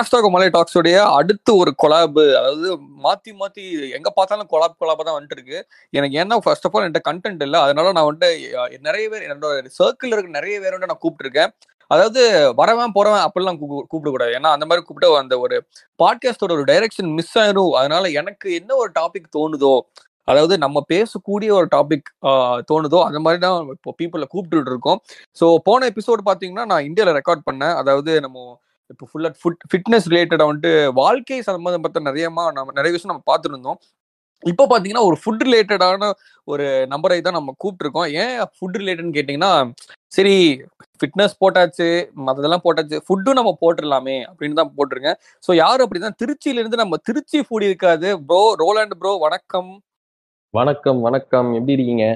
Hashtag மலை டாக்ஸோடைய அடுத்து ஒரு கொலாபு அதாவது மாத்தி மாத்தி எங்க பார்த்தாலும் கொலாப் கொலாபா தான் வந்துட்டு இருக்கு. எனக்கு ஏன்னா ஃபர்ஸ்ட் ஆஃப் ஆல் என்கிட்ட கண்டென்ட் இல்லை. அதனால நான் வந்துட்டு நிறைய பேர் என்னோட சர்க்கிள் இருக்க நிறைய பேர் வந்து நான் கூப்பிட்டுருக்கேன். அதாவது வரவன் போறவன் அப்படிலாம் கூப்பிட கூப்பிடக்கூடாது. ஏன்னா அந்த மாதிரி கூப்பிட்டு அந்த ஒரு பாட்காஸ்டோட ஒரு டைரக்ஷன் மிஸ் ஆயிரும். அதனால எனக்கு என்ன ஒரு டாபிக் தோணுதோ அதாவது நம்ம பேசக்கூடிய ஒரு டாபிக் தோணுதோ அந்த மாதிரி தான் இப்போ பீப்புளை கூப்பிட்டுட்டு இருக்கோம். ஸோ போன எபிசோடு பார்த்தீங்கன்னா நான் இந்தியாவில் ரெக்கார்ட் பண்ணேன். அதாவது நம்ம இப்போ ஃபுல்லாக ஃபுட் ஃபிட்னஸ் ரிலேட்டடாக வந்துட்டு வாழ்க்கை சம்பந்தப்பட்ட நிறையமா நம்ம நிறைய விஷயம் நம்ம பார்த்துருந்தோம். இப்போ பார்த்தீங்கன்னா ஒரு ஃபுட் ரிலேட்டடான ஒரு நம்பரை தான் நம்ம கூப்பிட்டுருக்கோம். ஏன் ஃபுட் ரிலேட்டட்னு கேட்டிங்கன்னா சரி ஃபிட்னஸ் போட்டாச்சு மற்றதெல்லாம் போட்டாச்சு ஃபுட்டும் நம்ம போட்டுடலாமே அப்படின்னு தான் போட்டிருக்கேன். ஸோ யார் அப்படின்னா திருச்சியிலேருந்து நம்ம திருச்சி ஃபுட் இருக்காது. ப்ரோ ரோலாண்ட் ப்ரோ வணக்கம். வணக்கம் வணக்கம். எப்படி இருக்கீங்க?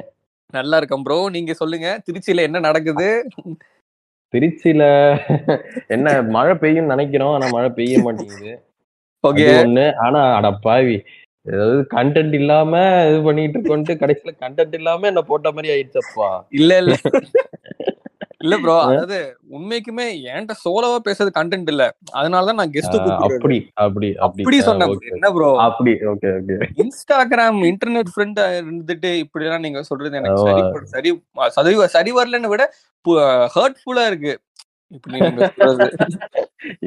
நல்லா இருக்கேன் ப்ரோ நீங்க சொல்லுங்க திருச்சியில என்ன நடக்குது? திருச்சியில என்ன மழை பெய்யும் நினைக்கிறோம் ஆனா மழை பெய்ய மாட்டேங்குது. ஓகே. ஒண்ணு. ஆனா அட பாவி ஏதாவது கண்டென்ட் இல்லாம இது பண்ணிட்டு இருக்கோன்ட்டு கடைசியில கண்டென்ட் இல்லாம என்ன போட்ட மாதிரி ஆயிடுச்சப்பா. இல்ல இல்ல. இல்ல ப்ரோ அதாவது உண்மைக்குமே என்கிட்ட சோலோவா பேசுறது கண்டென்ட் இல்ல. அதனாலதான் நான் கெஸ்ட் அப்படி அப்படி அப்படி. சொன்னேன். என்ன ப்ரோ அப்படி okay okay Instagram internet friend இருந்துட்டு இப்படி எல்லாம் நீங்க சொல்றது எனக்கு. சரி சரி சரி சரி வரலன்னு விட ஹர்ட்ஃபுல்லா இருக்கு.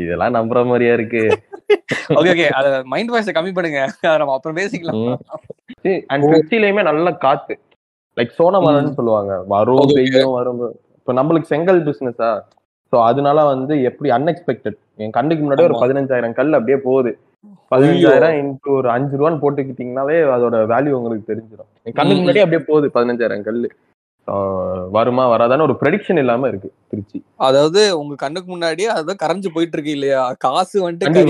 இதெல்லாம் நம்புற மாதிரியா இருக்கு. ஓகே ஓகே அத மைண்ட் வாய்ஸ் கம்மி பண்ணுங்க. நம்ம அப்புறம் பேசிக்கலாம். அண்ட் திருச்சியிலயுமே நல்ல காத்து. லைக் சோனமரன்னு சொல்லுவாங்க. வரும். பெய்யும் வரும். இப்ப நம்மளுக்கு செங்கல் பிசினஸா சோ அதனால வந்து எப்படி அன்எக்ஸ்பெக்டட் என் கண்ணுக்கு முன்னாடி ஒரு. பதினஞ்சாயிரம் கல் அப்படியே போகுது. பதினஞ்சாயிரம் இன்ட்டு ஒரு அஞ்சு ரூபான்னு போட்டுக்கிட்டீங்கன்னாவே அதோட வேல்யூ உங்களுக்கு தெரிஞ்சிடும் என் கண்ணுக்கு. முன்னாடி அப்படியே போகுது பதினஞ்சாயிரம் கல்லு ஆஹ் வருமா வராதான்னு ஒரு ப்ரெடிக்ஷன் இல்லாம இருக்கு திருச்சி. அதாவது உங்க கண்ணுக்கு முன்னாடியே அதுதான் கரைஞ்சு போயிட்டு இருக்கு இல்லையா? காசு வந்துட்டு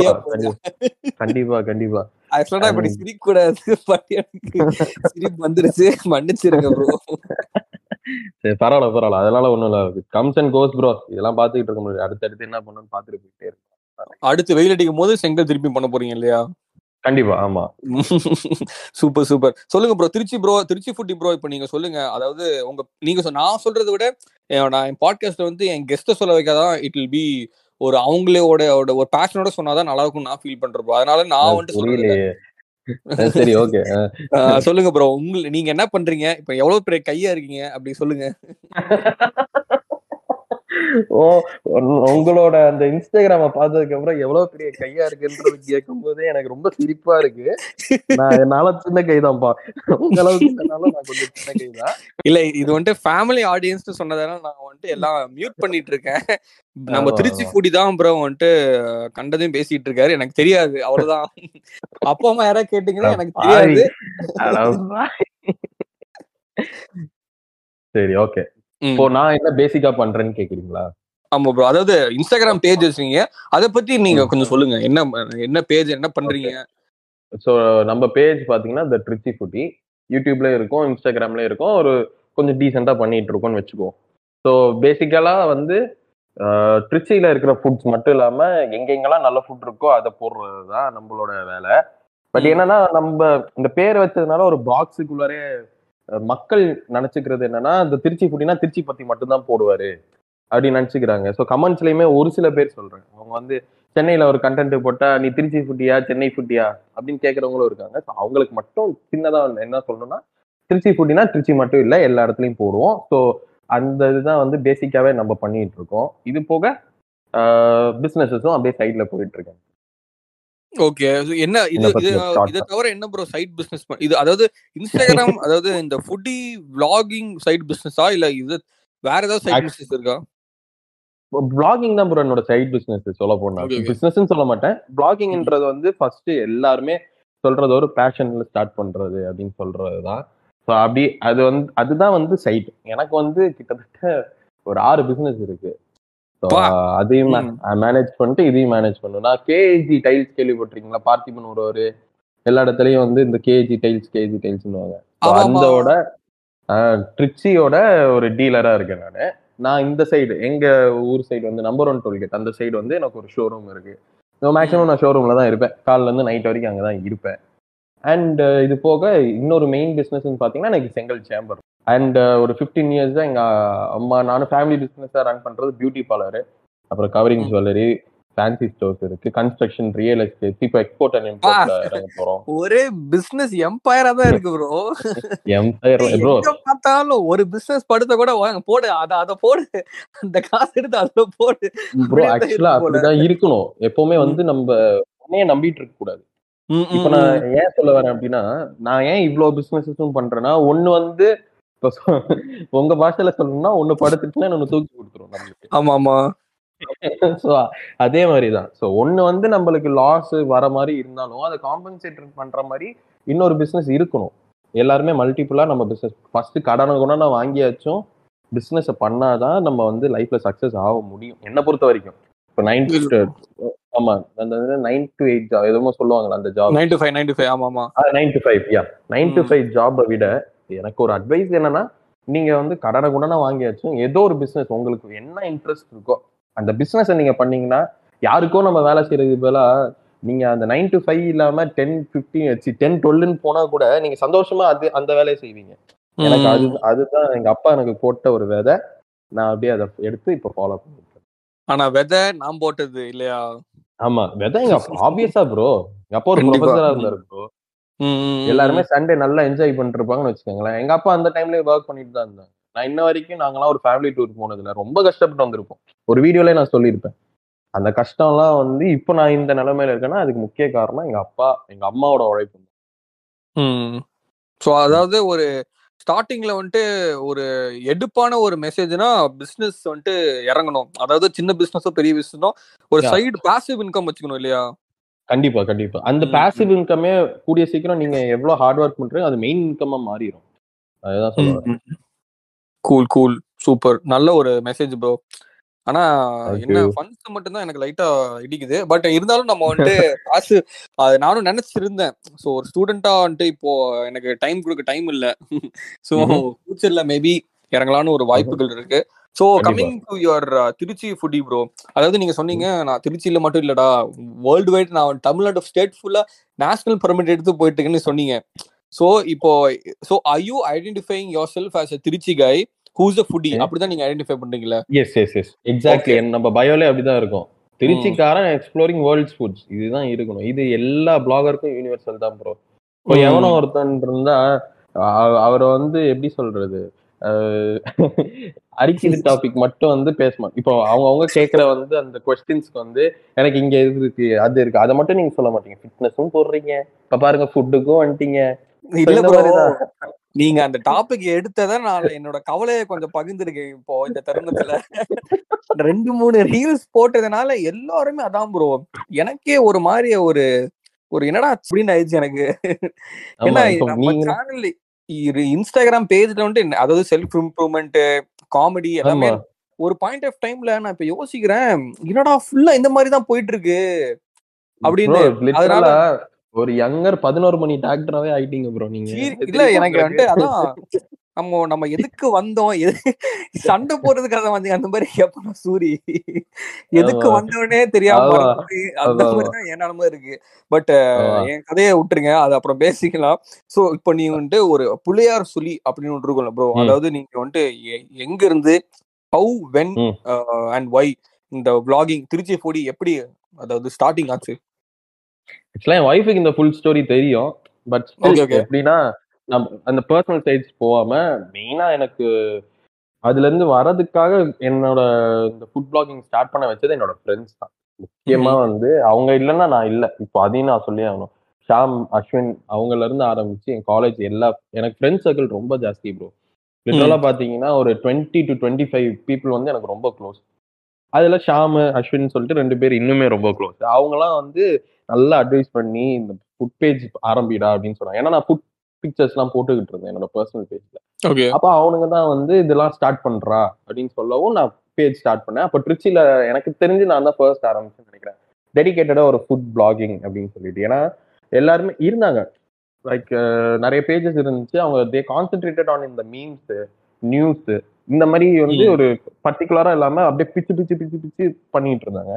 கண்டிப்பா கண்டிப்பா. ஆக்சுவலா இப்படி சிரிக்க கூடாது சிரிப்பு வந்துருச்சு. மன்னிச்சிருங்க ப்ரோ சரி பரவாயில்ல பரவாயில்ல. அதனால ஒண்ணும் இல்ல. கம்ஸ் அண்ட் கோஸ் ப்ரோ இதெல்லாம் பாத்துக்கிட்டு இருக்க முடியாது. அடுத்தடுத்து என்ன பண்ணணும்னு பாத்துட்டு போயிட்டே இருக்கும் அடுத்து வெயில் அடிக்கும் போது செங்கல் திருப்பி பண்ண போறீங்க இல்லையா? கண்டிப்பா ஆமா. Super super. சொல்லுங்க bro Trichy bro Trichy foodie bro இப்போ நீங்க சொல்லுங்க. அதாவது உங்க நீங்க நான் சொல்றதை விட நான் என் பாட்காஸ்ட்ல வந்து என் கெஸ்ட்டை சொல்ல வைக்காதான் இட் வில் பி ஒரு அவங்களோட ஒரு ஒரு பேஷனோட சொன்னாதான் நல்லா இருக்கும் நான் ஃபீல் bro. அதனால நான் வந்துட்டு புரியலையே. அஹ் சரி ஓகே. ஆஹ் சொல்லுங்க ப்ரோ உங்க நீங்க என்ன பண்றீங்க? இப்ப எவ்வளவு பெரிய கையா இருக்கீங்க? அப்படி சொல்லுங்க. ஓ உங்களோட அந்த இன்ஸ்டாகிராம பார்த்ததுக்கு அப்புறம் எவ்வளவு பெரிய கையா இருக்குன்றது கேட்கும் போதே எனக்கு ரொம்ப சிரிப்பா இருக்கு. நான் என்னால சின்ன கைதான்ப்பா. உங்க அளவுக்கு நான் கொஞ்சம் சின்ன கைதான். இல்ல இது வந்துட்டு ஃபேமிலி ஆடியன்ஸ் சொன்னதால நான் வந்துட்டு எல்லாம் மியூட் பண்ணிட்டு இருக்கேன். நம்ம திருச்சி. ஃபுடி தான் ப்ரோ வந்துட்டு கண்டதையும் பேசிட்டு இருக்காரு. எனக்கு தெரியாது அவ்வளவுதான். அப்பா அம்மா யாராவது கேட்டீங்கன்னா எனக்கு தெரியாது. சரி ஓகே. இப்போ நான் என்ன பேசிக்கா பண்றேன்னு கேக்குறீங்களா? ஆமா ப்ரோ அதாவது இன்ஸ்டாகிராம் பேஜ் வச்சிருக்கீங்க. அதை பத்தி நீங்க. கொஞ்சம் சொல்லுங்க. என்ன என்ன பேஜ் என்ன பண்றீங்க? ஸோ நம்ம பேஜ் பாத்தீங்கன்னா த ட்ரிச்சி ஃபுட்டி யூடியூப்ல இருக்கும் இன்ஸ்டாகிராம்ல இருக்கும். ஒரு கொஞ்சம் டீசெண்டா பண்ணிட்டு இருக்கோம்னு வச்சுக்கோ. ஸோ பேசிக்கலா வந்து ட்ரிச்சியில இருக்கிற ஃபுட்ஸ் மட்டும் இல்லாம எங்கெங்கெல்லாம் நல்ல ஃபுட் இருக்கோ அதை போடுறது தான் நம்மளோட வேலை. பட். என்னன்னா நம்ம இந்த பேர் வச்சதுனால ஒரு பாக்ஸுக்குள்ளாரே மக்கள் நினைச்சுக்கிறது என்னன்னா இந்த திருச்சி ஃபுட்டினா திருச்சி பத்தி மட்டும்தான் போடுவாரு அப்படின்னு நினைச்சுக்கிறாங்க. ஸோ கமெண்ட்ஸ்லயுமே ஒரு சில பேர் சொல்றேன் அவங்க வந்து சென்னையில ஒரு கண்டென்ட் போட்டா நீ திருச்சி ஃபுட்டியா சென்னை ஃபுட்டியா அப்படின்னு கேட்கறவங்களும் இருக்காங்க. ஸோ அவங்களுக்கு மட்டும் சின்னதா என்ன சொல்லணும்னா திருச்சி ஃபுட்டினா திருச்சி மட்டும் இல்லை எல்லா இடத்துலையும் போடுவோம். ஸோ அந்த இதுதான் வந்து பேசிக்காவே நம்ம பண்ணிட்டு இருக்கோம். இது போக பிஸ்னஸஸும் அப்படியே சைட்ல போயிட்டு இருக்காங்க ஓகே. என்ன இது இதை தவிர என்ன ப்ரோ சைட் பிசினஸ் இது அதாவது இன்ஸ்டாகிராம் அதாவது இந்த ஃபுட்டி vlogging சைட் பிசினஸா இல்ல இது வேற ஏதாவது சைட் பிசினஸ் இருக்கா? பிளாகிங் தான் ப்ரோ என்னோட சைட் பிசினஸ் சொல்ல போனா. பிசினஸ்ன்னு சொல்ல மாட்டேன். பிளாகிங்ன்றது வந்து ஃபர்ஸ்ட் எல்லாருமே சொல்றது ஒரு பேஷன்ல ஸ்டார்ட் பண்றது அப்படின்னு சொல்றது தான். ஸோ அப்படி அது வந்து அதுதான் வந்து சைட் எனக்கு வந்து கிட்டத்தட்ட ஒரு ஆறு பிசினஸ் இருக்கு. அதையும். மேனேஜ் பண்ணிட்டு இதையும் மேனேஜ் பண்ணுவேன் நான் கேஜி டைல்ஸ் கேள்விப்பட்டிருக்கீங்களா? பார்த்திபன் ஒருவர். எல்லா இடத்துலயும் வந்து இந்த கேஜி டைல்ஸ் கேஜி டைல்ஸ்னுவாங்க. அந்தோட ட்ரிச்சியோட ஒரு டீலரா இருக்கேன் நான். நான் இந்த சைடு எங்க ஊர் சைடு வந்து நம்பர் ஒன் டோல்கேட் அந்த சைடு வந்து எனக்கு ஒரு ஷோரூம் இருக்கு. மேக்ஸிமம் நான் ஷோரூம்ல தான் இருப்பேன். காலைல இருந்து நைட் வரைக்கும் அங்கே தான் இருப்பேன். அண்ட் இது போக இன்னொரு மெயின் பிஸ்னஸ்ன்னு பார்த்தீங்கன்னா எனக்கு செங்கல் சேம்பர் அண்ட் ஒரு ஃபிஃப்டீன் இயர்ஸ் தான் எங்க அம்மா நானும் ஃபேமிலி பிஸ்னஸாக ரன் பண்றது பியூட்டி பார்லர் அப்புறம் கவரிங். ஜுவல்லரி ஃபேன்சி ஸ்டோர்ஸ் இருக்கு கன்ஸ்ட்ரக்ஷன் ரியல் எஸ்டேட் இப்போ எக்ஸ்போர்ட் அண்ட் இம்போர்ட்ல இறங்க போறோம். ஒரே பிசினஸ் எம்பையரா தான் இருக்கு ப்ரோ எம்பையர் ப்ரோ பார்த்தாலும் ஒரு பிசினஸ் படுத்த கூட வாங்க போடு அத அத போடு அந்த காசு எடுத்து அதுல போடு. ப்ரோ ஆக்சுவலா. அப்படிதான் இருக்கணும். எப்பவுமே வந்து நம்ம உன்னையே நம்பிட்டு இருக்க கூடாது. இப்ப நான் ஏன் சொல்ல வரேன் அப்படின்னா நான் ஏன் இவ்வளவு பிசினஸஸும் பண்றேன்னா ஒண்ணு வந்து இப்ப சொ- உங்க பாஷையில சொல்லணும்னா ஒண்ணு படுத்துச்சுன்னா ஒண்ணு தூக்கி கொடுத்துரும் நம்மளுக்கு. ஆமா ஆமா. ஸோ அதே மாதிரி தான் ஸோ ஒன்று வந்து நம்மளுக்கு லாஸ் வர மாதிரி இருந்தாலும் அதை காம்பன்சேட் பண்ற மாதிரி இன்னொரு பிஸ்னஸ் இருக்கணும். எல்லாருமே மல்டிப்புளா நம்ம பிஸ்னஸ் ஃபர்ஸ்ட் கடனை கூட நான் வாங்கியாச்சும் பிஸ்னஸை பண்ணாதான் நம்ம வந்து லைஃப்ல சக்ஸஸ் ஆக முடியும். என்னை பொறுத்த வரைக்கும். இப்போ நைன் ஆமா அந்த நைன் டு எயிட் ஜாப் எதுவுமோ சொல்லுவாங்கல்ல அந்த job nine to five nine to five ஆமா ஆமா. Nine to five yeah nine to. Five ஜாபை விட எனக்கு ஒரு அட்வைஸ் என்னன்னா நீங்க வந்து கடனை குடனை வாங்கியாச்சும் ஏதோ ஒரு பிசினஸ் உங்களுக்கு என்ன இன்ட்ரெஸ்ட் இருக்கோ அந்த பிசினஸை நீங்க பண்ணீங்கன்னா யாருக்கோ நம்ம வேலை செய்யறதுக்கு பதிலா நீங்க அந்த நைன் டு ஃபைவ் இல்லாம டென் ஃபிஃப்டின் வச்சு டென் டுவெல்னு போனா கூட நீங்க சந்தோஷமா அது அந்த வேலையை செய்வீங்க. எனக்கு அது அதுதான் எங்க அப்பா எனக்கு போட்ட ஒரு விதை. நான் அப்படியே அதை எடுத்து இப்போ ஃபாலோ பண்ணிருக்கேன் ஆனா விதை நான் போட்டது இல்லையா? ஆமா விதை எங்க அப்பா ஆப்வியஸா ப்ரோ எங்க அப்பா ஒரு. ப்ரொஃபஸரா இருந்தாரு ப்ரோ. எல்லாருமே சண்டே நல்லா என்ஜாய் பண்ணிட்டு இருப்பாங்கன்னு வச்சுக்கோங்களேன். எங்க அப்பா அந்த டைம்ல ஒர்க் பண்ணிட்டு தான் இருந்தாங்க. நான் இன்ன வரைக்கும் நாங்களாம் ஒரு ஃபேமிலி டூர் போனதுல ரொம்ப கஷ்டப்பட்டு வந்திருப்போம். ஒரு வீடியோல நான் சொல்லியிருப்பேன். அந்த கஷ்டம்லாம் வந்து இப்போ நான் இந்த நிலைமையில இருக்கேன்னா அதுக்கு முக்கிய காரணம் எங்க அப்பா எங்க அம்மாவோட உழைப்பு ஸோ அதாவது ஒரு ஸ்டார்டிங்ல வந்துட்டு ஒரு எடுப்பான ஒரு மெசேஜ்னா பிசினஸ் வந்துட்டு இறங்கணும். அதாவது சின்ன பிசினஸோ பெரிய பிசினஸோ ஒரு. சைடு பாசிவ் இன்கம் வச்சுக்கணும் இல்லையா? கண்டிப்பா கண்டிப்பா. அந்த பாசிவ் இன்கமே கூடிய சீக்கிரம் நீங்க எவ்வளவு ஹார்ட் ஒர்க் பண்றீங்க அது மெயின் இன்கமா மாறிடும் அதுதான் சொல்லுவேன் கூல் கூல் சூப்பர் நல்ல ஒரு மெசேஜ் ப்ரோ ஆனா என்ன. ஃபண்ட்ஸ் மட்டும் தான் எனக்கு லைட்டா இடிக்குது. பட் இருந்தாலும் நம்ம வந்துட்டு காசு அது நானும் நினைச்சிருந்தேன். ஸோ ஒரு ஸ்டூடெண்டா வந்துட்டு இப்போ எனக்கு டைம் கொடுக்க டைம் இல்ல. ஸோ. ஃபியூச்சர்ல மேபி இறங்கலான்னு ஒரு வாய்ப்புகள் இருக்கு. So. Coming to your Trichy foodie bro அதாவது நீங்க சொன்னீங்க நான் திருச்சியில மட்டும் இல்லடா வேர்ல்டு வைட் நான் தமிழ்நாடு ஸ்டேட் ஃபுல்லா நேஷனல் பெர்மிட் எடுத்து போயிட்டு இருக்கேன்னு சொன்னீங்க. ஸோ இப்போ so I you identifying yourself as a Trichy guy who's Okay. அப்படிதான் நீங்க ஐடென்டிஃபை பண்றீங்களா எஸ் எஸ் எஸ் எக்ஸாக்ட்லி. நம்ம பயோலே அப்படிதான் இருக்கும். திருச்சிக்காரன் எக்ஸ்ப்ளோரிங் வேர்ல்ட்ஸ் ஃபுட்ஸ் இதுதான் இருக்கணும். இது எல்லா பிளாகருக்கும் யூனிவர்சல் தான் ப்ரோ இப்போ ம். எவனோ ஒருத்தன் இருந்தா அவரை வந்து எப்படி சொல்றது? அரிக்குது டாபிக் மட்டும் வந்து பேசணும் இப்போ அவங்க அவங்க கேட்கற வந்து அந்த கொஸ்டின்ஸ்க்கு வந்து எனக்கு இங்க இது இருக்கு அது இருக்கு. அதை மட்டும் நீங்க சொல்ல மாட்டீங்க. ஃபிட்னஸும் போடுறீங்க. இப்ப பாருங்க ஃபுட்டுக்கும் வந்துட்டீங்க. நீங்க அந்த டாபிக் எடுத்ததை நான் என்னோட கவலையை கொஞ்சம் பகிர்ந்திருக்கேன் இப்போ இந்த தருணத்துல. ரெண்டு மூணு ரீல்ஸ் போட்டதுனால எல்லாருமே அதான் ப்ரோ எனக்கே ஒரு மாதிரி ஒரு ஒரு என்னடா அப்படின்னு ஆயிடுச்சு எனக்கு. ஏன்னா இப்போ நம்ம சேனல் இன்ஸ்டாகிராம் பேஜ்ல வந்துட்டு என்ன- அதாவது செல்ஃப் இம்ப்ரூவ்மெண்ட் காமெடி எல்லாமே ஒரு பாயிண்ட் ஆஃப் டைம்ல நான் இப்ப யோசிக்கிறேன் என்னடா ஃபுல்லா இந்த மாதிரி தான் போயிட்டு இருக்கு. அப்படின்னு. அதனால ஒரு யங்கர் பதினோரு மணி டாக்டராவே ஆயிட்டீங்க ப்ரோ நீங்க. இல்ல எனக்கு வந்துட்டு அதான் நம்ம நம்ம எதுக்கு வந்தோம்? சண்டை போடுறதுக்காக வந்தீங்க? அந்த மாதிரி கேப்பா சூரி? எதுக்கு. வந்தோடனே தெரியாம அந்த மாதிரி தான் என் இருக்கு. பட். என் கதையை விட்டுருங்க. அது அப்புறம் பேசிக்கலாம். சோ இப்போ நீ வந்துட்டு ஒரு புள்ளையார் சொல்லி அப்படின்னு ஒன்று இருக்கும்ல ப்ரோ. அதாவது நீங்க வந்துட்டு எங்க இருந்து ஹவு வென். அண்ட் ஒய் இந்த vlogging திருச்சி ஃபோடி எப்படி அதாவது ஸ்டார்டிங் ஆச்சு? ஆக்சுவலா என் ஒய்ஃபுக்கு இந்த ஃபுல் ஸ்டோரி தெரியும். பட். எப்படின்னா நம்ம அந்த பர்சனல் சைட்ஸ் போகாம மெயினா எனக்கு அதுல இருந்து வரதுக்காக என்னோட இந்த ஃபுட் பிளாகிங் ஸ்டார்ட் பண்ண வச்சது என்னோட ஃப்ரெண்ட்ஸ் தான். முக்கியமா வந்து அவங்க இல்லைன்னா நான் இல்லை. இப்போ அதையும் நான் சொல்லி ஆகணும். ஷாம் அஸ்வின் அவங்கல இருந்து ஆரம்பிச்சு என் காலேஜ் எல்லா எனக்கு ஃப்ரெண்ட் சர்க்கிள் ரொம்ப ஜாஸ்தி ப்ரோ லிட்டரலா பாத்தீங்கன்னா ஒரு twenty to twenty five people வந்து எனக்கு ரொம்ப க்ளோஸ் அதுல ஷாம் அஸ்வின் சொல்லிட்டு ரெண்டு பேர் இன்னுமே ரொம்ப க்ளோஸ் அவங்கலாம் வந்து நல்லா அட்வைஸ் பண்ணி இந்த ஃபுட் பேஜ் ஆரம்பிடா அப்படின்னு சொன்னாங்க ஏன்னா நான் ஃபுட் பிக்சர்ஸ் எல்லாம் போட்டுக்கிட்டு இருந்தேன் என்னோட பர்சனல் பேஜ்ல ஓகே அப்ப அவனுங்க தான் வந்து இதெல்லாம் ஸ்டார்ட் பண்றா அப்படின்னு சொல்லவும் நான் பேஜ் ஸ்டார்ட் பண்ணேன். அப்ப ட்ரிச்சில எனக்கு தெரிஞ்சு நான் தான் ஃபர்ஸ்ட் ஆரம்பிச்சேன்னு நினைக்கிறேன். டெடிகேட்டடா ஒரு ஃபுட் பிளாகிங் அப்படின்னு சொல்லிட்டு. ஏன்னா எல்லாருமே இருந்தாங்க. லைக் நிறைய பேஜஸ் இருந்துச்சு. அவங்க தே கான்சென்ட்ரேட்டட் ஆன் இந்த மீம்ஸ் நியூஸ் இந்த மாதிரி வந்து. ஒரு பர்டிகுலரா இல்லாம அப்படியே பிச்சு பிச்சு பிச்சு பிச்சு பண்ணிட்டு இருந்தாங்க.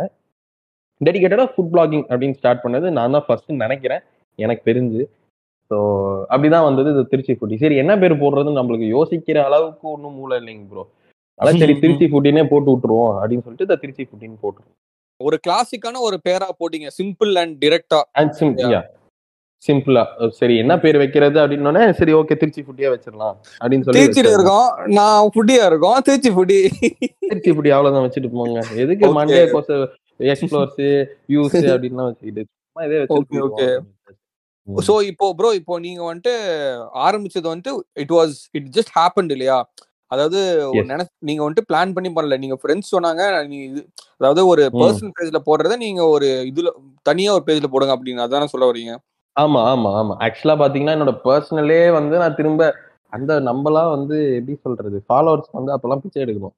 டெடிகேட்டடா ஃபுட் பிளாகிங் அப்படின்னு ஸ்டார்ட் பண்ணது நான் தான் ஃபர்ஸ்ட் நினைக்கிறேன். எனக்கு தெரிஞ்சு. ஸோ அப்படிதான் வந்தது இது திருச்சி ஃபுட்டி சரி என்ன பேர் போடுறதுன்னு நம்மளுக்கு யோசிக்கிற அளவுக்கு ஒன்றும் மூளை இல்லைங்க ப்ரோ அதான் சரி திருச்சி ஃபுட்டினே போட்டு விட்டுருவோம் அப்படின்னு சொல்லிட்டு இந்த திருச்சி ஃபுட்டின்னு போட்டுருவோம் ஒரு கிளாசிக்கான ஒரு பேரா போட்டீங்க. சிம்பிள் அண்ட் டிரெக்டா அண்ட் சிம் யா சிம்பிளா சரி என்ன பேர் வைக்கிறது அப்படின்னோடனே சரி ஓகே திருச்சி ஃபுட்டியா வச்சிடலாம் அப்படின்னு சொல்லி திருச்சியில. இருக்கோம். நான் ஃபுட்டியா இருக்கோம். திருச்சி ஃபுட்டி திருச்சி ஃபுட்டி அவ்வளவுதான் வச்சுட்டு போங்க. எதுக்கு. மண்டே கோச எக்ஸ்ப்ளோர்ஸ் வியூஸ் அப்படின்லாம் வச்சுக்கிட்டு சும்மா இதே. ம். சோ இப்போ ப்ரோ இப்போ நீங்க வந்துட்டு ஆரம்பிச்சது வந்துட்டு it was it just happen இல்லையா அதாவது ஒரு Yes. நினை நீங்க வந்துட்டு பிளான் பண்ணி பண்ணல நீங்க ஃப்ரெண்ட்ஸ் சொன்னாங்க நீங்க இது அதாவது ஒரு. பர்சனல் பேஜ்ல போடுறத நீங்க ஒரு இதுல தனியா ஒரு பேஜ்ல போடுங்க அப்படின்னு அதானே சொல்ல வரீங்க ஆமா ஆமா ஆமா ஆக்சுவலா பாத்தீங்கன்னா என்னோட பர்சனலே வந்து நான் திரும்ப அந்த நம்மலாம் வந்து எப்படி சொல்றது ஃபாலோவர்ஸ் வந்து அப்பெல்லாம் பிச்சை எடுக்கணும்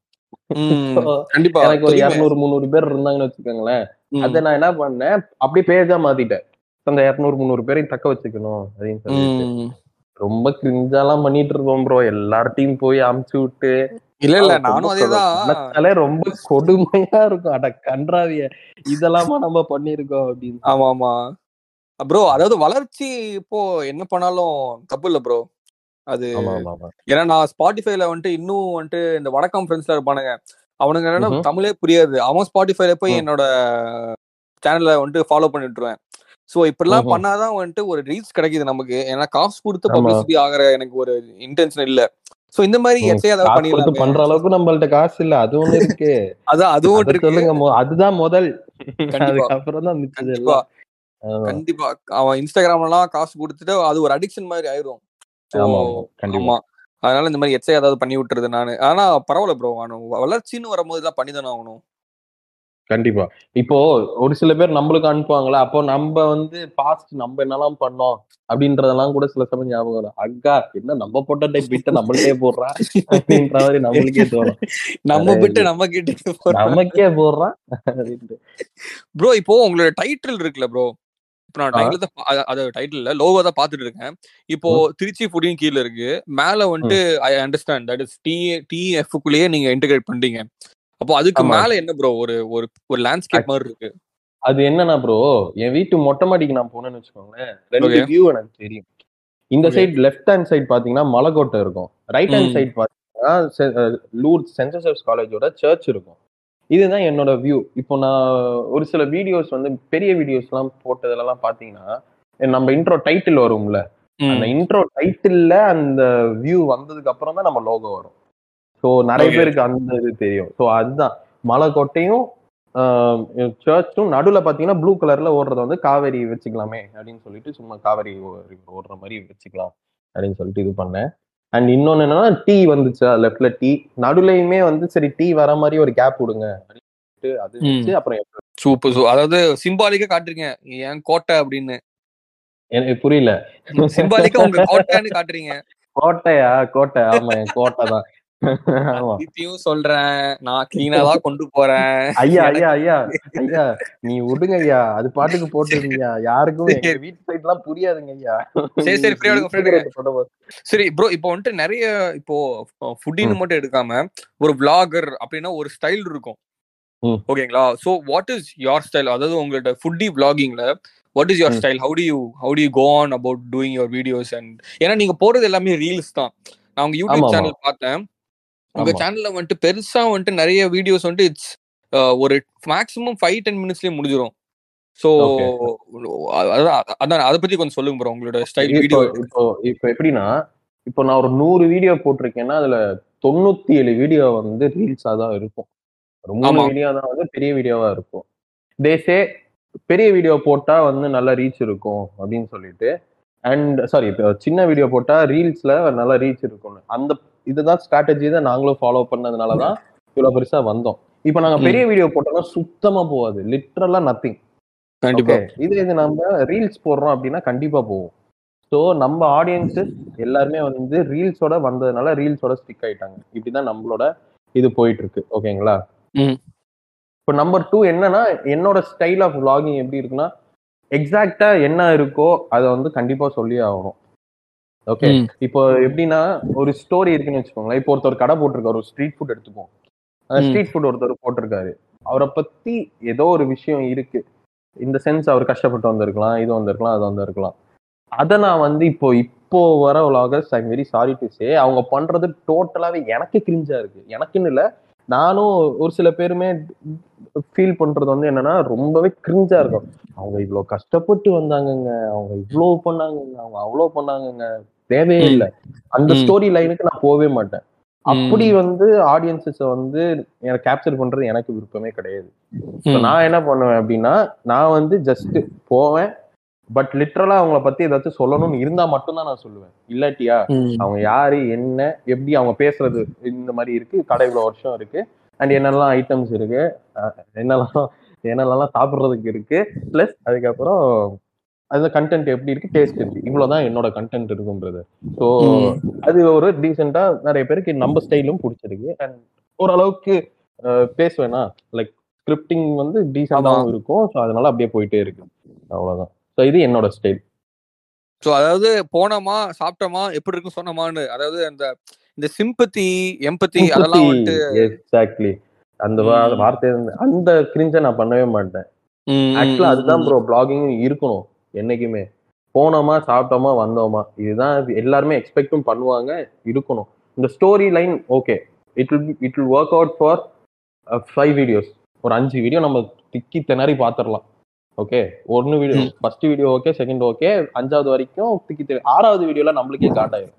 எனக்கு ஒரு. இருநூறு முந்நூறு பேர் இருந்தாங்கன்னு வச்சுக்கோங்களேன். அதை நான் என்ன பண்ணேன்? அப்படியே பேஜா மாத்திட்டேன். அந்த இருநூறு முந்நூறு பேரையும் தக்க வச்சுக்கணும் அப்படின்னு சொல்லிட்டு. ம். ரொம்ப கிரிஞ்சாலாம் பண்ணிட்டு இருக்கோம் ப்ரோ எல்லார்ட்டையும் போய் அமுச்சு விட்டு இல்ல இல்ல. நானும் அதேதான். ரொம்ப கொடுமையா இருக்கும். அட கன்றாவிய. இதெல்லாமா நம்ம பண்ணிருக்கோம் அப்படின்னு ஆமா ஆமா ப்ரோ அதாவது வளர்ச்சி இப்போ என்ன பண்ணாலும் தப்பு இல்ல ப்ரோ அது ஏன்னா நான் ஸ்பாட்டிஃபைல வந்துட்டு இன்னும் வந்துட்டு இந்த வடக்கம் ஃப்ரெண்ட்ஸ்ல இருப்பானுங்க. அவனுங்க என்னன்னா. தமிழே புரியாது. அவன் ஸ்பாட்டிஃபைல போய். என்னோட சேனலை வந்துட்டு ஃபாலோ பண்ணிட்டுருவேன். சோ இப்படிலாம். பண்ணாதான் வந்துட்டு ஒரு ரீல்ஸ் கிடைக்குது நமக்கு. ஏன்னா காசு கொடுத்து. பப்ளிசிட்டி ஆகிற எனக்கு ஒரு இன்டென்ஷன் இல்ல. சோ இந்த மாதிரி எச்சையா பண்ணிடலாமே. பண்ற அளவுக்கு நம்மள்ட்ட காசு இல்ல. அது ஒண்ணு இருக்கு. அதான் அதுவும் அத இருக்கு. சொல்லுங்க அதுதான் முதல். அதுக்கப்புறம் தான் கண்டிப்பா. எல்லாம். அவன் இன்ஸ்டாகிராம்லாம் காசு கொடுத்துட்டு அது ஒரு அடிக்ஷன் மாதிரி ஆயிரும். ஆமா அதனால இந்த மாதிரி எச்சை ஏதாவது பண்ணி விட்டுறது நானு. ஆனா பரவாயில்ல ப்ரோ. வளர்ச்சின்னு வரும்போது தான் பண்ணி தானே ஆகணும். கண்டிப்பா. இப்போ ஒரு சில பேர் நம்மளுக்கு அனுப்புவாங்களா அப்போ நம்ம வந்து பாஸ்ட் நம்ம என்னெல்லாம் பண்ணோம் அப்படின்றதெல்லாம் கூட சில சமயம் ஞாபகம் வரும். அக்கா என்ன நம்ம போட்ட டைப் பிட்ட நம்மள்ட்டே போடுறா? அப்படின்ற மாதிரி நம்மளுக்கே தோணும். நம்ம இது. நம்ம கிட்ட நமக்கே போடுறான் ப்ரோ இப்போ உங்களோட டைட்டில் இருக்குல்ல ப்ரோ. இப்போ நான். டைட்டில் தான் அது டைட்டில் லோகோ தான் பார்த்துட்டு இருக்கேன். இப்போ திருச்சி ஃபுடியும் கீழ இருக்கு. மேல வந்துட்டு ஐ அண்டர்ஸ்டாண்ட். தட் இஸ் டி டிஎஃப்குள்ளேயே நீங்க இன்டகிரேட் பண்றீங்க. அப்போ அதுக்கு. மேல என்ன ப்ரோ? ஒரு ஒரு ஒரு லேண்ட்ஸ்கேப் மாதிரி இருக்கு. அது என்னன்னா ப்ரோ என் வீட்டு மொட்டை மாடிக்கு நான் போனேன்னு வச்சுக்கோங்களேன். ரெண்டு. வியூ எனக்கு தெரியும். இந்த. சைடு லெஃப்ட் ஹேண்ட் சைடு பாத்தீங்கன்னா மலைக்கோட்டை இருக்கும். Right hand. சைடு பாத்தீங்கன்னா லூர் சென்ட் ஜோசப்ஸ் காலேஜோட சர்ச் இருக்கும். இதுதான் என்னோட வியூ இப்போ நான் ஒரு சில வீடியோஸ் வந்து பெரிய வீடியோஸ் எல்லாம் போட்டதுலலாம் பாத்தீங்கன்னா நம்ம இன்ட்ரோ டைட்டில் வரும்ல. அந்த இன்ட்ரோ டைட்டில்ல அந்த வியூ வந்ததுக்கு அப்புறம் தான் நம்ம லோகோ வரும். ஸோ நிறைய. பேருக்கு அந்த இது தெரியும். ஸோ அதுதான். மலைக்கோட்டையும் சர்ச்சும் நடுவுல பாத்தீங்கன்னா ப்ளூ கலர்ல ஓடுறத வந்து காவேரி வச்சுக்கலாமே அப்படின்னு சொல்லிட்டு சும்மா காவேரி ஓடுற மாதிரி வச்சுக்கலாம் அப்படின்னு சொல்லிட்டு இது பண்ணேன். அண்ட் இன்னொன்னு என்னன்னா டீ வந்துச்சு. லெஃப்ட்ல டீ நடுவுலயுமே வந்து சரி டீ வர மாதிரி ஒரு கேப் விடுங்க. அது அப்புறம் சூப்பர் சூ அதாவது சிம்பாலிக்கா காட்டுறீங்க. என் கோட்டை அப்படின்னு. எனக்கு புரியல. சிம்பாலிக்கா உங்க கோட்டைன்னு காட்டுறீங்க. கோட்டையா? கோட்டை. ஆமா என் கோட்டை தான். திருப்பியும் சொல்றேன். நான் கிளீனா தான் கொண்டு போறேன். ஐயா ஐயா ஐயா ஐயா நீ விடுங்க ஐயா. அது பாட்டுக்கு போட்டுருங்க யாருக்கும் எங்க வீட்டு சைடு எல்லாம் புரியாதுங்க ஐயா. சரி, சரி. போடுங்க. சரி ப்ரோ இப்போ வந்துட்டு நிறைய இப்போ ஃபுட்டின்னு மட்டும் எடுக்காம ஒரு vlogger அப்படின்னா ஒரு ஸ்டைல் இருக்கும். ஓகேங்களா? So what is your style அதாவது உங்களோட foodie vloggingல what is your. Style how do you how do you go on about doing your videos and ஏன்னா நீங்க போறது எல்லாமே ரீல்ஸ் தான். நான் உங்க யூடியூப். சேனல் பார்த்தேன். உங்க. சேனல்ல வந்துட்டு பெருசா வந்துட்டு நிறைய வீடியோஸ் வந்துட்டு இட்ஸ் ஒரு மேக்ஸிமம் ஃபைவ் டென் மினிட்ஸ்லயே ஸோ Okay. அதான் அதான் அதை பத்தி கொஞ்சம் சொல்லுங்க ப்ரோ உங்களோட ஸ்டைல் வீடியோ இப்போ இப்போ எப்படின்னா இப்போ நான் ஒரு நூறு வீடியோ போட்டிருக்கேன்னா அதுல தொண்ணூத்தி ஏழு வீடியோ வந்து ரீல்ஸா தான் இருக்கும் ஒரு மூணு ஆமா. வீடியோ தான் வந்து பெரிய வீடியோவா இருக்கும் தேசே பெரிய வீடியோ போட்டா வந்து நல்ல ரீச் இருக்கும் அப்படின்னு சொல்லிட்டு அண்ட் சாரி சின்ன வீடியோ போட்டா ரீல்ஸ்ல நல்ல ரீச் இருக்கும்னு அந்த இதுதான் ஸ்ட்ராட்டஜி தான் நாங்களும் ஃபாலோ பண்ணதுனால தான் இவ்வளவு பெருசா வந்தோம். இப்போ நாங்க. பெரிய வீடியோ போட்டோம்னா சுத்தமா போகாது. லிட்ரலா நத்திங் கண்டிப்பா. இது இது நம்ம ரீல்ஸ் போடுறோம் அப்படின்னா கண்டிப்பா போகும். ஸோ நம்ம ஆடியன்ஸஸ் எல்லாருமே வந்து ரீல்ஸோட வந்ததுனால ரீல்ஸோட ஸ்டிக் ஆயிட்டாங்க. இப்படிதான் நம்மளோட இது போயிட்டு இருக்கு ஓகேங்களா. இப்போ நம்பர் டூ என்னன்னா என்னோட ஸ்டைல் ஆஃப் vlogging எப்படி இருக்குன்னா எக்ஸாக்டா என்ன இருக்கோ அதை வந்து கண்டிப்பா சொல்லி ஆகணும். ஓகே. இப்போ எப்படின்னா ஒரு ஸ்டோரி இருக்குன்னு வச்சுக்கோங்களேன். இப்போ ஒருத்தர் கடை போட்டிருக்காரு ஒரு ஸ்ட்ரீட் ஃபுட் எடுத்துப்போம். அந்த. ஸ்ட்ரீட் ஃபுட் ஒருத்தர் போட்டிருக்காரு. அவரை பத்தி ஏதோ ஒரு விஷயம் இருக்கு. இந்த சென்ஸ் அவர் கஷ்டப்பட்டு வந்திருக்கலாம் இது வந்திருக்கலாம் அது வந்திருக்கலாம். அதை நான் வந்து இப்போ இப்போ வர vloggers I'm very sorry to say அவங்க பண்றது டோட்டலாவே எனக்கு கிரிஞ்சா இருக்கு. எனக்குன்னு இல்ல நானும் ஒரு சில பேருமே ஃபீல் பண்றது வந்து என்னன்னா ரொம்பவே கிரிஞ்சா இருக்கும் அவங்க இவ்வளவு கஷ்டப்பட்டு வந்தாங்கங்க அவங்க இவ்வளவு பண்ணாங்கங்க அவங்க அவ்வளவு பண்ணாங்கங்க தேவையே. இல்லை அந்த. ஸ்டோரி லைனுக்கு நான் போகவே மாட்டேன். அப்படி வந்து ஆடியன்சஸ் வந்து எனக்கு கேப்சர் பண்றது எனக்கு விருப்பமே கிடையாது. நான் என்ன பண்ணுவேன் அப்படின்னா நான் வந்து ஜஸ்ட் போவேன் பட் லிட்ரலா அவங்கள பத்தி ஏதாச்சும் சொல்லணும்னு இருந்தா மட்டும்தான் நான் சொல்லுவேன். இல்லாட்டியா. அவங்க யாரு என்ன எப்படி அவங்க பேசுறது இந்த மாதிரி இருக்கு கடை இவ்வளவு வருஷம் இருக்கு அண்ட் என்னெல்லாம் ஐட்டம்ஸ் இருக்கு என்னெல்லாம் என்னெல்லாம் சாப்பிடுறதுக்கு இருக்கு பிளஸ் அதுக்கப்புறம் அந்த கண்டென்ட் எப்படி இருக்கு டேஸ்ட் இருக்கு. இவ்வளவுதான் என்னோட கண்டென்ட் இருக்கும்ன்றது ஸோ. அது ஒரு டீசெண்டா நிறைய பேருக்கு நம்ம ஸ்டைலும் பிடிச்சிருக்கு. அண்ட் ஓரளவுக்கு பேசுவேனா லைக் ஸ்கிரிப்டிங் வந்து டீசெண்டாவும் இருக்கும். ஸோ அதனால அப்படியே போயிட்டே இருக்கு. அவ்வளவுதான். ஸோ இது என்னோட ஸ்டைல் சோ அதாவது போனோமா சாப்பிட்டோமா எப்படி இருக்கும் சொன்னோமான்னு அதாவது அந்த இந்த சிம்பத்தி எம்பத்தி அதெல்லாம் வந்துட்டு எக்ஸாக்ட்லி அந்த. வார்த்தை அந்த கிரிஞ்ச நான் பண்ணவே மாட்டேன். ஆக்சுவலா அதுதான். ப்ரோ பிளாகிங் இருக்கணும் என்னைக்குமே. போனோமா சாப்பிட்டோமா வந்தோமா இதுதான் இது எல்லாருமே எக்ஸ்பெக்டும் பண்ணுவாங்க இருக்கணும். இந்த story line okay it will it will work out for five videos ஒரு அஞ்சு வீடியோ நம்ம திக்கி திணறி பார்த்துடலாம். ஓகே ஒன்னு video. First video okay second okay அஞ்சாவது வரைக்கும் திக்கி திணறி ஆறாவது வீடியோல நம்மளுக்கே காட்டாயிரும்.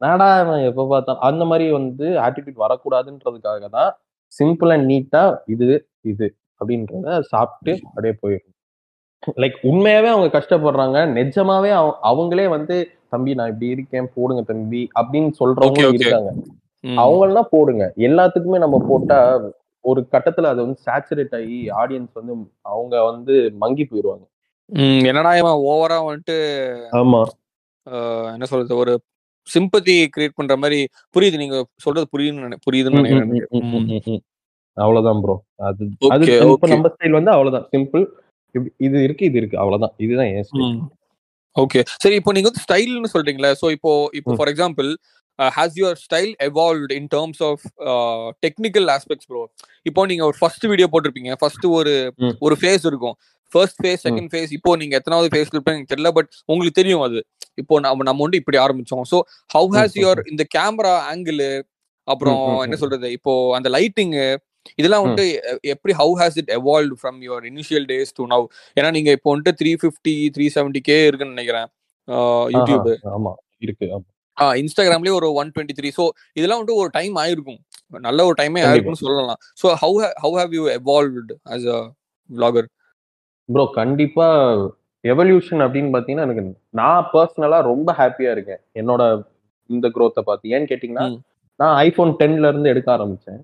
நாடா எப்ப பார்த்தா அந்த மாதிரி வந்து ஆட்டிடியூட் வரக்கூடாதுன்றதுக்காக தான் சிம்பிள் அண்ட் நீட்டா இது இது அப்படின்றத சாப்பிட்டு அப்படியே போயிடும் லைக் உண்மையாவே அவங்க கஷ்டப்படுறாங்க நிஜமாவே அவ- அவங்களே வந்து தம்பி நான் இப்படி இருக்கேன் போடுங்க தம்பி அப்படின்னு சொல்றவங்க. இருக்காங்க ம். அவங்கன்னா போடுங்க எல்லாத்துக்குமே நம்ம போட்டா ஒரு கட்டத்துல அது வந்து சேச்சுரேட் ஆகி ஆடியன்ஸ் வந்து அவங்க வந்து மங்கி போயிடுவாங்க என்னடா இவன் ஓவரா வந்துட்டு ஆமா. என்ன சொல்றது ஒரு சிம்பத்தி கிரியேட் பண்ற மாதிரி புரியுது. நீங்க சொல்றது புரியுதுன்னு புரியுதுன்னு நினைக்கிறேன். அவ்வளவுதான் ப்ரோ அது அது. நம்ம ஸ்டைல் வந்து அவ்வளவுதான். சிம்பிள் இது இருக்கு இது இருக்கு. அவ்வளவுதான். இதுதான் என் ஓகே. சரி இப்போ நீங்க வந்து ஸ்டைல்னு சொல்றீங்களா சோ இப்போ இப்போ. For example has your style evolved in terms of technical aspects bro இப்போ நீங்க ஒரு ஃபர்ஸ்ட் வீடியோ போட்டிருப்பீங்க. ஃபர்ஸ்ட் ஒரு. ஒரு ஃபேஸ் இருக்கும். ஃபர்ஸ்ட் ஃபேஸ் செகண்ட் ஃபேஸ் இப்போ நீங்க எத்தனாவது ஃபேஸ் இருப்பீங்க எனக்கு தெரியல பட் உங்களுக்கு தெரியும் அது. இப்போ நம்ம நம்ம வந்து இப்படி ஆரம்பிச்சோம். ஸோ ஹவு ஹாஸ் யுவர் இந்த கேமரா ஆங்கிள் அப்புறம் என்ன. சொல்றது? இப்போ அந்த லைட்டிங் இதெல்லாம் வந்துட்டு எப்படி how has it evolve from your initial days to now ஏன்னா நீங்க இப்போ வந்துட்டு three fifty three seventy K இருக்குன்னு நினைக்கிறேன். யூடியூப் ஆமா இருக்கு இன்ஸ்டாகிராம்லயே ஒரு ஒன் டுவெண்ட்டி த்ரீ ஸோ இதெல்லாம் வந்துட்டு ஒரு டைம் ஆயிருக்கும். நல்ல ஒரு டைமே. ஆயிருக்கும்னு சொல்லலாம். So how how have you evolved as a vlogger? Bro கண்டிப்பா எவல்யூஷன் அப்படின்னு பாத்தீங்கன்னா எனக்கு நான் பர்சனலா ரொம்ப ஹாப்பியா இருக்கேன். என்னோட இந்த growth-அ பார்த்து. ஏன்னு கேட்டீங்கன்னா. நான் ஐபோன் டென்ல இருந்து எடுக்க ஆரம்பிச்சேன்.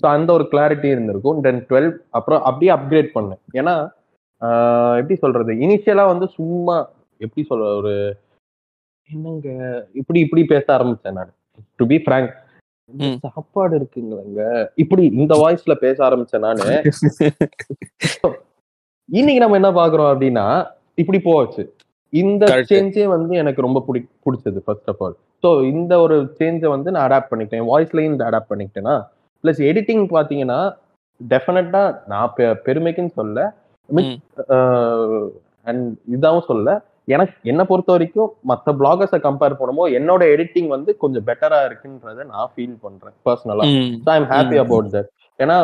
ஸோ அந்த ஒரு கிளாரிட்டி இருந்திருக்கும். தென் டுவெல் அப்புறம் அப்படியே அப்கிரேட் பண்ணேன். ஏன்னா எப்படி சொல்றது? இனிஷியலா வந்து சும்மா எப்படி சொல்ற ஒரு என்னங்க? இப்படி இப்படி பேச ஆரம்பிச்சேன் நான். டு பி ம். சாப்பாடு இருக்குங்களங்க. இப்படி இந்த வாய்ஸ்ல பேச ஆரம்பிச்சேன் நானு. இன்னைக்கு நம்ம என்ன பாக்குறோம் அப்படின்னா இப்படி போச்சு. இந்த. சேஞ்சே வந்து எனக்கு ரொம்ப பிடி பிடிச்சது ஃபர்ஸ்ட் ஆஃப் ஆல் ஸோ இந்த ஒரு சேஞ்சை வந்து நான் அடாப்ட் பண்ணிக்கிட்டேன். வாய்ஸ்லயும் இந்த அடாப்ட் பண்ணிக்கிட்டேனா? ப்ளஸ் எடிட்டிங் பாத்தீங்கன்னா டெஃபினட்டா நான் பெருமைக்குன்னு சொல்ல. அண்ட் இதாவும் சொல்ல எனக்கு என்ன பொறுத்த வரைக்கும் மற்ற பிளாகர்ஸை கம்பேர் பண்ணும்போது என்னோட எடிட்டிங் வந்து கொஞ்சம் பெட்டரா இருக்குன்றத நான் ஃபீல் பண்றேன் பர்சனலா ம். So I'm happy. About that ஏன்னா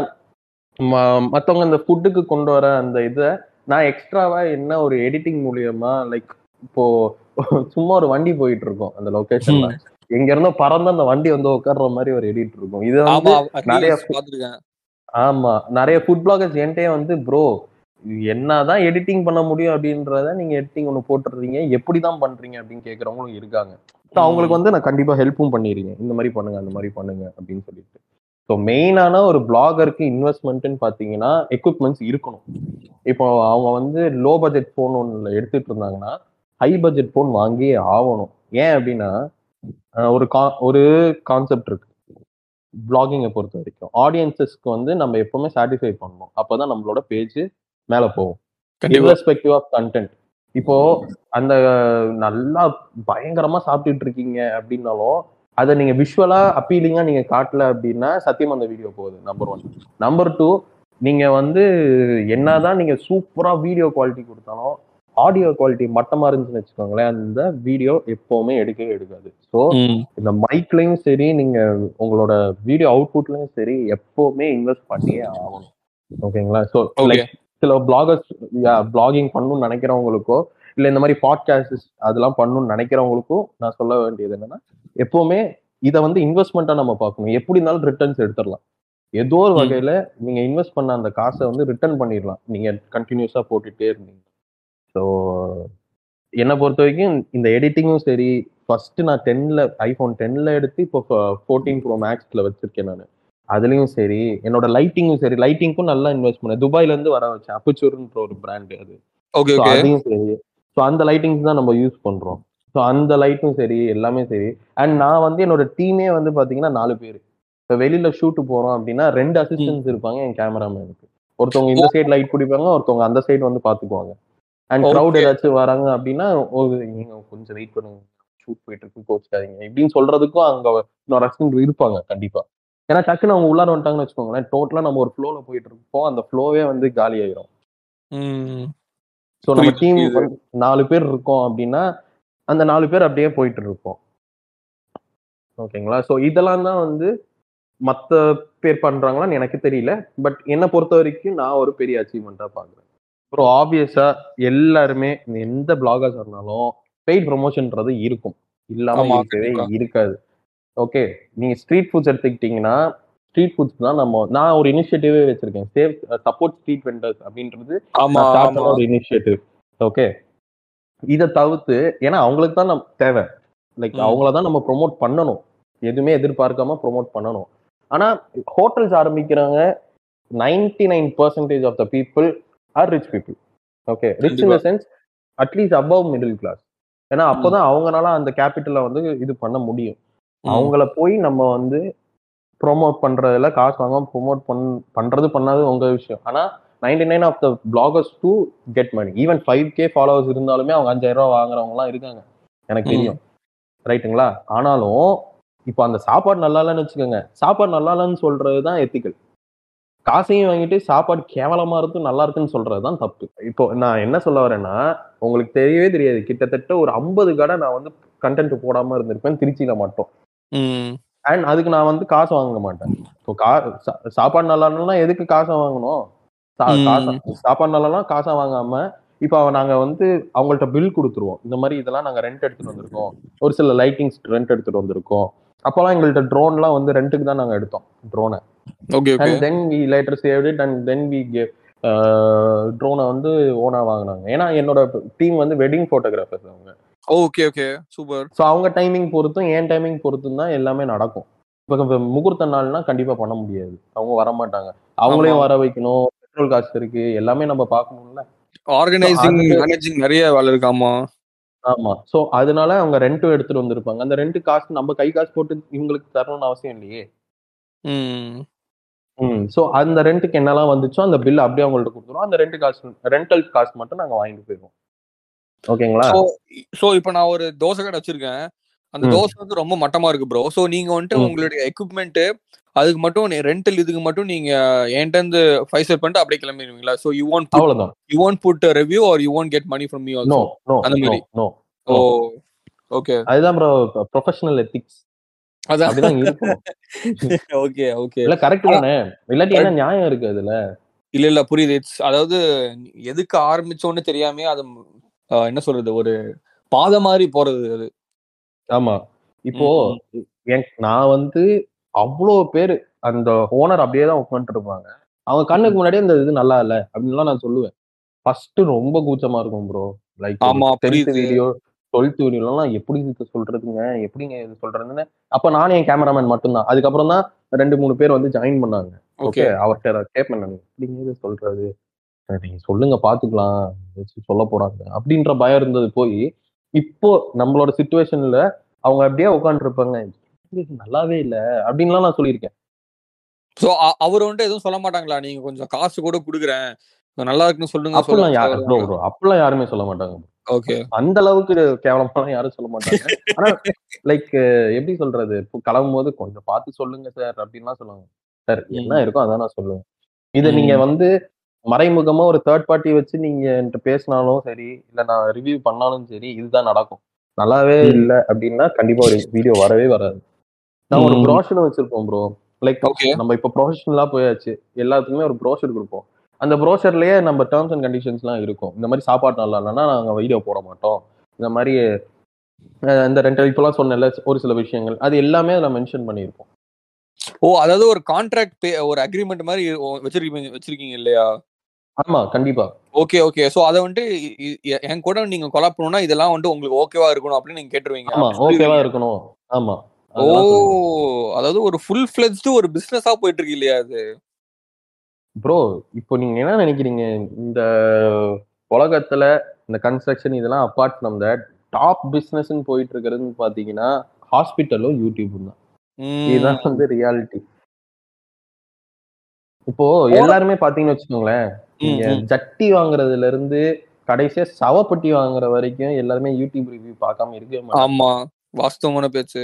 ம- மத்தவங்க இந்த ஃபுட்டுக்கு கொண்டு வர அந்த இதை நான் எக்ஸ்ட்ராவா என்ன ஒரு எடிட்டிங் மூலியமா லைக் இப்போ சும்மா ஒரு வண்டி போயிட்டு இருக்கும் அந்த லொகேஷன்ல எங்க இருந்தோ பறந்து அந்த வண்டி வந்து உட்கார்ற மாதிரி ஒரு எடிட் இருக்கும் இது வந்து நிறைய ஆமா நிறைய ஃபுட் பிளாகர்ஸ் என்கிட்டயே வந்து ப்ரோ என்னதான் எடிட்டிங் பண்ண முடியும் அப்படின்றத நீங்க எடிட்டிங் ஒன்று போட்டுறீங்க எப்படிதான் பண்றீங்க அப்படின்னு கேக்குறவங்களும் இருக்காங்க. ஸோ அவங்களுக்கு வந்து நான் கண்டிப்பா ஹெல்ப்பும் பண்ணிருக்கேன் இந்த மாதிரி பண்ணுங்க அந்த மாதிரி பண்ணுங்க அப்படின்னு சொல்லிட்டு. ஸோ மெயினான ஒரு பிளாகருக்கு இன்வெஸ்ட்மெண்ட்னு பார்த்தீங்கன்னா எக்யூப்மெண்ட்ஸ் இருக்கணும். இப்போ அவங்க வந்து லோ பட்ஜெட் ஃபோன் ஒன்று எடுத்துட்டு இருந்தாங்கன்னா ஹை பட்ஜெட் ஃபோன் வாங்கியே ஆகணும். ஏன் அப்படின்னா ஒரு கா ஒரு கான்செப்ட் இருக்கு. பிளாகிங்கை பொறுத்த வரைக்கும் ஆடியன்சஸ்க்கு வந்து நம்ம எப்பவுமே சாட்டிஸ்ஃபை பண்ணணும். அப்பதான் நம்மளோட பேஜ் மேல போகும். irrespective ஆஃப் கண்டென்ட் இப்போ அந்த நல்லா பயங்கரமா சாப்பிட்டுட்டு இருக்கீங்க அப்படின்னாலும் அதை நீங்க விஷுவலா அப்பீலிங்கா நீங்க காட்டல அப்படின்னா சத்தியமா அந்த வீடியோ போகுது நம்பர் ஒன் நம்பர் டூ நீங்க வந்து என்னதான் நீங்க சூப்பரா வீடியோ குவாலிட்டி கொடுத்தாலும் ஆடியோ குவாலிட்டி மட்டமா இருந்துச்சுன்னு வச்சுக்கோங்களேன் அந்த வீடியோ எப்பவுமே எடுக்கவே எடுக்காது. ஸோ இந்த மைக்லயும் சரி நீங்க உங்களோட வீடியோ அவுட்புட்லயும் சரி எப்பவுமே இன்வெஸ்ட் பண்ணியே ஆகணும். ஓகேங்களா ஸோ லைக் சில பிளாகர்ஸ் பிளாகிங் பண்ணணும்னு நினைக்கிறவங்களுக்கோ இல்ல இந்த மாதிரி பாட்காஸ்ட் அதெல்லாம் பண்ணணும்னு நினைக்கிறவங்களுக்கும் நான் சொல்ல வேண்டியது என்னன்னா எப்பவுமே இதை வந்து இன்வெஸ்ட்மெண்ட்டா நம்ம பார்க்கணும். எப்படி இருந்தாலும் ரிட்டர்ன்ஸ் எடுத்துடலாம். ஏதோ ஒரு வகையில நீங்க இன்வெஸ்ட் பண்ண அந்த காசை வந்து ரிட்டர்ன் பண்ணிடலாம். நீங்க கண்டினியூஸா போட்டுட்டே இருந்தீங்க. ஸோ என்னை பொறுத்த வரைக்கும் இந்த எடிட்டிங்கும் சரி ஃபர்ஸ்ட் நான் டென்ல ஐபோன் டென்ல எடுத்து இப்போ ஃபோர்டீன் ப்ரோ மேக்ஸ்ல வச்சிருக்கேன் நான். அதுலயும் சரி என்னோட லைட்டிங்கும் சரி லைட்டிங்க்கும் நல்லா இன்வெஸ்ட் பண்ணேன். துபாயில இருந்து வர வச்சேன். அப்புச்சூர்ன்ற ஒரு பிராண்ட் அது. ஓகே அதையும் சரி. ஸோ அந்த லைட்டிங்ஸ் தான் நம்ம யூஸ் பண்றோம். ஸோ அந்த லைட்டும் சரி எல்லாமே சரி. அண்ட் நான் வந்து என்னோட டீமே வந்து பாத்தீங்கன்னா நாலு பேர். இப்போ வெளியில ஷூட்டு போறோம் அப்படின்னா ரெண்டு அசிஸ்டன்ஸ் இருப்பாங்க என் கேமராமேனுக்கு ஒருத்தவங்க இந்த சைடு லைட் பிடிப்பாங்க ஒருத்தவங்க அந்த சைடு வந்து பாத்துக்குவாங்க. அண்ட். க்ரௌட் ஏதாச்சும் வராங்க அப்படின்னா நீங்க கொஞ்சம் வெயிட் பண்ணுங்க. ஷூட் போயிட்டு இருக்கு கோச்சுக்காதீங்க. இப்படின்னு சொல்றதுக்கும் அங்க இன்னொரு அசிஸ்டன்ட் இருப்பாங்க கண்டிப்பா. ஏன்னா டக்குன்னு அவங்க உள்ளார வந்துட்டாங்கன்னு வச்சுக்கோங்களேன். டோட்டலா நம்ம ஒரு ஃப்ளோல போயிட்டு இருப்போம். அந்த ஃப்ளோவே வந்து காலி ஆயிரும். ஸோ நம்ம டீம். நாலு பேர் இருக்கோம் அப்படின்னா அந்த நாலு பேர் அப்படியே போயிட்டு இருப்போம். ஓகேங்களா? ஸோ இதெல்லாம் தான் வந்து மற்ற பேர் பண்றாங்களான்னு எனக்கு தெரியல. பட் என்னை பொறுத்த வரைக்கும் நான் ஒரு பெரிய அச்சீவ்மெண்ட்டா பாக்குறேன். அப்புறம் ஆப்வியஸா எல்லாருமே எந்த பிளாகர்ஸ் இருந்தாலும் பெய்ட் ப்ரொமோஷன்ன்றது இருக்கும். இல்லாம இருக்கவே. இருக்காது. ஓகே நீங்க ஸ்ட்ரீட் ஃபுட்ஸ் எடுத்துக்கிட்டீங்கன்னா ஸ்ட்ரீட் ஃபுட்ஸ் தான் நம்ம நான் ஒரு இனிஷியேட்டிவே வச்சிருக்கேன். சேவ் சப்போர்ட் ஸ்ட்ரீட் வெண்டர்ஸ் அப்படின்றது ஒரு இனிஷியேட்டிவ் ஓகே இதை தவிர்த்து ஏன்னா அவங்களுக்கு தான் நம்ம தேவை. லைக். அவங்கள தான் நம்ம ப்ரோமோட் பண்ணணும். எதுவுமே எதிர்பார்க்காம ப்ரோமோட் பண்ணணும். ஆனா ஹோட்டல்ஸ் ஆரம்பிக்கிறாங்க. Ninety nine percentage of the people are rich people okay rich in the. Sense at least above middle class ஏன்னா அப்போதான் அவங்களால அந்த கேபிட்டலை வந்து இது பண்ண முடியும். அவங்கள போய் நம்ம வந்து ப்ரோமோட் பண்றதுல காசு வாங்காம ப்ரோமோட் பண் பண்றது பண்ணாது உங்க விஷயம். ஆனா ninety nine of the vloggers to get money even five K followers இருந்தாலுமே அவங்க அஞ்சாயிரம் ரூபாய் வாங்குறவங்க எல்லாம் இருக்காங்க. எனக்கு. தெரியும். ரைட்டுங்களா ஆனாலும் இப்போ அந்த சாப்பாடு நல்லா இல்லைன்னு வச்சுக்கோங்க. சாப்பாடு நல்லா இல்லைன்னு சொல்றது தான் எத்திக்கல் காசையும் வாங்கிட்டு சாப்பாடு கேவலமா இருக்கு நல்லா இருக்குன்னு சொல்றது தான் தப்பு. இப்போ நான் என்ன சொல்ல வரேன்னா உங்களுக்கு தெரியவே தெரியாது. கிட்டத்தட்ட ஒரு ஐம்பது கடை நான் வந்து கண்டென்ட் போடாம இருந்திருப்பேன் திருச்சியில மட்டும். அண்ட் அதுக்கு நான் வந்து காசு வாங்க மாட்டேன். இப்போ கா சாப்பாடு நல்லா இல்லைன்னா எதுக்கு காசை வாங்கணும்? சாப்பாடு நல்லா காசை வாங்காம இப்போ நாங்க வந்து அவங்கள்ட்ட பில் கொடுத்துருவோம். இந்த மாதிரி இதெல்லாம் நாங்க ரெண்ட் எடுத்துட்டு வந்திருக்கோம். ஒரு சில லைட்டிங்ஸ் ரெண்ட் எடுத்துட்டு வந்திருக்கோம். அப்போல்லாம் எங்கள்ட்ட ட்ரோன்லாம் வந்து ரெண்ட்டுக்கு தான் நாங்க எடுத்தோம் ட்ரோனை and then we later saved it and then we ட்ரோனை வந்து ஓனா வாங்கினாங்க. ஏன்னா என்னோட டீம் வந்து வெட்டிங் போட்டோகிராஃபர்ஸ் அவங்க. ஓகே ஓகே சூப்பர் ஸோ அவங்க டைமிங் பொறுத்தும் என் டைமிங் பொறுத்தும் தான் எல்லாமே நடக்கும். இப்போ முகூர்த்த நாள்னா கண்டிப்பா பண்ண முடியாது. அவங்க வர மாட்டாங்க. அவங்களையும். வர வைக்கணும். பெட்ரோல் காசு இருக்கு. எல்லாமே நம்ம பார்க்கணும்ல. ஆர்கனைசிங் மேனேஜிங் நிறைய வேலை இருக்காமா ஆமா. சோ அதனால அவங்க ரெண்ட்டும் எடுத்துட்டு வந்திருப்பாங்க. அந்த ரெண்ட் காசு நம்ம கை காசு போட்டு இவங்களுக்கு தரணும்னு அவசியம் இல்லையே. ம். ஸோ அந்த ரெண்ட்டுக்கு என்னெல்லாம் வந்துச்சோ அந்த பில் அப்படியே அவங்கள்ட்ட கொடுத்துருவோம். அந்த ரெண்ட் காசு ரெண்டல் காசு மட்டும் நாங்க வாங்கிட்டு போயிடுவோம். ஓகேங்களா? சோ இப்போ நான் ஒரு தோசை கடை வச்சிருக்கேன். அந்த. தோசை வந்து ரொம்ப மட்டமா இருக்கு ப்ரோ சோ நீங்க வந்துட்டு. உங்களுடைய எக்யூப்மெண்ட் அதுக்கு மட்டும் ரெண்டல் இதுக்கு மட்டும் நீங்க என்கிட்ட இருந்து ஃபைவ் செட் பண்ணிட்டு அப்படியே கிளம்பிடுவீங்களா? சோ யூ வாண்ட் அவ்வளவுதான். You want put review or you want get money from me no also no அந்த மாதிரி. நோ ஓ ஓகே அதுதான் ப்ரோ ப்ரொஃபஷனல் எத்திக்ஸ் அதான். ஓகே ஓகே இல்ல கரெக்ட் தானே? இல்லாட்டி என்ன நியாயம் இருக்கு அதுல? இல்ல இல்ல புரியுது. It's- அதாவது எதுக்கு ஆரம்பிச்சோன்னு தெரியாம அது என்ன சொல்றது ஒரு பாதை மாதிரி போறது அது. ஆமா. இப்போ நான் வந்து அவ்வளோ பேர் அந்த ஓனர் அப்படியே தான் உட்காந்துட்டு இருப்பாங்க அவங்க கண்ணுக்கு முன்னாடியே இந்த இது நல்லா இல்ல அப்படின்லாம் நான் சொல்லுவேன். ஃபர்ஸ்ட் ரொம்ப கூச்சமா இருக்கும் ப்ரோ லைக் ஆமா. வீடியோ டுவெல்த் வீடியோலாம் எப்படி இது சொல்றதுங்க? எப்படிங்க இது சொல்றதுன்னு? அப்ப நானும் என் கேமராமேன் மட்டும்தான். அதுக்கப்புறம் தான் ரெண்டு மூணு பேர் வந்து ஜாயின் பண்ணாங்க. ஓகே. அவர்கிட்ட கேட்பேன் நான். எப்படிங்க இது சொல்றது? நீங்க சொல்லுங்க பாத்துக்கலாம் சொல்ல போறாங்க. அப்படின்ற பயம் இருந்தது போய் இப்போ நம்மளோட சுச்சுவேஷன்ல அவங்க அப்படியே இது நல்லாவே இல்ல அப்படின்லாம் நான் சொல்லியிருக்கேன். சோ அவர் வந்துட்டு எதுவும் சொல்ல மாட்டாங்களா? நீங்க கொஞ்சம் காசு கூட குடுக்குறேன். நல்லா இருக்குன்னு சொல்லுங்க அப்படிலாம் யாரு ப்ரோ ப்ரோ அப்படிலாம் யாருமே சொல்ல மாட்டாங்க ஓகே அந்த அளவுக்கு கேவலமாலாம் யாரும் சொல்ல மாட்டாங்க. ஆனா லைக் எப்படி சொல்றது? இப்போ கிளம்பும் போது கொஞ்சம் பார்த்து சொல்லுங்க சார் அப்படின்லாம் சொல்லுவாங்க. சார் என்ன இருக்கோ அதான் நான் சொல்லுவேன். இதை. நீங்க வந்து மறைமுகமா ஒரு தேர்ட் பார்ட்டி வச்சு நீங்க என்கிட்ட பேசினாலும் சரி இல்ல நான் ரிவ்யூ பண்ணாலும் சரி இதுதான் நடக்கும். நல்லாவே. இல்ல அப்படின்னா கண்டிப்பா ஒரு வீடியோ வரவே வராது. நான் ஒரு ம். ப்ரோஷன் வச்சிருப்போம் ப்ரோ லைக். நம்ம இப்ப ப்ரொஃபஷனலா போயாச்சு. எல்லாத்துக்குமே ஒரு ப்ரோஷர் கொடுப்போம். அந்த ப்ரோஷர்லயே நம்ம டேர்ம்ஸ் அண்ட் கண்டிஷன்ஸ்லாம் இருக்கும். இந்த மாதிரி சாப்பாடு நல்லா இல்லைன்னா நாங்க வீடியோ போட மாட்டோம். இந்த மாதிரி இந்த ரெண்டு இப்பெல்லாம் சொன்னேன்ல ஒரு சில விஷயங்கள். அது எல்லாமே அதில் மென்ஷன் பண்ணியிருப்போம். ஓ அதாவது ஒரு கான்ட்ராக்ட் ஒரு அக்ரிமெண்ட் மாதிரி வச்சிருக்கீங்க வச்சிருக்கீங்க இல்லையா? ஆமா கண்டிப்பா. Okay okay. சோ அத எ- என் கூட நீங்க கொலாப் பண்ணணும்னா இதெல்லாம் வந்துட்டு உங்களுக்கு ஓகேவா இருக்கணும் அப்படின்னு நீங்க கேட்டுருவீங்க. ஆமா ஓகேவா. இருக்கணும். ஆமா ஓ. அதாவது ஒரு ஃபுல் ஃபிளெஜ்டு ஒரு பிசினஸா போயிட்டு இருக்கு இல்லையா அது? ப்ரோ இப்போ நீங்க என்ன நினைக்கிறீங்க? இந்த உலகத்துல இந்த கன்ஸ்ட்ரக்ஷன் இதெல்லாம் அப்பார்ட் ஃப்ரம் தட் டாப் பிசினஸ்ன்னு போயிட்டு இருக்கிறதுன்னு பாத்தீங்கன்னா ஹாஸ்பிட்டலும் யூடியூபும் தான். இதுதான் வந்து ரியாலிட்டி இப்போ எல்லாருமே பாத்தீங்கன்னு வச்சுக்கோங்களேன். ஜட்டி வாங்குறதுல இருந்து கடைசியா சவப்பட்டி வாங்குற வரைக்கும் எல்லாருமே யூடியூப் ரிவ்யூ பார்க்காம மாட்டாங்க. ஆமா வாஸ்தவமான பேச்சு.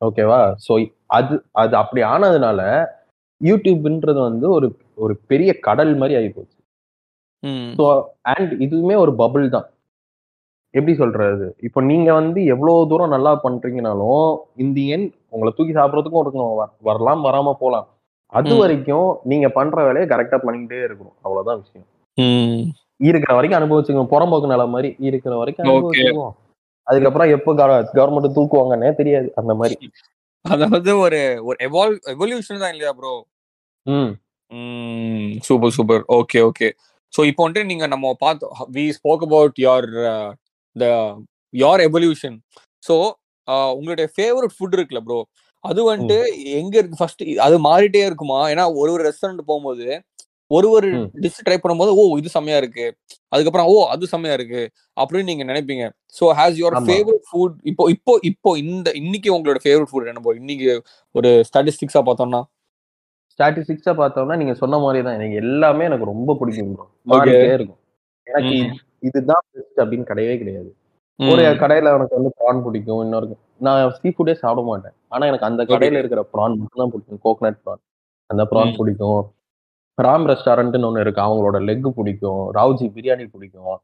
ஓகேவா சோ அது அது அப்படி ஆனதுனால யூடியூப்ன்றது வந்து ஒரு ஒரு பெரிய கடல் மாதிரி ஆகி போச்சு. ஸோ அண்ட் இதுவுமே ஒரு பபிள் தான். எப்படி சொல்றது? இப்போ நீங்க வந்து எவ்வளவு தூரம் நல்லா பண்றீங்கனாலும் இந்த எண் உங்களை தூக்கி சாப்பிடறதுக்கும் ஒருத்தவங்க வரலாம் வராம போலாம் அது. வரைக்கும் நீங்க பண்ற வேலையை கரெக்டா பண்ணிக்கிட்டே இருக்கணும். அவ்வளவுதான் விஷயம். இருக்கிற வரைக்கும் அனுபவிச்சுக்கணும். புறம்போக்கு நிலை மாதிரி இருக்கிற வரைக்கும். அனுபவிச்சுக்குவோம். அதுக்கப்புறம் எப்போ கவர்மெண்ட் தூக்குவாங்கன்னே தெரியாது அந்த மாதிரி. அதாவது ஒரு ஒரு எவால்வ் எவல்யூஷன் தான் இல்லையா ப்ரோ ம். Super super okay okay so இப்போ வந்துட்டு நீங்க நம்ம பார்த்தோம் we spoke about your the your evolution so உங்களுடைய ஃபேவரட் ஃபுட் இருக்குல்ல ப்ரோ அது வந்துட்டு எங்க இருக்கு? ஃபர்ஸ்ட் அது மாறிட்டே இருக்குமா? ஏன்னா ஒரு ஒரு ரெஸ்டாரண்ட் போகும்போது ஒரு ஒரு. டிஷ் ட்ரை பண்ணும்போது ஓ இது செம்மையா இருக்கு. அதுக்கப்புறம் ஓ அது செம்மையா இருக்கு. அப்படின்னு நீங்க நினைப்பீங்க. So has your. Favourite food இப்போ இப்போ இப்போ இந்த இன்னைக்கு உங்களோட ஃபேவரட் ஃபுட் என்ன bro? இன்னைக்கு ஒரு ஸ்டாட்டிஸ்டிக்ஸா பார்த்தோம்னா. ஸ்டாட்டிஸ்டிக்ஸா பார்த்தோம்னா நீங்க சொன்ன மாதிரி தான். எனக்கு எல்லாமே எனக்கு ரொம்ப பிடிக்கும். மாறிட்டே இருக்கும். எனக்கு இதுதான் பெஸ்ட் அப்படின்னு கிடையவே கிடையாது. ஒரு கடையில எனக்கு வந்து ப்ரான் பிடிக்கும் இன்னொரு நான் சீ ஃபுட்டே சாப்பிட மாட்டேன். ஆனா எனக்கு அந்த கடையில இருக்கிற ப்ரான் மட்டும் தான் பிடிக்கும். கோகனட் ப்ரான் அந்த ப்ரான். பிடிக்கும். ராம் ரெஸ்டாரண்ட்னு ஒண்ணு இருக்கு. அவங்களோட லெக் பிடிக்கும். ராவ்ஜி பிரியாணி பிடிக்கும்.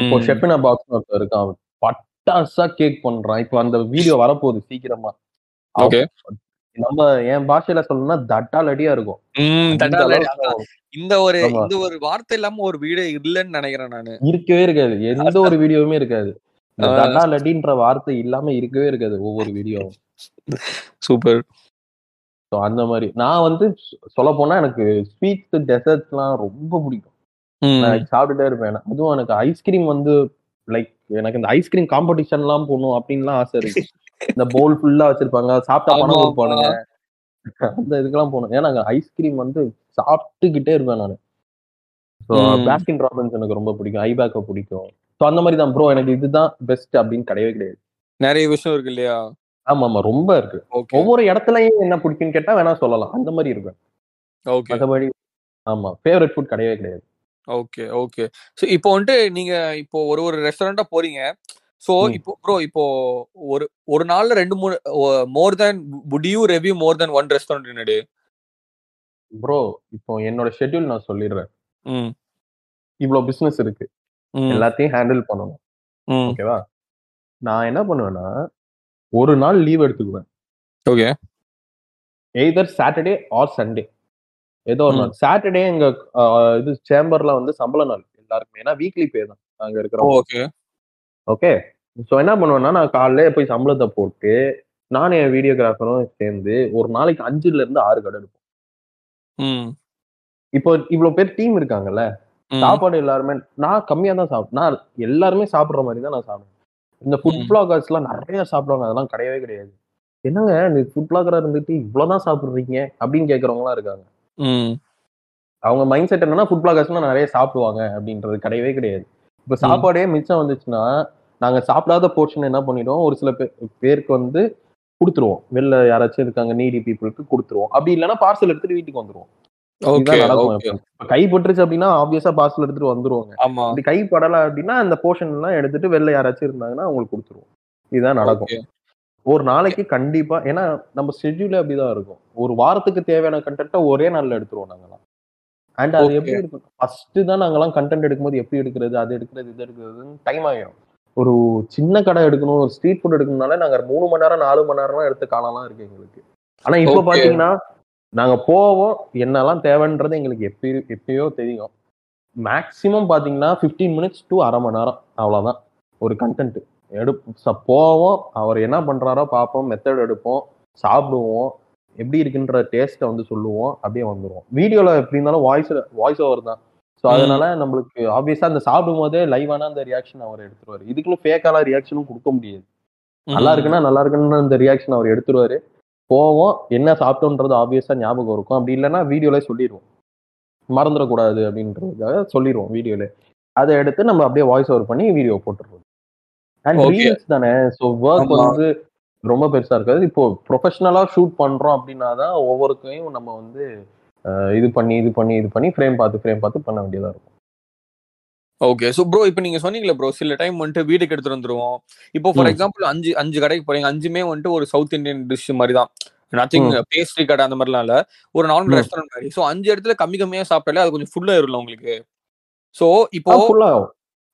இப்போ ஷெஃபினா பாக்ஸ் ஒருத்தர் இருக்கான். பட்டாசா கேக் பண்றான். இப்போ அந்த வீடியோ வரப்போகுது சீக்கிரமா. நம்ம என் பாஷையில சொல்லணும்னா தட்டாலடியா இருக்கும். இந்த ஒரு. இந்த ஒரு வார்த்தை இல்லாம ஒரு வீடு இல்லைன்னு நினைக்கிறேன் நானு. இருக்கவே இருக்காது. எந்த ஒரு வீடியோவுமே இருக்காது. தட்டாலடின்ற வார்த்தை இல்லாம இருக்கவே இருக்காது ஒவ்வொரு வீடியோவும் சூப்பர். ஸோ அந்த மாதிரி. நான் வந்து சொல்ல போனா எனக்கு ஸ்வீட்ஸ் டெசர்ட்ஸ்லாம் ரொம்ப பிடிக்கும். நான் சாப்பிட்டுட்டே இருப்பேன். அதுவும் எனக்கு ஐஸ்கிரீம் வந்து லைக் எனக்கு இந்த ஐஸ்கிரீம் காம்படிஷன்லாம் போகணும் அப்படின்லாம் ஆசை இருக்கு. இந்த போல் ஃபுல்லா வச்சிருப்பாங்க. சாப்பிட்டா பணம். கொடுப்பானுங்க. அந்த இதுக்கெல்லாம் போகணும் ஏன்னா ஐஸ்கிரீம் வந்து சாப்பிட்டுக்கிட்டே இருப்பேன் நான். ஸோ. பேஸ்கின் ராபின்ஸ் எனக்கு ரொம்ப பிடிக்கும். ஐபேக்கை பிடிக்கும். ஸோ அந்த மாதிரி தான் ப்ரோ எனக்கு இதுதான் பெஸ்ட் அப்படின்னு கிடையவே கிடையாது. நிறைய விஷயம் இருக்கு இல்லையா? ஆமா ஆமா. ரொம்ப இருக்கு. ஒவ்வொரு இடத்துலயும் என்ன பிடிக்கும்னு கேட்டா வேணா சொல்லலாம். அந்த மாதிரி இருக்கும். ஓகே மற்றபடி ஆமா. ஃபேவரட் ஃபுட் கிடையவே கிடையாது. ஓகே ஓகே ஸோ இப்போ வந்துட்டு நீங்க இப்போ ஒரு ஒரு ரெஸ்டாரண்டா போறீங்க. ஸோ. இப்போ ப்ரோ இப்போ ஒரு ஒரு நாள்ல ரெண்டு மூணு more than would you review more than one restaurant என்னடி? ப்ரோ இப்போ என்னோட ஷெட்யூல் நான் சொல்லிடுறேன். ம். இவ்வளவு பிசினஸ் இருக்கு. எல்லாத்தையும் ஹேண்டில் பண்ணணும். ஓகேவா? நான் என்ன பண்ணுவேன்னா ஒரு நாள் லீவ் எடுத்துக்குவேன். Okay. Either Saturday or Sunday ஏதோ ஒரு. நாள். சாட்டர்டே எங்க இது சேம்பர்ல வந்து சம்பள நாள் எல்லாருக்குமே. ஏன்னா வீக்லி பே தான் அங்க இருக்கிறோம் ஓகே ஓகே? ஸோ என்ன பண்ணுவேன்னா நான் காலையிலே போய் சம்பளத்தை போட்டு நானும் என் வீடியோகிராஃபரும் சேர்ந்து ஒரு நாளைக்கு அஞ்சுல இருந்து ஆறு கடை எடுப்போம். இப்போ இவ்வளவு பேர் டீம் இருக்காங்கல்ல. சாப்பாடு எல்லாருமே நான் கம்மியா தான் சாப்பிட்டேன் நான் எல்லாருமே சாப்பிடுற மாதிரி தான் நான் சாப்பிடுவேன். இந்த ஃபுட். பிளாகர்ஸ் எல்லாம் நிறைய சாப்பிடுவாங்க அதெல்லாம் கிடையவே கிடையாது. என்னங்க இந்த ஃபுட் பிளாகரா இருந்துட்டு இவ்வளவுதான் சாப்பிடுறீங்க? அப்படின்னு கேக்குறவங்களாம் இருக்காங்க. அவங்க மைண்ட் செட் என்னன்னா ஃபுட் பிளாகர்ஸ்லாம் நிறைய சாப்பிடுவாங்க அப்படின்றது கிடையவே கிடையாது. இப்போ சாப்பாடே மிச்சம் வந்துச்சுன்னா நாங்க சாப்பிடாத போர்ஷன் என்ன பண்ணிடுவோம்? ஒரு சில பேர் பேருக்கு வந்து கொடுத்துருவோம். வெளில யாராச்சும் இருக்காங்க நீடி பீப்புளுக்கு கொடுத்துருவோம். அப்படி இல்லைன்னா பார்சல் எடுத்துட்டு வீட்டுக்கு வந்துருவோம். கை பட்டுருச்சு அப்படின்னா ஆப்வியஸா பார்சல் எடுத்துட்டு வந்துருவாங்க. ஆமா. அப்படி கை படல அப்படின்னா அந்த போர்ஷன் எல்லாம் எடுத்துட்டு வெளில யாராச்சும் இருந்தாங்கன்னா அவங்களுக்கு கொடுத்துருவோம். இதுதான் நடக்கும். ஒரு நாளைக்கு கண்டிப்பா ஏன்னா நம்ம ஷெட்யூலே அப்படிதான் இருக்கும். ஒரு வாரத்துக்கு தேவையான கண்டென்ட்டை ஒரே நாள்ல எடுத்துருவோம் நாங்கலாம் அண்ட் அது. எப்படி இருக்கும்? ஃபர்ஸ்ட் தான் நாங்கெல்லாம் கண்டென்ட் எடுக்கும்போது எப்படி எடுக்கிறது அது எடுக்கிறது இது எடுக்கிறதுன்னு டைம் ஆகிடும். ஒரு சின்ன கடை எடுக்கணும் ஒரு ஸ்ட்ரீட் ஃபுட் எடுக்கணும்னாலே நாங்க மூணு மணி நேரம் நாலு மணி நேரம்லாம் எடுத்த காலம்லாம் இருக்கு எங்களுக்கு. ஆனா இப்ப. பாத்தீங்கன்னா நாங்க போவோம் என்னெல்லாம் தேவைன்றது எங்களுக்கு எப்பயோ எப்பயோ தெரியும். மேக்ஸிமம் பாத்தீங்கன்னா 15 மினிட்ஸ் டு அரை மணி நேரம் அவ்வளவுதான். ஒரு கண்டென்ட் எடு ச- போவோம். அவர் என்ன பண்றாரோ பார்ப்போம் மெத்தட் எடுப்போம் சாப்பிடுவோம். எப்படி இருக்குன்ற டேஸ்ட்டை வந்து சொல்லுவோம் அப்படியே வந்துருவோம். வீடியோல எப்படி இருந்தாலும் வாய்ஸ் வாய்ஸ் ஓவர் தான். ஸோ. அதனால நம்மளுக்கு ஆப்வியஸா அந்த சாப்பிடும் போதே லைவான அந்த ரியாக்ஷன் அவர் எடுத்துருவாரு. இதுக்குன்னு ஃபேக்கான ரியாக்ஷனும் கொடுக்க முடியாது. நல்லா இருக்குன்னா நல்லா இருக்குன்னு அந்த ரியாக்ஷன் அவர் எடுத்துருவாரு. போவோம் என்ன சாப்பிட்டோன்றது ஆப்வியஸா ஞாபகம் இருக்கும். அப்படி இல்லைன்னா வீடியோல சொல்லிடுவோம் மறந்துடக்கூடாது அப்படின்றதுக்காக சொல்லிடுவோம் வீடியோல அதை எடுத்து நம்ம அப்படியே வாய்ஸ் ஓவர் பண்ணி வீடியோ போட்டுருவோம். அண்ட். ரீல்ஸ் தானே. So work. வந்து ரொம்ப பெருசா இருக்காது. இப்போ ப்ரொஃபஷனலா ஷூட் பண்றோம் அப்படின்னா தான் ஒவ்வொருக்கையும் நம்ம வந்து இது பண்ணி இது பண்ணி இது பண்ணி ஃப்ரேம் பார்த்து ஃப்ரேம் பார்த்து பண்ண வேண்டியதா இருக்கும். ஓகே ஸோ ப்ரோ இப்போ நீங்க சொன்னீங்களே ப்ரோ சில டைம் வந்துட்டு வீட்டுக்கு எடுத்துட்டு வந்துருவோம். இப்போ ஃபார். எக்ஸாம்பிள் அஞ்சு அஞ்சு கடைக்கு போறீங்க அஞ்சுமே வந்துட்டு ஒரு சவுத் இந்தியன் டிஷ் மாதிரி தான் நத்திங் பேஸ்ட்ரி கடை அந்த மாதிரிலாம் இல்ல. ஒரு நார்மல். ரெஸ்டாரண்ட் மாதிரி. ஸோ அஞ்சு இடத்துல கம்மி கம்மியா சாப்பிட்டாலே அது கொஞ்சம் ஃபுல்லா ஆயிரும்ல உங்களுக்கு. ஸோ இப்போ ஃபுல்லா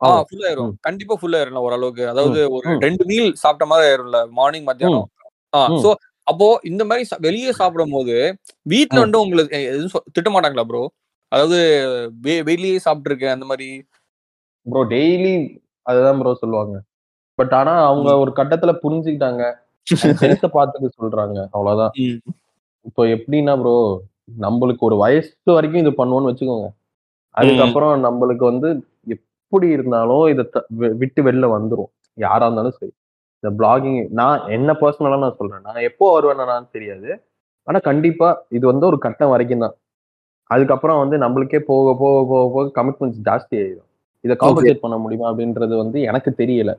ஆ ஃபுல் ஆயிரும் கண்டிப்பா ஃபுல் ஆயிரும் ஓரளவுக்கு. அதாவது ஒரு. ரெண்டு மீல் சாப்பிட்ட மாதிரி ஆயிரும்ல மார்னிங் மத்தியானம். ஆ. சோ அப்போ இந்த மாதிரி சா- வெளியே சாப்பிடும் போது வீட்ல ம். வந்து உங்களுக்கு எதுவும் சொ- திட்ட மாட்டாங்களா ப்ரோ அதாவது வெளியே சாப்பிட்டு இருக்கேன் அந்த மாதிரி ப்ரோ டெய்லி அதுதான் ப்ரோ சொல்லுவாங்க. பட் ஆனா அவங்க ஒரு கட்டத்துல புரிஞ்சுக்கிட்டாங்க. ஹெல்த்த பார்த்துட்டு சொல்றாங்க. அவ்வளவுதான். இப்போ எப்படின்னா ப்ரோ நம்மளுக்கு ஒரு வயசு வரைக்கும் இது பண்ணுவோம்னு வச்சுக்கோங்க. அதுக்கப்புறம் நம்மளுக்கு வந்து எப்படி இருந்தாலும் இதை விட்டு வெளில வந்துரும். யாரா இருந்தாலும் சரி. இந்த பிளாகிங் நான் என்ன பர்சனலா நான் சொல்றேன். நான் எப்போ வருவேன்னு தெரியாது. ஆனா கண்டிப்பா இது வந்து ஒரு கட்டம் வரைக்கும் தான். அதுக்கப்புறம் வந்து நம்மளுக்கே போக போக போக போக கமிட்மெண்ட்ஸ் ஜாஸ்தி ஆயிடும் இதை காம்பன்சேட் பண்ண முடியுமா அப்படின்றது வந்து எனக்கு தெரியல.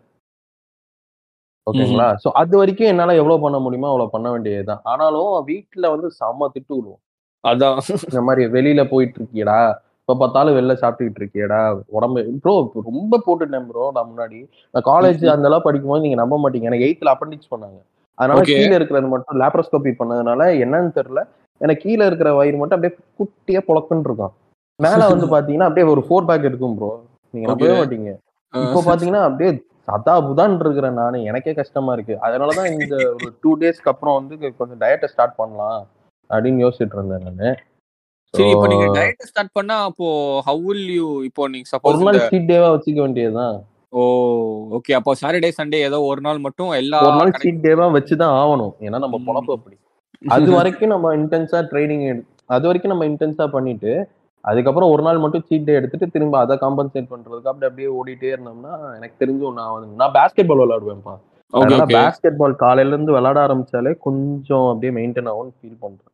ஓகேங்களா? சோ அது வரைக்கும் என்னால எவ்வளவு பண்ண முடியுமோ அவ்வளவு பண்ண வேண்டியதுதான். ஆனாலும் வீட்டுல வந்து செம்ம திட்டு விடுவோம். அதான். இந்த மாதிரி வெளியில போயிட்டு இருக்கியடா இப்ப பார்த்தாலும் வெளில சாப்பிட்டுக்கிட்டு இருக்கியடா? உடம்பு ப்ரோ ரொம்ப போட்டுட்டேன் ப்ரோ நான் முன்னாடி. நான் காலேஜ். அந்த அளவு படிக்கும்போது நீங்க நம்ப மாட்டீங்க. எனக்கு எயித்துல அப்பண்டிக்ஸ் பண்ணாங்க. அதனால. கீழே இருக்கிறது மட்டும் லேப்ரோஸ்கோபி பண்ணதுனால என்னன்னு தெரியல. எனக்கு கீழே இருக்கிற வயிறு மட்டும் அப்படியே குட்டியா புழக்குன்னு இருக்கும். மேல வந்து பாத்தீங்கன்னா அப்படியே ஒரு ஃபோர் பேக் இருக்கும் ப்ரோ நீங்க நம்பவே. மாட்டீங்க. இப்போ பாத்தீங்கன்னா அப்படியே சதா புதான் இருக்கிறேன் நானு. எனக்கே கஷ்டமா இருக்கு. அதனாலதான் இந்த ஒரு டூ டேஸ்க்கு அப்புறம் வந்து கொஞ்சம் டயட்டை ஸ்டார்ட் பண்ணலாம் அப்படின்னு யோசிச்சுட்டு இருந்தேன் நானு. சரி இப்போ நீங்க டயட் ஸ்டார்ட் பண்ணா அப்போ ஹவ் வில் யூ இப்போ நீங்க ஒரு சப்போஸ் நாள் சீட் டேவா வச்சுக்க வேண்டியதுதான். ஓ ஓகே அப்போ சாட்டர்டே சண்டே ஏதோ ஒரு நாள் மட்டும் எல்லா ஒரு நாள் சீட் டேவா வச்சுதான் ஆகணும். ஏன்னா நம்ம. பொழப்பு அப்படி. அது வரைக்கும் நம்ம இன்டென்ஸா ட்ரைனிங் அது வரைக்கும் நம்ம இன்டென்ஸா பண்ணிட்டு அதுக்கப்புறம் ஒரு நாள் மட்டும் சீட் டே எடுத்துட்டு திரும்ப அதை காம்பன்சேட் பண்றதுக்கு அப்படி அப்படியே ஓடிட்டே இருந்தோம்னா எனக்கு தெரிஞ்சு நான் வந்து நான் பேஸ்கெட் பால் விளையாடுவேன்ப்பா அதனால பேஸ்கெட் பால் காலையில இருந்து விளையாட ஆரம்பிச்சாலே கொஞ்சம் அப்படியே மெயின்டைன் ஆகும்னு ஃபீல் பண்றேன்.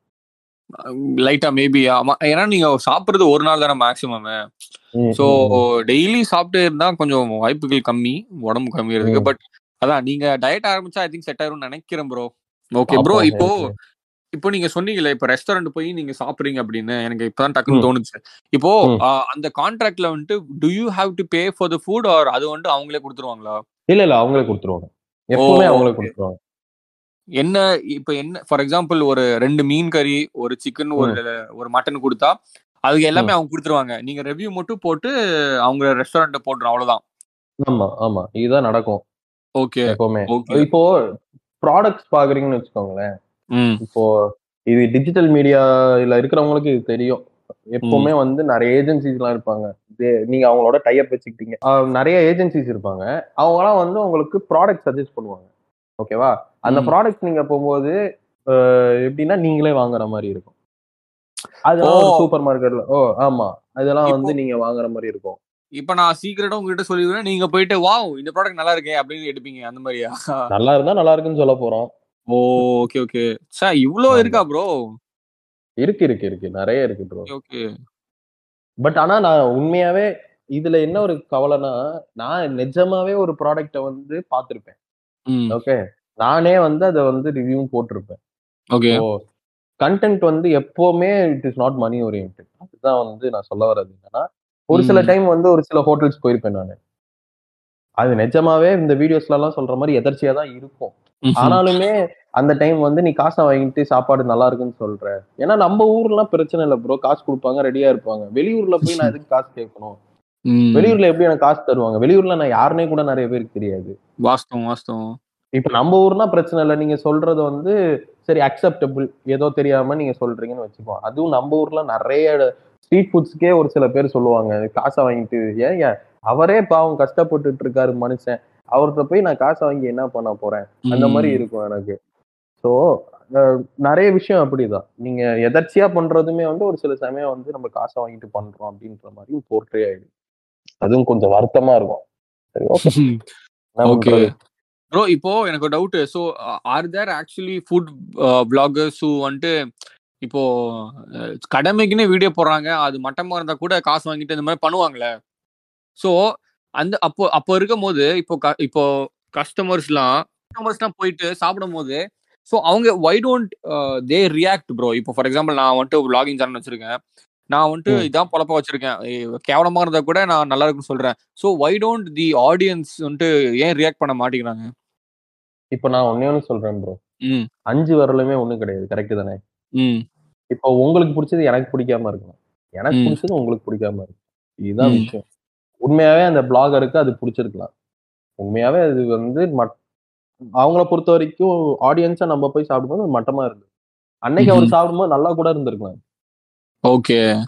லைட்டா மேபி ஆமா ஏன்னா நீங்க சாப்பிடுறது ஒரு நாள் தானே மேக்ஸிமம் ம், சோ. டெய்லி சாப்பிட்டு இருந்தா கொஞ்சம் வாய்ப்புகள் கம்மி உடம்பு கம்மியறதுக்கு ம். பட் அதான் நீங்க டயட் ஆரம்பிச்சா ஐ திங்க் செட் ஆயிரும்னு நினைக்கிறேன் ப்ரோ ஓகே ப்ரோ இப்போ. இப்போ நீங்க சொன்னீங்கல்ல இப்போ ரெஸ்டாரண்ட் போய் நீங்க சாப்பிடுறீங்க அப்படின்னு எனக்கு இப்பதான் டக்குன்னு. தோணுச்சு. இப்போ அந்த கான்ட்ராக்ட்ல வந்துட்டு do you have to pay for the food or அது வந்துட்டு அவங்களே கொடுத்துருவாங்களா? இல்ல இல்ல அவங்களே கொடுத்துருவாங்க. எப்பவுமே அவங்களே. கொடுத்துருவாங்க. என்ன இப்போ என்ன ஃபார் எக்ஸாம்பிள் ஒரு ரெண்டு மீன் கறி ஒரு சிக்கன் ஒரு ஒரு மட்டன் கொடுத்தா அதுக்கு எல்லாமே அவங்க கொடுத்துருவாங்க. நீங்க ரெவ்யூ மட்டும் போட்டு அவங்க ரெஸ்டாரண்ட்டை போட்டுரும் அவ்வளவுதான். ஆமா ஆமா. இதுதான் நடக்கும். ஓகே எப்பவுமே. இப்போ ப்ராடக்ட்ஸ் பாக்குறீங்கன்னு வச்சுக்கோங்களேன். இப்போ இது டிஜிட்டல் மீடியால இருக்கிறவங்களுக்கு இது தெரியும். எப்பவுமே வந்து நிறைய ஏஜென்சிஸ் எல்லாம் இருப்பாங்க. நீங்க அவங்களோட டைப் வச்சுக்கிட்டீங்க. நிறைய ஏஜென்சிஸ் இருப்பாங்க. அவங்கலாம் வந்து உங்களுக்கு ப்ராடக்ட் சஜஸ்ட் பண்ணுவாங்க. ஓகேவா அந்த. ப்ராடக்ட் நீங்க போகும்போது எப்படின்னா நீங்களே வாங்குற மாதிரி இருக்கும். அதெல்லாம். சூப்பர் மார்க்கெட்ல ஓ ஆமா. அதெல்லாம் வந்து நீங்க வாங்குற மாதிரி இருக்கும். இப்ப நான் சீக்கிரட்டா உங்ககிட்ட சொல்லிடுவேன். நீங்க போயிட்டு வாவ் இந்த ப்ராடக்ட் நல்லா இருக்கே அப்படின்னு எடுப்பீங்க. அந்த மாதிரியா? நல்லா இருந்தா நல்லா இருக்குன்னு சொல்ல போறோம். ஓகே ஓகே சார் இவ்ளோ. இருக்கா ப்ரோ இருக்கு இருக்கு இருக்கு. நிறைய இருக்கு ப்ரோ ஓகே பட் ஆனா நான் உண்மையாவே இதுல என்ன ஒரு கவலைனா நான் நிஜமாவே ஒரு ப்ராடக்ட வந்து பார்த்திருப்பேன். ம். ஓகே நானே வந்து அதை வந்து ரிவ்யூ போட்டிருப்பேன். ஓகே கண்டென்ட் வந்து எப்பவுமே it is not money orient அதுதான் வந்து நான் சொல்ல வர்றது என்னன்னா ஒரு சில. டைம் வந்து ஒரு சில ஹோட்டல்ஸ் போயிருப்பேன் நான். அது நிஜமாவே இந்த வீடியோஸ்ல எல்லாம் சொல்ற மாதிரி எதர்ச்சியா தான் இருக்கும் ஆனாலுமே அந்த டைம் வந்து நீ காசை வாங்கிட்டு சாப்பாடு நல்லா இருக்குன்னு சொல்ற. ஏன்னா நம்ம ஊர்லாம் பிரச்சனை இல்லை ப்ரோ காசு கொடுப்பாங்க ரெடியா இருப்பாங்க. வெளியூர்ல போய் நான் எதுக்கு காசு கேட்கணும். வெளியூர்ல எப்படி எனக்கு காசு தருவாங்க? வெளியூர்ல நான் யாருனே கூட நிறைய பேருக்கு தெரியாது. வாஸ்தவம் வாஸ்தவம். இப்ப நம்ம ஊர்னா பிரச்சனை இல்லை. நீங்க சொல்றது வந்து சரி அக்செப்டபிள் ஏதோ தெரியாம நீங்க சொல்றீங்கன்னு வச்சுக்கோ. அதுவும் நம்ம ஊர்ல நிறைய ஸ்ட்ரீட் ஃபுட்ஸ்க்கே ஒரு சில பேர் சொல்லுவாங்க காசை வாங்கிட்டு ஏன் ஏன்? அவரே பாவம் கஷ்டப்பட்டுட்டு இருக்காரு மனுஷன். அவர்கிட்ட போய் நான் காசை வாங்கி என்ன பண்ண போறேன்? அந்த மாதிரி. இருக்கும் எனக்கு. ஸோ நிறைய விஷயம் அப்படிதான். நீங்க எதர்ச்சியா பண்றதுமே வந்து ஒரு சில சமயம் வந்து நம்ம காசை வாங்கிட்டு பண்றோம் அப்படின்ற மாதிரி போர்ட்ரே ஆயிடுது அதுவும் கொஞ்சம் வருத்தமா இருக்கும். சரி ஓகே ப்ரோ இப்போ எனக்கு ஒரு doubt so are there actually food bloggers who வந்துட்டு இப்போ கடமைக்குன்னு வீடியோ போடுறாங்க. அது மட்டமா இருந்தா கூட காசு வாங்கிட்டு இந்த மாதிரி பண்ணுவாங்களே? ஸோ அந்த அப்போ அப்போ இருக்கும் போது இப்போ க- இப்போ கஸ்டமர்ஸ்லாம் கஸ்டமர்ஸ்லாம் போயிட்டு சாப்பிடும் போது ஸோ அவங்க why don't they react bro இப்போ ஃபார் எக்ஸாம்பிள் நான் வந்துட்டு vlogging சேனல் வச்சிருக்கேன். நான் வந்துட்டு. இதான் பொழப்ப வச்சிருக்கேன். ஏய், கேவலமா இருந்தா கூட நான் நல்லா இருக்குன்னு சொல்றேன். So why don't the audience வந்துட்டு ஏன் ரியாக்ட் பண்ண மாட்டேங்கிறாங்க? இப்போ நான் ஒன்னே ஒன்று சொல்றேன் ப்ரோ அஞ்சு வரலுமே ஒண்ணும் கிடையாது. கரெக்ட் தானே? இப்போ உங்களுக்கு பிடிச்சது எனக்கு பிடிக்காம இருக்கும் எனக்கு. பிடிச்சது உங்களுக்கு பிடிக்காம இருக்கும் இதுதான். விஷயம். உண்மையாவே அந்த பிளாகருக்கு அது பிடிச்சிருக்கலாம். உண்மையாவே அது வந்து மட்- அவங்கள பொறுத்த வரைக்கும் ஆடியன்ஸா நம்ம போய் சாப்பிடும்போது மட்டமா இருக்கு. அன்னைக்கு அவர். சாப்பிடும்போது நல்லா கூட இருந்திருக்கலாம். ஓகே.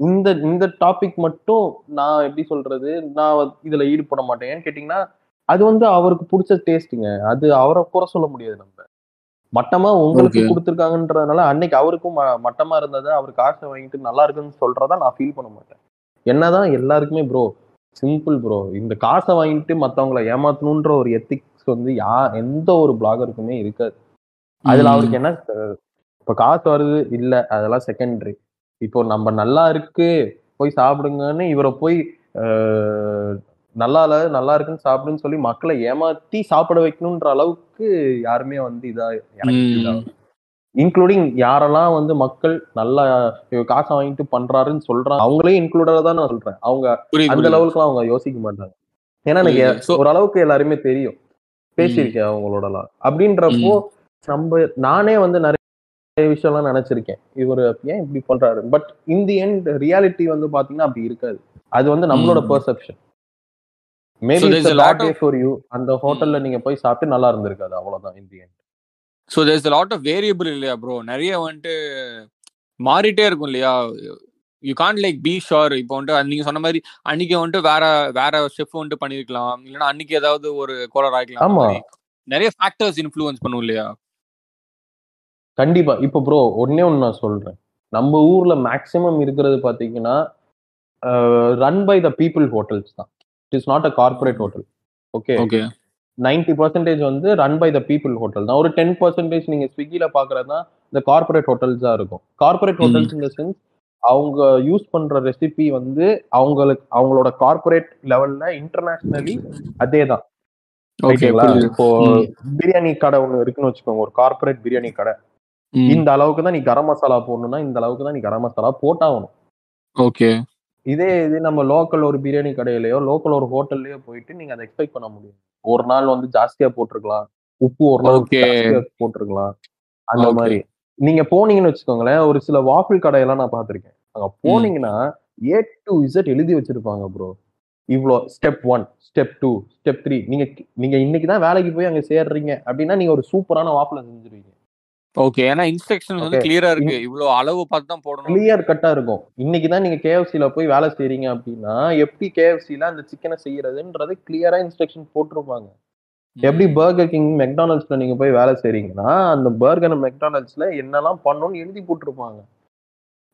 இந்த இந்த டாபிக் மட்டும் நான் எப்படி சொல்றது? நான் இதுல ஈடுபட மாட்டேன். ஏன்னு கேட்டீங்கன்னா அது வந்து அவருக்கு பிடிச்ச டேஸ்ட்டுங்க. அது அவரை குறை சொல்ல முடியாது நம்ம. மட்டமா உங்களுக்கு. கொடுத்துருக்காங்கன்றதுனால அன்னைக்கு அவருக்கும் ம- மட்டமா இருந்தது அவர் காசை வாங்கிட்டு நல்லா இருக்குன்னு சொல்றதா நான் ஃபீல் பண்ண மாட்டேன். என்னதான் எல்லாருக்குமே ப்ரோ சிம்பிள் ப்ரோ இந்த காசை வாங்கிட்டு மத்தவங்கள ஏமாத்தணுன்ற ஒரு எத்திக்ஸ் வந்து யா எந்த ஒரு பிளாகருக்குமே இருக்காது. அதுல அவருக்கு என்ன இப்ப காசு வருது இல்ல அதெல்லாம் செகண்டரி இப்போ நம்ம நல்லா இருக்கு போய் சாப்பிடுங்கன்னு இவரை போய் நல்லா இல்ல நல்லா இருக்குன்னு சாப்பிடுன்னு சொல்லி மக்களை ஏமாத்தி சாப்பிட வைக்கணுன்ற அளவுக்கு யாருமே வந்து இதா இன்க்ளூடிங் யாரெல்லாம் வந்து மக்கள் நல்லா காசை வாங்கிட்டு பண்றாருன்னு சொல்றாங்க அவங்களே இன்க்ளூடரா தான் நான் சொல்றேன். அவங்க அந்த. லெவலுக்குலாம் அவங்க யோசிக்க மாட்டாங்க. ஏன்னா எனக்கு ஓரளவுக்கு எல்லாருமே தெரியும். பேசியிருக்கேன் அவங்களோடலாம். அப்படின்றப்போ நம்ம நானே வந்து நிறைய விஷயம்லாம் நினைச்சிருக்கேன். இவர் ஏன் இப்படி பண்றாரு? But in the end reality வந்து பாத்தீங்கன்னா அப்படி இருக்காது. அது வந்து நம்மளோட. Perception maybe it's a lot bad day for you அந்த ஹோட்டல்ல நீங்க போய் சாப்பிட்டு நல்லா இருந்திருக்காது அவ்வளவுதான் in the end so there's lot of variable இல்லையா ப்ரோ நிறைய வந்துட்டு மாறிட்டே இருக்கும் இல்லையா? You can't like be sure இப்போ வந்துட்டு நீங்க சொன்ன மாதிரி அன்னைக்கு வந்துட்டு வேற வேற ஷெஃப் வந்துட்டு பண்ணிருக்கலாம். இல்லைன்னா அன்னைக்கு ஏதாவது ஒரு கோலர் ஆகிக்கலாம். நிறைய ஃபேக்டர்ஸ் இன்ஃப்ளூயன்ஸ் பண்ணும் இல்லையா? கண்டிப்பா. இப்போ ப்ரோ ஒன்னே ஒன்று நான் சொல்றேன். நம்ம ஊர்ல மேக்சிமம் இருக்கிறது பாத்தீங்கன்னா run by the people hotels தான். It is not a corporate hotel okay okay ninety percentage வந்து run by the people hotel தான். ஒரு டென் பர்சன்டேஜ் நீங்க ஸ்விக்கில பாக்குறது தான் இந்த கார்பரேட் ஹோட்டல்ஸ் தான் இருக்கும். கார்பரேட். ஹோட்டல்ஸ் இந்த சென்ஸ் அவங்க யூஸ் பண்ற ரெசிபி வந்து அவங்களுக்கு அவங்களோட கார்பரேட் லெவல்ல இன்டர்நேஷனலி அதே தான். ஓகே ரைட்டுங்களா புரியுது. இப்போ. பிரியாணி கடை ஒன்று இருக்குன்னு வச்சுக்கோங்க. ஒரு கார்பரேட் பிரியாணி கடை. இந்த அளவுக்கு தான் நீ கரம் மசாலா போடணும்னா இந்த அளவுக்கு தான் நீ கரம் மசாலா போட்டாகணும். ஓகே இதே இது நம்ம லோக்கல் ஒரு பிரியாணி கடையிலயோ லோக்கல் ஒரு ஹோட்டல்லயோ போயிட்டு நீங்க அதை எக்ஸ்பெக்ட் பண்ண முடியும். ஒரு நாள் வந்து ஜாஸ்தியா போட்டிருக்கலாம். உப்பு ஒரு நாள் போட்டிருக்கலாம். அந்த. மாதிரி. நீங்க போனீங்கன்னு வச்சுக்கோங்களேன் ஒரு சில வாஃபிள் கடையெல்லாம் நான் பார்த்திருக்கேன். அங்க போனீங்கன்னா ஏ டு இசட் எழுதி வச்சிருப்பாங்க ப்ரோ இவ்வளோ step one step two step three நீங்க நீங்க இன்னைக்கு தான் வேலைக்கு போய் அங்க சேர்றீங்க. அப்படின்னா நீங்க ஒரு சூப்பரான வாஃபிள் செஞ்சிருவீங்க. ஓகே ஏன்னா இன்ஸ்ட்ரக்ஷன்ஸ் வந்து. கிளியரா இருக்கு. இவ்வளவு அளவு பார்த்து தான் போடணும். கிளியர் கட்டா இருக்கும். இன்னைக்கு தான் நீங்க கேஎஃப்சில போய் வேலை செய்றீங்க அப்படின்னா எப்படி கேஎஃப்சில அந்த சிக்கனை செய்யறதுன்றது கிளியரா இன்ஸ்ட்ரக்ஷன் போட்டிருப்பாங்க. எப்படி பர்கர் கிங் மெக்டானல்ட்ஸ்ல நீங்க போய் வேலை செய்றீங்கன்னா அந்த பர்கர் மெக்டானல்ட்ஸ்ல என்னெல்லாம் பண்ணணும்னு எழுதி போட்டிருப்பாங்க.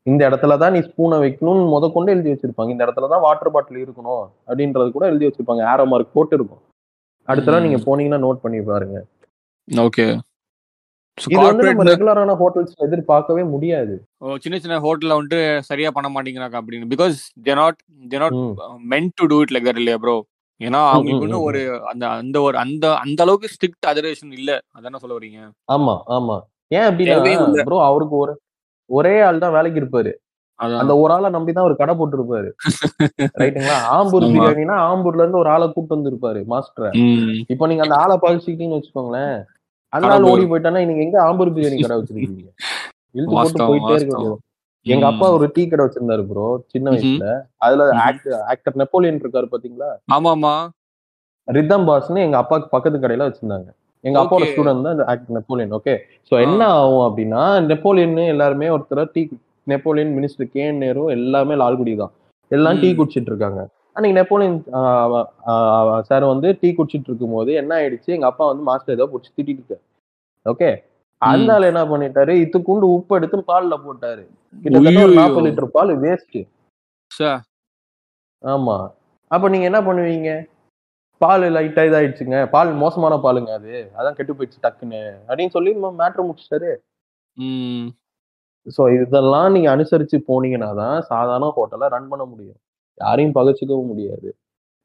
இந்த இடத்துல தான் நீ ஸ்பூனை வைக்கணும்னு முத கொண்டு எழுதி வச்சிருப்பாங்க. இந்த இடத்துல தான் வாட்டர் பாட்டில் இருக்கணும் அப்படின்றது கூட எழுதி வச்சிருப்பாங்க. ஆரோ மார்க் போட்டு இருக்கும் அடுத்த தடவை நீங்க போனீங்கன்னா நோட் பண்ணி பாருங்க. ஓகே ரெகுலரான ஹோட்டல்ஸ் எதிர்பார்க்கவே முடியாது. சின்ன சின்ன ஹோட்டல்ல வந்துட்டு சரியா பண்ண மாட்டேங்கிறாங்க அப்படின்னு. Because they not they not. Meant to do it like இல்லையா ப்ரோ ஏன்னா அவங்களுக்கு இன்னும் ஒரு அந்த அந்த ஒரு அந்த அந்த அளவுக்கு ஸ்ட்ரிக்ட் அதரேஷன் இல்ல. அதானே சொல்ல வரீங்க ஆமா ஆமா. ஏன் அப்படின்னா. ப்ரோ அவருக்கு ஒரு ஒரே ஆள் தான் வேலைக்கு இருப்பாரு. அந்த ஒரு ஆளை நம்பி தான் அவர் கடை போட்டிருப்பாரு. ரைட்டுங்களா ஆம்பூர் ஆமா. பிரியாணினா ஆம்பூர்ல இருந்து ஒரு ஆளை கூட்டு வந்திருப்பாரு மாஸ்டர் இப்போ நீங்க அந்த ஆளை பகிச்சுக்கிட்டீங்கன்னு வச்சுக்கோங்களேன் கடம்பூர். ஓடி போயிட்டானா நீங்க எங்க ஆம்பூர் பிரியாணி கடை வச்சிருக்கீங்க? இழுத்து போட்டு போயிட்டே இருக்க எங்க அப்பா. ஒரு டீ கடை வச்சிருந்தாரு ப்ரோ சின்ன. வயசுல. அதுல. ஆக்டர் நெப்போலியன் இருக்காரு பாத்தீங்களா? ஆமாமா. ரித்தம் பாஸ்னு எங்க அப்பாக்கு பக்கத்து கடையில வச்சிருந்தாங்க. எங்க அப்பாவோட ஸ்டூடெண்ட் தான் ஆக்டர் நெப்போலியன் ஓகே சோ என்ன ஆகும் அப்படின்னா நெப்போலியன் எல்லாருமே ஒருத்தர் D Napoleon minister K Nehru எல்லாமே லால்குடி தான் எல்லாம் டீ குடிச்சிட்டு இருக்காங்க. அன்னைக்கு நெப்போலியன் சார் வந்து டீ குடிச்சிட்டு இருக்கும்போது என்ன ஆயிடுச்சு? எங்க அப்பா வந்து மாஸ்டர் ஏதோ பிடிச்சி திட்டிட்டு ஓகே அந்த ம். ஆள் என்ன பண்ணிட்டாரு? இத்துக்குண்டு உப்பு எடுத்து பால்ல போட்டாரு. கிட்டத்தட்ட ஒரு நாற்பது லிட்டர் பால் வேஸ்ட் ஆமா. அப்ப நீங்க என்ன பண்ணுவீங்க? பால் லைட்டா இதாயிடுச்சுங்க. பால் மோசமான பாலுங்க அது. அதான் கெட்டு போயிடுச்சு டக்குன்னு. அப்படின்னு சொல்லி மேட்ரு முடிச்சிட்டாரு. சோ இதெல்லாம் நீங்க அனுசரிச்சு போனீங்கன்னா தான் சாதாரண ஹோட்டலை ரன் பண்ண முடியும். யாரையும் பகச்சிக்கவும் முடியாது.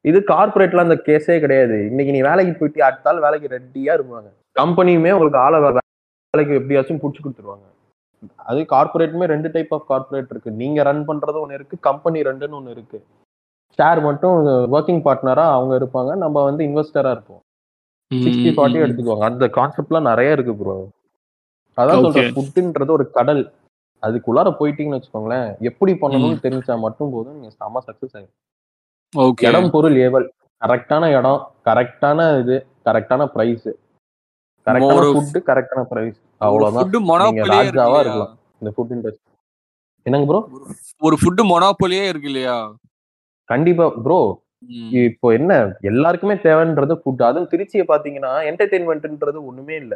இது கார்பரேட்ல அந்த கேஸே கிடையாது. இன்னைக்கு நீ வேலைக்கு போயிட்டு அடுத்தாலும் வேலைக்கு ரெடியா இருப்பாங்க. கம்பெனியுமே உங்களுக்கு ஆளை வேலைக்கு எப்படியாச்சும் புடிச்சு கொடுத்துருவாங்க. அது கார்பரேட்டுமே ரெண்டு டைப் ஆஃப் கார்பரேட் இருக்கு. நீங்க ரன் பண்றது ஒன்று இருக்கு கம்பெனி ரெண்டுன்னு ஒன்று இருக்கு. ஷேர் மட்டும் ஒர்க்கிங் பார்ட்னரா அவங்க இருப்பாங்க. நம்ம வந்து இன்வெஸ்டரா இருப்போம். சிக்ஸ்டி ஃபார்ட்டி எடுத்துக்குவாங்க அந்த கான்செப்ட்லாம் நிறைய இருக்கு ப்ரோ அதான் சொல்றேன் ஃபுட்டுன்றது ஒரு கடல். அதுக்குள்ளார போயிட்டீங்கன்னு வச்சுக்கோங்களேன். எப்படி பண்ணணும்னு தெரிஞ்சா மட்டும் போதும். நீங்க செம சக்சஸ் ஆகும் இடம் பொருள் ஏவல். கரெக்டான இடம் கரெக்டான இது கரெக்டான பிரைஸ் கரெக்டான ஒரு ஃபுட்டு கரெக்டான பிரைஸ் அவ்வளவுதான். நீங்க ராஜாவா இருக்கலாம். இந்த ஃபுட் இண்டஸ்ட்ரி என்னங்க ப்ரோ ஒரு ஃபுட்டு மொனோபொலியே இருக்கு இல்லையா? கண்டிப்பா ப்ரோ இப்போ என்ன? எல்லாருக்குமே தேவைன்றது ஃபுட் அதுவும் திருச்சியை பாத்தீங்கன்னா என்டர்டைன்மெண்ட்ன்றது ஒண்ணுமே இல்ல.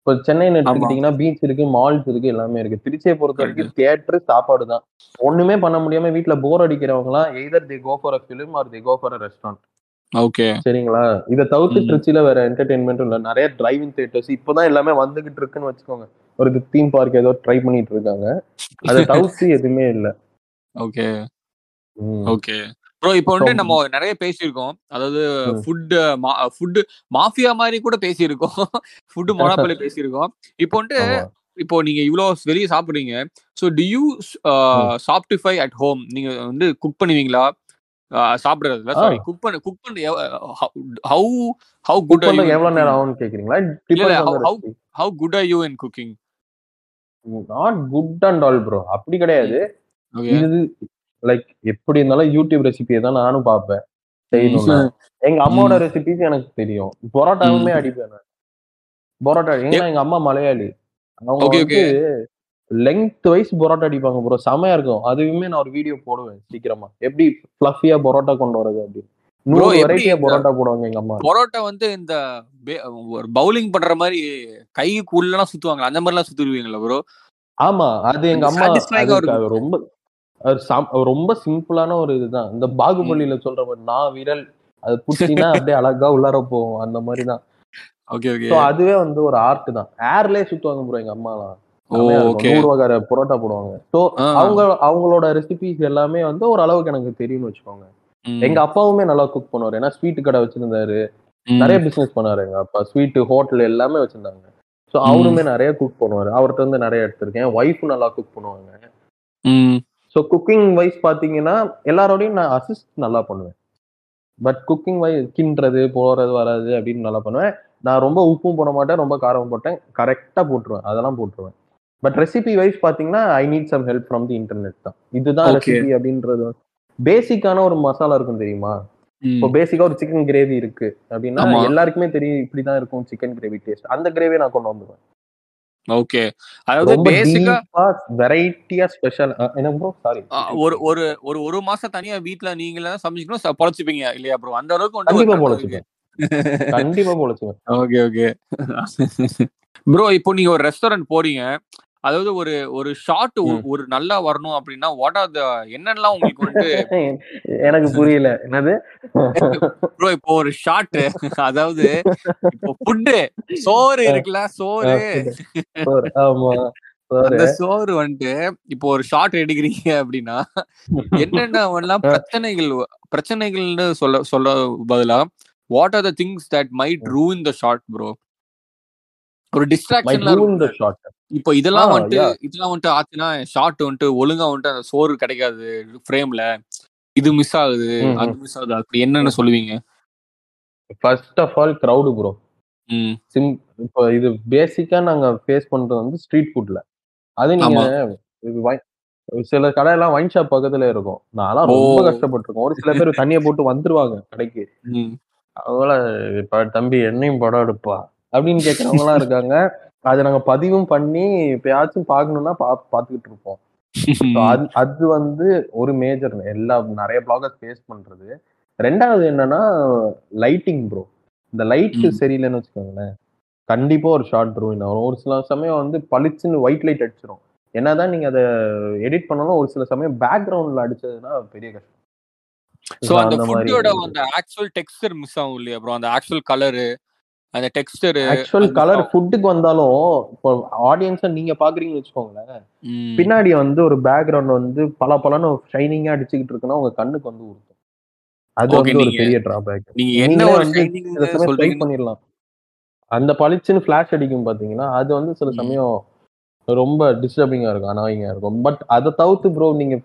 இப்போ சென்னைன்னு எடுத்துக்கிட்டீங்கன்னா பீச் இருக்கு மால்ஸ் இருக்கு எல்லாமே இருக்கு. திருச்சியை பொறுத்த வரைக்கும் தியேட்டர் சாப்பாடு தான் ஒண்ணுமே பண்ண முடியாம வீட்ல போர் அடிக்கிறவங்க எல்லாம் either the go for a film or the go for a restaurant okay. சரிங்களா? இதை தவிர்த்து திருச்சியில வேற என்டர்டைன்மெண்ட்டும் இல்ல. நிறைய டிரைவிங் தியேட்டர்ஸ் இப்பதான் எல்லாமே வந்துகிட்டு இருக்குன்னு வச்சுக்கோங்க. ஒரு தீம் பார்க் ஏதோ ட்ரை பண்ணிட்டு இருக்காங்க. அதை தவிர்த்து எதுவுமே இல்ல. ஓகே. ஓகே. ப்ரோ இப்போ வந்துட்டு நம்ம நிறைய பேசியிருக்கோம். அதாவது. ஃபுட் ஃபுட் மாஃபியா மாதிரி கூட பேசியிருக்கோம். ஃபுட் மொனோபொலி பேசியிருக்கோம். இப்போ வந்துட்டு இப்போ நீங்க இவ்வளோ வெளியே சாப்பிடுறீங்க. So do you. சாப்டிஃபை at home நீங்க வந்து குக் பண்ணுவீங்களா? சாப்பிடுறதுல சாரி குக் பண்ண குக் பண்ண ஹவு ஹவு குட் எவ்வளவு நேரம் ஆகும்னு கேக்குறீங்களா? How how good are you in cooking not good and all bro அப்படி கிடையாது. இது லைக் எப்படி இருந்தாலும் யூடியூப் ரெசிபியை தான் நானும் பார்ப்பேன். எங்க அம்மாவோட ரெசிபிஸ் எனக்கு தெரியும். பரோட்டாவுமே அடிப்பேன் நான். பரோட்டா ஏன்னா எங்க அம்மா மலையாளி. அவங்க வந்து லெங்த் வைஸ் பரோட்டா அடிப்பாங்க ப்ரோ செமையா இருக்கும். அதுவுமே நான் ஒரு வீடியோ போடுவேன் சீக்கிரமா. எப்படி ஃபிளஃபியா பரோட்டா கொண்டு வரது அப்படி. நூறு எப்படி வெரைட்டியா இந்த- பரோட்டா போடுவாங்க எங்க அம்மா. பரோட்டா வந்து இந்த ஒரு பவுலிங் பண்ற மாதிரி கைக்கு உள்ளலாம் சுத்துவாங்க அந்த மாதிரிலாம் சுத்துருவீங்களா ப்ரோ ஆமா. அது எங்க அம்மா ரொம்ப ரொம்ப சிம்பிளான ஒரு இதுதான். இந்த பாகுபலியில சொல்ற மாதிரி நான் விரல் அது புடிச்சினா அப்படியே அழகா உள்ளார போகும். அந்த மாதிரி தான் ஓகே ஓகே. சோ அதுவே வந்து ஒரு ஆர்ட் தான். ஏர்லயே சுத்துவாங்க ப்ரோ எங்க அம்மாலாம். நூறு வகை பரோட்டா போடுவாங்க. So ah. அவங்க அவங்களோட ரெசிபிஸ் எல்லாமே வந்து ஒரு அளவுக்கு எனக்கு தெரியும்னு வச்சுக்கோங்க. எங்க அப்பாவுமே நல்லா குக் பண்ணுவாரு. ஏன்னா ஸ்வீட் கடை வச்சிருந்தாரு. நிறைய பிசினஸ் பண்ணாரு எங்க அப்பா. ஸ்வீட் ஹோட்டல் எல்லாமே வச்சிருந்தாங்க. சோ அவருமே நிறைய குக் பண்ணுவாரு. அவர்கிட்ட இருந்து நிறைய எடுத்திருக்கேன். ஒய்ஃபும் நல்லா குக் பண்ணுவாங்க. ஸோ குக்கிங் வைஸ் பாத்தீங்கன்னா எல்லாரோடையும் நான் அசிஸ்ட் நல்லா பண்ணுவேன். பட் குக்கிங் வைஸ் கிண்டுறது போறது வராது அப்படின்னு நல்லா பண்ணுவேன். நான் ரொம்ப உப்பும் போட மாட்டேன் ரொம்ப காரம் போட்டேன். கரெக்டா போட்டுருவேன். அதெல்லாம் போட்டுருவேன். பட் ரெசிபி வைஸ் பாத்தீங்கன்னா I need some help from the internet தான். இதுதான். ரெசிபி அப்படின்றது. பேசிக்கான ஒரு மசாலா இருக்கும் தெரியுமா. இப்போ பேசிக்கா ஒரு சிக்கன் கிரேவி இருக்கு. அப்படின்னா. எல்லாருக்குமே தெரியும் இப்படிதான் இருக்கும் சிக்கன் கிரேவி டேஸ்ட் அந்த கிரேவியை நான் கொண்டு வந்துருவேன். ஓகே அதாவது பேசிக்கா வெரைட்டியா ஸ்பெஷல் என்ன ப்ரோ சாரி ஒரு ஒரு ஒரு ஒரு மாசம் தனியா வீட்ல நீங்களே சமைச்சுக்கணும். பொழைச்சுப்பீங்க. இல்லையா ப்ரோ அந்த அளவுக்கு கண்டிப்பா பொழைச்சுப்பேன். கண்டிப்பா பொழைச்சுவேன் ஓகே ஓகே ப்ரோ இப்போ நீங்க ஒரு ரெஸ்டாரண்ட் போறீங்க. அதாவது ஒரு ஒரு ஷார்ட். ஒரு நல்லா வரணும் அப்படின்னா வாட் ஆர் த என்னென்னலாம் உங்களுக்கு வந்து எனக்கு புரியல. என்னது? ப்ரோ இப்போ ஒரு ஷார்ட் அதாவது இப்போ ஃபுட்டு சோறு இருக்குல்ல சோறு. ஆமா. சோறு. அந்த சோறு வந்துட்டு இப்போ ஒரு ஷார்ட் எடுக்கிறீங்க அப்படின்னா என்னென்ன பிரச்சனைகள் பிரச்சனைகள்னு சொல்ல சொல்ல பதிலா what are the things that might ruin the shot bro ஒரு இருக்கும். shot. இப்போ இதெல்லாம் வந்துட்டு. இதெல்லாம் வந்துட்டு ஆச்சுன்னா ஷார்ட் வந்துட்டு ஒழுங்கா வந்துட்டு அந்த சோறு கிடைக்காது ஃப்ரேம்ல இது மிஸ் ஆகுது அது மிஸ் ஆகுது அப்படி என்னன்னு சொல்லுவீங்க? First of all, crowd bro. ம். Sim இப்போ இது பேசிக்கா நாங்க ஃபேஸ் பண்றது வந்து ஸ்ட்ரீட் ஃபுட்ல அது நீங்க சில கடையெல்லாம் வைன் ஷாப் பக்கத்துல இருக்கும். நான்லாம் ரொம்ப ஓ. கஷ்டப்பட்டிருக்கேன் ஒரு சில பேர் தண்ணியை போட்டு வந்துருவாங்க கடைக்கு. அவங்கள இப்ப தம்பி என்னையும் படம் எடுப்பா. அப்படின்னு கேட்கறவங்க எல்லாம் இருக்காங்க. அதை நாங்க பதிவும் பண்ணி எப்பயாச்சும் பார்க்கணும்னா பா பாத்துக்கிட்டு இருப்போம். So அது வந்து ஒரு மேஜர் எல்லா நிறைய பிளாகர்ஸ் ஃபேஸ் பண்றது. ரெண்டாவது என்னன்னா லைட்டிங் ப்ரோ இந்த லைட். சரியில்லைன்னு வச்சுக்கோங்களேன். கண்டிப்பா ஒரு ஷார்ட் ரூயின் ஆகும் ஒரு சில சமயம் வந்து பளிச்சுன்னு ஒயிட் லைட் அடிச்சிடும் என்னதான் நீங்க அதை எடிட் பண்ணாலும் ஒரு சில சமயம் பேக்ரவுண்ட்ல அடிச்சதுன்னா பெரிய கஷ்டம். சோ So அந்த ஃபுட்டோட அந்த ஆக்சுவல் டெக்ஸ்டர் மிஸ் ஆகும் இல்லையா ப்ரோ அந்த ஆக்சுவல் கலரு அந்த டெக்ஸ்டர் ஆக்சுவல் கலர் ஃபுட்டுக்கு வந்தாலும் இப்போ ஆடியன்ஸை நீங்க பாக்குறீங்கன்னு வச்சுக்கோங்களேன் பின்னாடி வந்து ஒரு பேக்ரவுண்ட் வந்து பல பலன்னு ஷைனிங்கா அடிச்சுக்கிட்டு இருக்குன்னா உங்க கண்ணுக்கு வந்து உறுத்தும் அது வந்து ஒரு பெரிய டிராபேக் நீங்க என்ன ஒரு ட்ரை பண்ணிடலாம். அந்த பளிச்சுன்னு ஃபிளாஷ் அடிக்கும் பாத்தீங்கன்னா அது வந்து சில. சமயம் ரொம்ப டிஸ்டர்பிங்கா இருக்கும் அனாயிங்கா இருக்கும். பட் அதை தவிர்த்து ப்ரோ நீங்க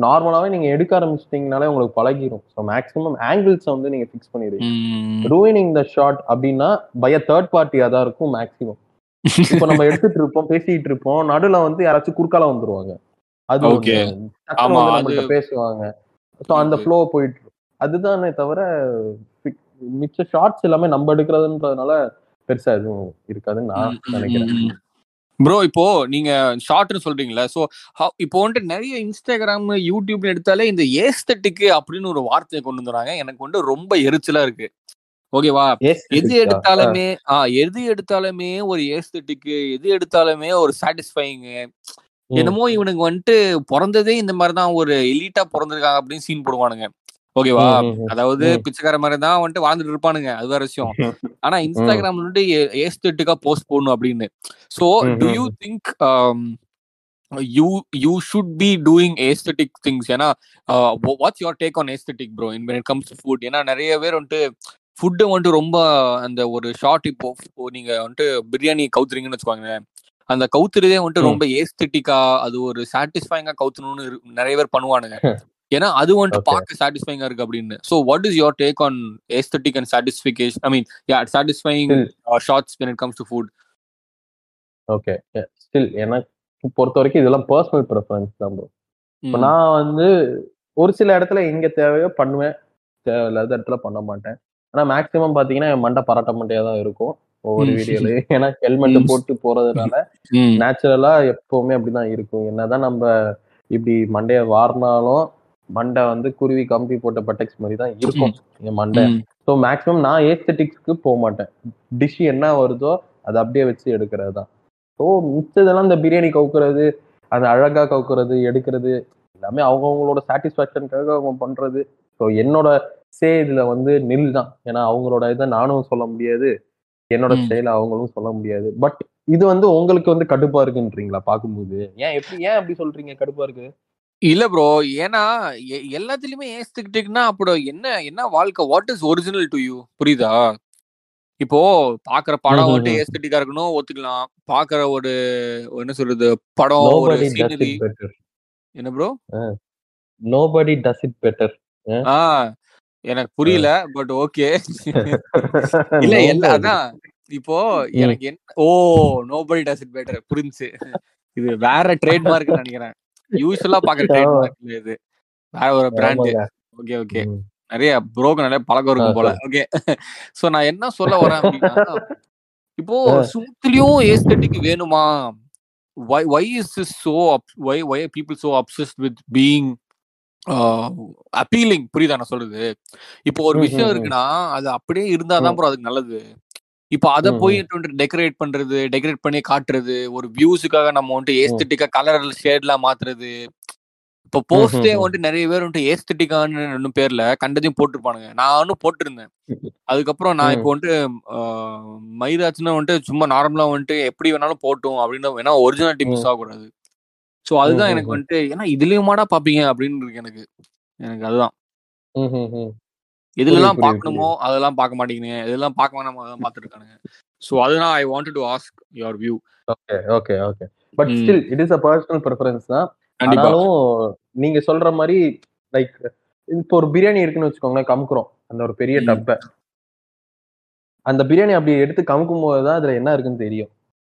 நார்மலாவே நீங்க எடுக்க ஆரம்பிச்சிட்டீங்கனாலே உங்களுக்கு பழகிரும். ஸோ மேக்ஸிமம் ஆங்கிள்ஸ் வந்து நீங்க ஃபிக்ஸ் பண்ணிடுவீங்க. ரூயினிங் த ஷாட் அப்படின்னா பை தேர்ட் பார்ட்டியா தான் இருக்கும் மேக்ஸிமம் இப்போ நம்ம எடுத்துட்டு இருப்போம் பேசிட்டு இருப்போம் நடுவுல வந்து யாராச்சும் குறுக்கால வந்துருவாங்க. அது. டக்குனு ஆமா, அது- பேசுவாங்க. ஸோ அந்த ஃப்ளோ போயிட்டு. அதுதானே தவிர மிச்ச ஷார்ட்ஸ் எல்லாமே நம்ம எடுக்கிறதுன்றதுனால பெருசா எதுவும் இருக்காதுன்னு நான் நினைக்கிறேன். ப்ரோ இப்போ நீங்க ஷார்ட்னு சொல்றீங்களா சோ இப்போ வந்துட்டு நிறைய இன்ஸ்டாகிராம் யூடியூப்ல எடுத்தாலே இந்த ஏஸ்தட்டிக்கு அப்படின்னு ஒரு வார்த்தையை கொண்டு வந்துறாங்க எனக்கு வந்து ரொம்ப எரிச்சலா இருக்கு. ஓகேவா எது. எடுத்தாலுமே ஆ. எது எடுத்தாலுமே ஒரு ஏஸ்தட்டிக்கு எது எடுத்தாலுமே ஒரு சாட்டிஸ்ஃபைங் ம். என்னமோ இவனுக்கு வந்துட்டு பிறந்ததே இந்த மாதிரி தான் ஒரு எலிட்டா பிறந்திருக்காங்க அப்படின்னு சீன் போடுவானுங்க. ஓகேவா. அதாவது. பிச்சைக்கார மாதிரி தான் வந்துட்டு வாழ்ந்துட்டு இருப்பானுங்க. அது வேற விஷயம். ஆனா இன்ஸ்டாகிராம் வந்துட்டு ஏஸ்தட்டிக்கா போஸ்ட் போடணும் அப்படின்னு. So do you think you you should be doing aesthetic things ஏன்னா what's your take on aesthetic bro in it comes food ஏன்னா நிறைய பேர் வந்துட்டு ஃபுட்டை வந்துட்டு ரொம்ப அந்த ஒரு ஷார்ட் இப்போ நீங்க வந்துட்டு பிரியாணி கவுத்துறீங்கன்னு வச்சுக்கோங்க அந்த கவுத்துறதே வந்துட்டு. ரொம்ப ஏஸ்தட்டிக்கா அது ஒரு சாட்டிஸ்ஃபைங்கா கவுத்தணும்னு நிறைய பேர் பண்ணுவானுங்க. ஏன்னா அது வந்துட்டு. பார்க்க சாட்டிஸ்ஃபைங்கா இருக்கு அப்படின்னு so what is your take on aesthetic and satisfaction I mean ya satisfying shorts when it comes to food okay still எனக்கு பொறுத்த வரைக்கும் இதெல்லாம் பர்சனல் ப்ரிஃபரன்ஸ் தான் ப்ரோ இப்போ. நான் வந்து ஒரு சில இடத்துல எங்க தேவையோ பண்ணுவேன் தேவையில்லாத இடத்துல பண்ண மாட்டேன் ஆனா மேக்ஸிமம் பாத்தீங்கன்னா மண்டை பரட்ட மண்டையா தான் இருக்கும் ஒவ்வொரு ம். வீடியோலயும் ஏன்னா ஹெல்மெட். போட்டு போறதுனால. நேச்சுரலா எப்பவுமே அப்படிதான் இருக்கும் என்னதான் நம்ம இப்படி மண்டைய வாரினாலும் மண்டை வந்து குருவி கம்பி போட்ட பட்டெக்ஸ் மாதிரி தான் இருக்கும் என் மண்டை. ஸோ மேக்ஸிமம் நான் ஏஸ்தட்டிக்ஸ்க்கு போக மாட்டேன். டிஷ் என்ன வருதோ அதை அப்படியே வச்சு எடுக்கிறது தான் ஸோ மிச்சதெல்லாம் இந்த பிரியாணி கவுக்குறது அந்த அழகா கவுக்குறது எடுக்கிறது எல்லாமே அவங்கவுங்களோட சாட்டிஸ்ஃபேக்ஷனுக்காக அவங்க பண்றது. ஸோ என்னோட சே இதுல வந்து நில் தான். ஏன்னா அவங்களோட இதை நானும் சொல்ல முடியாது. என்னோட. ஸ்டைல அவங்களும் சொல்ல முடியாது. பட் இது வந்து உங்களுக்கு வந்து கடுப்பா இருக்குன்றீங்களா பார்க்கும்போது? ஏன் எப்படி ஏன் அப்படி சொல்றீங்க கடுப்பா இருக்கு? இல்ல ப்ரோ ஏன்னா எல்லாத்துலயுமே ஏஸ்துக்கிட்டீங்கன்னா அப்புறம் என்ன என்ன வாழ்க்கை? What is original to you புரியுதா? இப்போ பாக்குற படம் வந்துட்டு. ஏஸ்தட்டிக்கா இருக்கணும் ஒத்துக்கலாம். பாக்குற ஒரு என்ன சொல்றது படம் ஒரு சீனரி என்ன bro nobody does it better ah. எனக்கு புரியல பட் ஓகே இல்ல எல்லா அதான். இப்போ எனக்கு என்ன oh nobody does it better புரிஞ்சு இது வேற ட்ரேட்மார்க் நினைக்கிறேன். யூஸ்வலா பாக்குற. ட்ரேட்மார்க் இது. வேற ஒரு பிராண்ட் ஓகே ஓகே நிறைய புரோக்கு நிறைய பழக்கம் இருக்கும் போல. ஓகே சோ நான் என்ன சொல்ல வரேன் அப்படின்னா இப்போ ஆ. சுத்துலயும் ஏஸ்தட்டிக் வேணுமா? Is this so up- why why are people so obsessed with being uh, appealing? புரியுதா நான் சொல்றது? இப்போ ஒரு விஷயம். இருக்குன்னா அது அப்படியே இருந்தாதான் ப்ரோ அதுக்கு நல்லது. இப்போ அதை போய் டெக்கரேட் பண்றது டெக்கரேட் பண்ணி காட்டுறது ஒரு வியூஸுக்காக நம்ம வந்துட்டு ஏஸ்தட்டிக்கா கலர் ஷேட்லாம் மாத்துறது. இப்போ போஸ்டே. வந்துட்டு நிறைய பேர் வந்துட்டு ஏஸ்தட்டிக்கான்னு ரெண்டு பேர்ல கண்டதையும் போட்டிருப்பானுங்க. நானும் போட்டிருந்தேன். அதுக்கப்புறம் நான். இப்போ வந்துட்டு மைதாச்சுன்னா வந்துட்டு சும்மா நார்மலா வந்துட்டு எப்படி வேணாலும் போட்டும் அப்படின்னு ஏன்னா ஒரிஜினாலிட்டி மிஸ் ஆகக்கூடாது. ஸோ அதுதான் எனக்கு. வந்துட்டு ஏன்னா இதுலயுமாடா பாப்பீங்க அப்படின்னு இருக்கு எனக்கு. எனக்கு அதுதான். ம், ம், ம். எதுலலாம் புரியுது, பார்க்கணுமோ அதெல்லாம் பார்க்க மாட்டேங்கிறீங்க எதெல்லாம் பார்க்க வேணாமோ அதெல்லாம் பார்த்துட்டு இருக்கானுங்க ஸோ அதுதான் I want to ask your view okay okay okay but. Still it is a personal preference தான் ஆனாலும் நீங்க சொல்ற மாதிரி லைக் இப்போ ஒரு பிரியாணி இருக்குன்னு வச்சுக்கோங்களேன் கமுக்குறோம் அந்த ஒரு பெரிய. டப்பை அந்த பிரியாணி அப்படி எடுத்து கமுக்கும் போது தான் அதுல என்ன இருக்குன்னு தெரியும்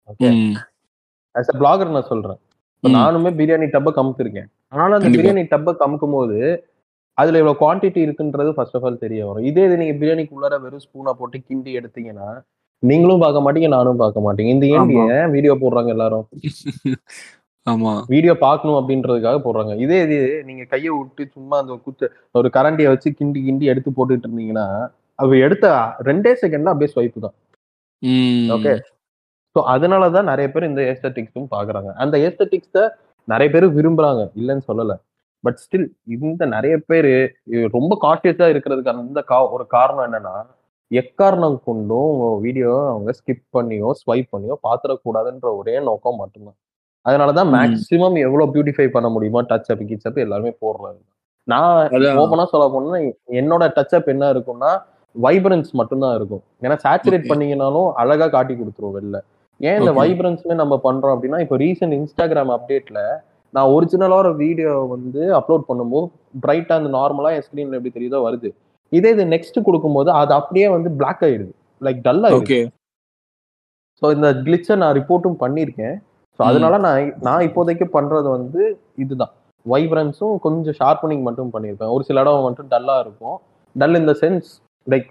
ஓகே. ஆஸ் அ பிளாகர் நான் சொல்றேன். நானுமே பிரியாணி டப்பை கமுத்திருக்கேன் ஆனாலும் அந்த. பிரியாணி டப்பை கமுக்கும் போது அதுல இவ்வளவு குவாண்டிட்டி இருக்குன்றது ஃபர்ஸ்ட் ஆஃப் ஆல் தெரிய வரும். இதே இது நீங்க பிரியாணிக்குள்ளார வெறும் ஸ்பூனா போட்டு கிண்டி எடுத்தீங்கன்னா நீங்களும் பார்க்க மாட்டீங்க நானும் பார்க்க மாட்டீங்க இந்த ஏன் வீடியோ போடுறாங்க எல்லாரும்? ஆமா. வீடியோ பார்க்கணும் அப்படின்றதுக்காக போடுறாங்க. இதே இது நீங்க கையை விட்டு சும்மா அந்த குத்து ஒரு கரண்டியை வச்சு கிண்டி கிண்டி எடுத்து போட்டுட்டு இருந்தீங்கன்னா அது எடுத்த ரெண்டே செகண்ட்ல அப்படியே ஸ்வைப்பு தான். ஓகே ஸோ அதனால தான் நிறைய பேர் இந்த ஏஸ்தட்டிக்ஸும் பார்க்குறாங்க. அந்த ஏஸ்தட்டிக்ஸை நிறைய பேர் விரும்புறாங்க. இல்லைன்னு சொல்லலை. பட் ஸ்டில் இந்த நிறைய பேர் ரொம்ப கான்சியஸா இருக்கிறதுக்கான இந்த கா ஒரு காரணம் என்னன்னா எக்காரணம் கொண்டும் வீடியோ அவங்க ஸ்கிப் பண்ணியோ ஸ்வைப் பண்ணியோ பாத்திரக்கூடாதுன்ற ஒரே நோக்கம் மட்டும்தான் அதனாலதான். மேக்சிமம் எவ்வளவு பியூட்டிஃபை பண்ண முடியுமோ டச் அப் கிச் அப் எல்லாருமே போடுறாங்க நான். ஓப்பனா சொல்ல போனா என்னோட டச் அப் என்ன இருக்கும்னா வைப்ரன்ஸ் மட்டும்தான் இருக்கும் ஏன்னா சேச்சுரேட். பண்ணீங்கனாலும் அழகா காட்டி கொடுத்துரும் வெளில ஏன் இந்த. வைப்ரன்ஸ்மே நம்ம பண்றோம் அப்படின்னா இப்போ ரீசெண்ட் இன்ஸ்டாகிராம் அப்டேட்ல நான் ஒரிஜினலா ஒரு வீடியோ வந்து அப்லோட் பண்ணும்போது பிரைட்டா அந்த நார்மலா என் ஸ்கிரீன்ல எப்படி தெரியுதோ வருது. இதே இது நெக்ஸ்ட் கொடுக்கும்போது அது அப்படியே வந்து பிளாக் ஆயிடுது. லைக் டல் ஆயிடுது. ஓகே ஸோ இந்த கிளிச்சை நான் ரிப்போர்ட்டும் பண்ணியிருக்கேன். ஸோ ம். அதனால நான் நான் இப்போதைக்கு பண்றது வந்து இதுதான். வைப்ரன்ஸும் கொஞ்சம் ஷார்ப்பனிங் மட்டும் பண்ணியிருப்பேன். ஒரு சில இடம் மட்டும் டல்லா இருக்கும். டல் இந்த சென்ஸ் லைக்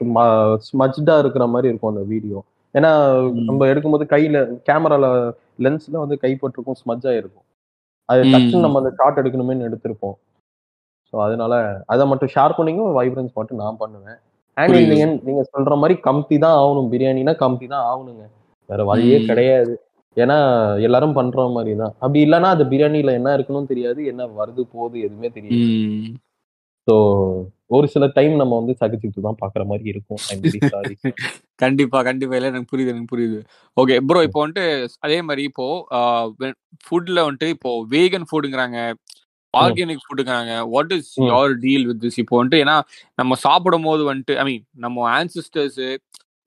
ஸ்மஜ்டா இருக்கிற மாதிரி இருக்கும் அந்த வீடியோ ஏன்னா ம். நம்ம எடுக்கும்போது கையில கேமரால லென்ஸ்ல வந்து கைப்பட்டிருக்கும் ஸ்மஜ் ஆயிருக்கும் அது. டக்குன்னு நம்ம அந்த ஷாட் எடுக்கணுமேனு எடுத்திருப்போம் ஸோ அதனால அதை மட்டும் ஷார்ப்பனிங்கும் வைப்ரன்ஸ் மட்டும் நான் பண்ணுவேன் அண்ட் புரியுது. நீங்க சொல்ற மாதிரி கம்தி தான் ஆகணும் பிரியாணினா கம்தி தான் ஆகணுங்க வேற வழியே. கிடையாது ஏன்னா எல்லாரும் பண்ற மாதிரி தான் அப்படி இல்லைன்னா அது பிரியாணில என்ன இருக்கணும் தெரியாது என்ன வருது போகுது எதுவுமே தெரியாது. ஸோ ஒரு சில டைம் நம்ம வந்து சகிச்சுட்டு தான் பாக்குற மாதிரி இருக்கும். கண்டிப்பா கண்டிப்பா. இல்ல எனக்கு புரியுது எனக்கு புரியுது. ஓகே ப்ரோ இப்போ வந்துட்டு அதே மாதிரி இப்போ ஃபுட்ல வந்துட்டு இப்போ வேகன் ஃபுட்டுங்கிறாங்க organic ஃபுட்டுங்கிறாங்க what is. Your deal with this இப்போ வந்துட்டு ஏன்னா நம்ம சாப்பிடும் போது வந்துட்டு ஐ மீன் நம்ம ஆன்சிஸ்டர்ஸ்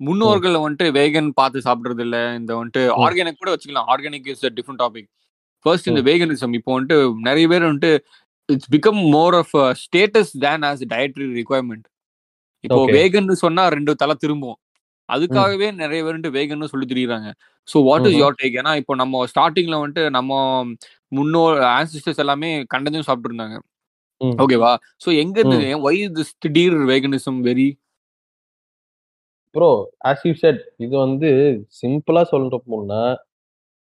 முன்னோர்கள் வந்துட்டு வேகன் பார்த்து சாப்பிடுறது இல்ல. இந்த வந்துட்டு. ஆர்கானிக் கூட வச்சுக்கலாம். Organic is different topic first இந்த வேகனிசம் இப்போ வந்துட்டு நிறைய பேர் வந்துட்டு it's become more of status than as dietary requirement இப்போ. வேகன்னு சொன்னா ரெண்டு தலை திரும்பும். அதுக்காகவே நிறைய பேர் வேகன்னு சொல்லி திரியுறாங்க. So what is. Your take ஏன்னா இப்போ நம்ம ஸ்டார்டிங்ல வந்துட்டு நம்ம முன்னோர் ஆன்சிஸ்டர்ஸ் எல்லாமே கண்டதையும் சாப்பிட்டு இருந்தாங்க. ஓகேவா ஸோ எங்க இருந்து ஒய் திஸ் திடீர் veganism very bro as you said இது வந்து சிம்பிளா சொல்ற போனா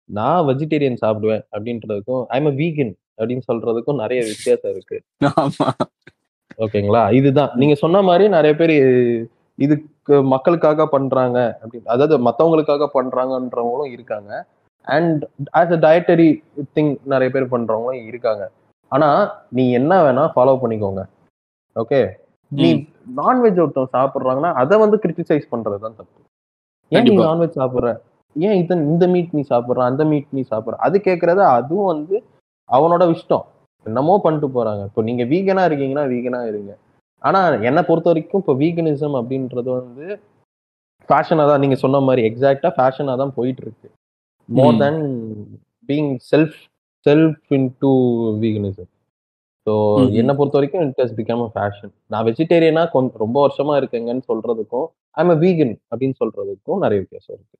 நான் வெஜிடேரியன் சாப்பிடுவேன் அப்படின்றதுக்கும் ஐம் அ வீகன் அப்படின்னு சொல்றதுக்கும் நிறைய வித்தியாசம் இருக்கு. ஓகேங்களா? இதுதான். நீங்க சொன்ன மாதிரி நிறைய பேர் இதுக்கு மக்களுக்காக பண்றாங்க அப்படின்னு அதாவது மத்தவங்களுக்காக பண்றாங்கன்றவங்களும் இருக்காங்க. And as a dietary thing நிறைய பேர் பண்றவங்களும் இருக்காங்க. ஆனா நீ என்ன வேணா ஃபாலோ பண்ணிக்கோங்க. ஓகே? நீ. நான்வெஜ் ஒருத்தன் சாப்பிடுறாங்கன்னா அதை வந்து கிரிட்டிசைஸ் பண்றதுதான் தப்பு. ஏன் நீ. நான்வெஜ் சாப்பிடுற? ஏன் இத இந்த மீட் நீ சாப்பிடுற அந்த மீட் நீ சாப்பிடுற? அது கேக்குறது அதுவும் வந்து அவனோட இஷ்டம். என்னமோ பண்ணிட்டு போறாங்க. இப்போ நீங்க வீகனா இருக்கீங்கன்னா வீகனா இருங்க. ஆனா என்னை பொறுத்த வரைக்கும் இப்போ வீகனிசம் அப்படின்றது வந்து ஃபேஷனா தான் நீங்க சொன்ன மாதிரி எக்ஸாக்டா ஃபேஷனா தான் போயிட்டு இருக்கு more. Then being self self into veganism so. என்னை பொறுத்த வரைக்கும் இட் ஹஸ் பிகம் ஃபேஷன் நான் வெஜிடேரியனா கொஞ்சம் ரொம்ப வருஷமா இருக்கேங்கன்னு சொல்றதுக்கும் ஐம் அ வீகன் அப்படின்னு சொல்றதுக்கும் நிறைய வித்தியாசம் இருக்கு.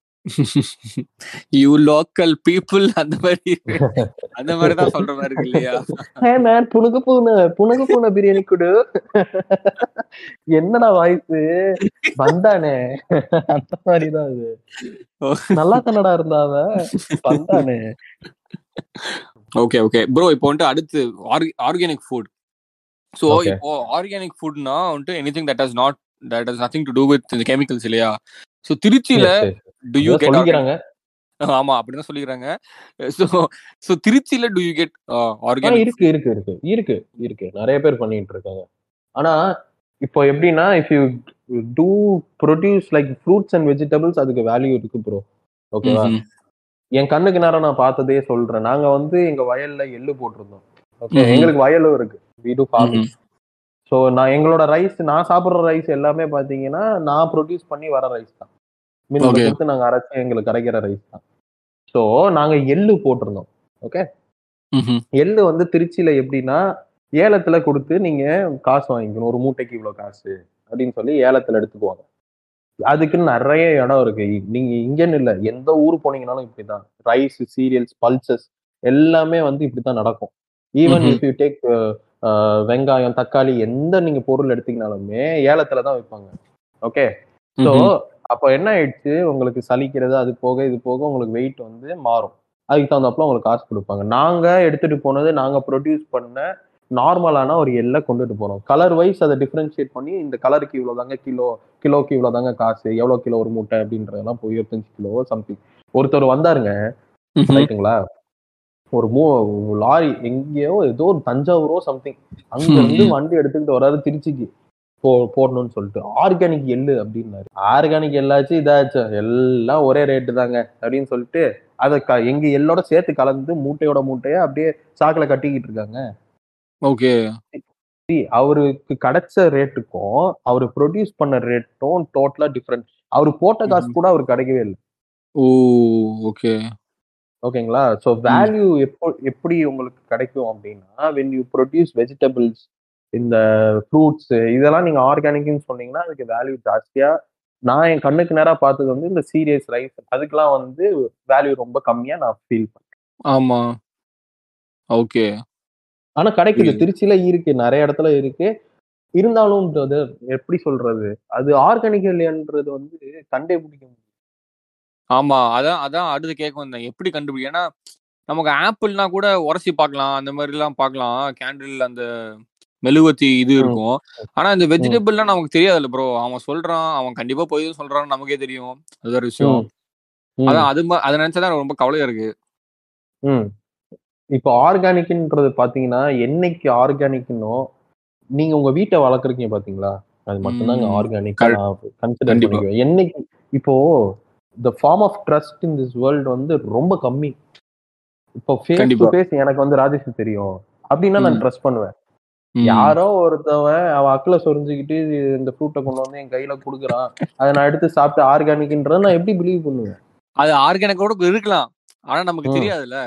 யூ லோக்கல் பீப்புள் அந்த மாதிரி அந்த மாதிரி தான் சொல்ற மாதிரி இருக்கு இல்லையா? ஹே மேன் புனுகு பூனை புனுகு பூனை பிரியாணி கொடு. என்னடா வாய்ஸ் வந்தானே அந்த மாதிரிதான் இது. நல்லா தானடா இருந்தாவ வந்தானே ஓகே ஓகே ப்ரோ இப்போ வந்துட்டு அடுத்து ஆர்கானிக் ஃபுட் ஸோ. இப்போ ஆர்கானிக் ஃபுட்னா வந்துட்டு anything that has not that has nothing to do with இந்த கெமிக்கல்ஸ் இல்லையா ஸோ திருச்சியில. டு யூ கெட் ஆமா அப்படிதான் சொல்லிக்கிறாங்க. ஸோ ஸோ திருச்சியில டு யூ கெட் ஆர்கானிக் இருக்கு இருக்கு இருக்கு. இருக்கு இருக்கு. நிறைய பேர் பண்ணிட்டு இருக்காங்க. ஆனா இப்போ எப்படின்னா if you do produce like fruits and vegetables அதுக்கு வேல்யூ இருக்கு ப்ரோ ஓகேவா என் கண்ணுக்கு நேரம் நான் பார்த்ததே சொல்றேன். நாங்க வந்து எங்க வயல்ல எள்ளு போட்டிருந்தோம். ஓகே. எங்களுக்கு வயலும் இருக்கு. வி டு ஃபார்மிங் ஸோ நான் எங்களோட ரைஸ் நான் சாப்பிடுற ரைஸ் எல்லாமே பாத்தீங்கன்னா நான் ப்ரொடியூஸ் பண்ணி வர ரைஸ் தான். மில்லுல Okay. கொடுத்து நாங்க அரைச்சு எங்களுக்கு கிடைக்கிற ரைஸ் தான். ஸோ நாங்க எள்ளு போட்டிருந்தோம். ஓகே எள்ளு வந்து திருச்சியில எப்படின்னா ஏலத்துல கொடுத்து நீங்க காசு வாங்கிக்கணும். ஒரு மூட்டைக்கு இவ்வளவு காசு அப்படின்னு சொல்லி ஏலத்துல எடுத்துக்குவாங்க. அதுக்குன்னு நிறைய இடம் இருக்கு. நீங்க இங்கன்னு இல்ல எந்த ஊர் போனீங்கனாலும் இப்படிதான். ரைஸ் சீரியல்ஸ் பல்சஸ் எல்லாமே வந்து இப்படித்தான் நடக்கும். ஈவன். இஃப் யூ டேக் வெங்காயம் தக்காளி எந்த நீங்க பொருள் எடுத்தீங்கனாலுமே ஏலத்துல தான் விற்பாங்க ஓகே ஸோ. அப்போ என்ன ஆயிடுச்சு? உங்களுக்கு சலிக்கிறது அது போக இது போக உங்களுக்கு வெயிட் வந்து மாறும். அதுக்கு தகுந்தாப்புல உங்களுக்கு காசு கொடுப்பாங்க. நாங்க எடுத்துட்டு போனது நாங்க ப்ரொடியூஸ் பண்ண நார்மலான ஒரு எல்லை கொண்டுட்டு போறோம். கலர் வைஸ் அதை டிஃபரன்ஷியேட் பண்ணி இந்த கலருக்கு இவ்வளவுதாங்க கிலோ கிலோக்கு இவ்வளவுதாங்க காசு எவ்வளவு கிலோ ஒரு மூட்டை அப்படின்றதெல்லாம் போய் இருபத்தஞ்சு கிலோ சம்திங் ஒருத்தர் வந்தாருங்க. ரைட்டுங்களா? ஒரு மூ லாரி எங்கேயோ ஏதோ ஒரு தஞ்சாவூரோ சம்திங் அங்க இருந்து. வண்டி எடுத்துக்கிட்டு வராது திருச்சிக்கு. போ போடணும்னு சொல்லிட்டு. ஆர்கானிக் எள்ளு அப்படின்னாரு. ஆர்கானிக் எல்லாச்சும் இதாச்சு. எல்லாம் ஒரே ரேட்டு தாங்க அப்படின்னு சொல்லிட்டு அதை க எங்க எள்ளோட சேர்த்து கலந்து மூட்டையோட மூட்டையா அப்படியே சாக்குல கட்டிக்கிட்டு இருக்காங்க. ஓகே. அவருக்கு கிடைச்ச ரேட்டுக்கும் அவர் ப்ரொடியூஸ் பண்ண ரேட்டும் டோட்டலா டிஃப்ரெண்ட் அவர் போட்ட காசு கூட அவருக்கு கிடைக்கவே இல்லை. Oh okay. ஓகேங்களா? ஸோ வேல்யூ எப்போ எப்படி உங்களுக்கு கிடைக்கும் அப்படின்னா வென் யூ ப்ரொடியூஸ் வெஜிடபிள்ஸ் இந்த ஃப்ரூட்ஸ் இதெல்லாம் நீங்க ஆர்கானிக்னு சொன்னீங்கன்னா அதுக்கு வேல்யூ ஜாஸ்தியா நான் என் கண்ணுக்கு நேரா பார்த்தது வந்து இந்த சீரியஸ் ரைஸ் அதுக்கெல்லாம் வந்து வேல்யூ ரொம்ப கம்மியா நான் ஃபீல் பண்ணேன் ஆமா. ஓகே. ஆனா கிடைக்குது. திருச்சியில இருக்கு நிறைய இடத்துல இருக்கு. இருந்தாலும் அது எப்படி சொல்றது? அது ஆர்கானிக் இல்லையன்றது வந்து கண்டே பிடிக்க முடியும் ஆமா அதான் அதான் அடுத்து கேட்க வந்தேன் எப்படி கண்டுபிடி ஏன்னா நமக்கு ஆப்பிள்னா கூட உரசி பார்க்கலாம் அந்த மாதிரி எல்லாம் பார்க்கலாம். கேண்டில் அந்த மெழுகுவத்தி இது. இருக்கும். ஆனா இந்த வெஜிடபிள்லாம் நமக்கு தெரியாதுல்ல ப்ரோ அவன் சொல்றான் அவன் கண்டிப்பா போய் சொல்றான்னு நமக்கே தெரியும். அது ஒரு விஷயம். அதான் அது அதை நினைச்சதான் ரொம்ப கவலையா இருக்கு. இப்போ ஆர்கானிக்ன்றது பாத்தீங்கன்னா என்னைக்கு ஆர்கானிக்னோ நீங்க உங்க வீட்டை வளர்க்குறீங்க பாத்தீங்களா அது மட்டும்தாங்க. Organic consider. பண்ணிக்குவேன் என்னைக்கு இப்போ the form of trust in this world வந்து ரொம்ப கம்மி இப்போ ஃபேஸ் டு. ஃபேஸ் எனக்கு வந்து ராஜேஷ் தெரியும் அப்படின்னா நான். ட்ரஸ்ட் பண்ணுவேன். யாரோ ஒருத்தவன் அவன் அக்கல சொரிஞ்சுக்கிட்டு இந்த ஃப்ரூட்டை கொண்டு வந்து என் கையில குடுக்குறான் அதை நான் எடுத்து சாப்பிட்டு ஆர்கானிக்ன்றத நான் எப்படி பிலீவ் பண்ணுவேன் அது ஆர்கானிக்கோட இருக்கலாம் ஆனா நமக்கு. தெரியாதுல்ல.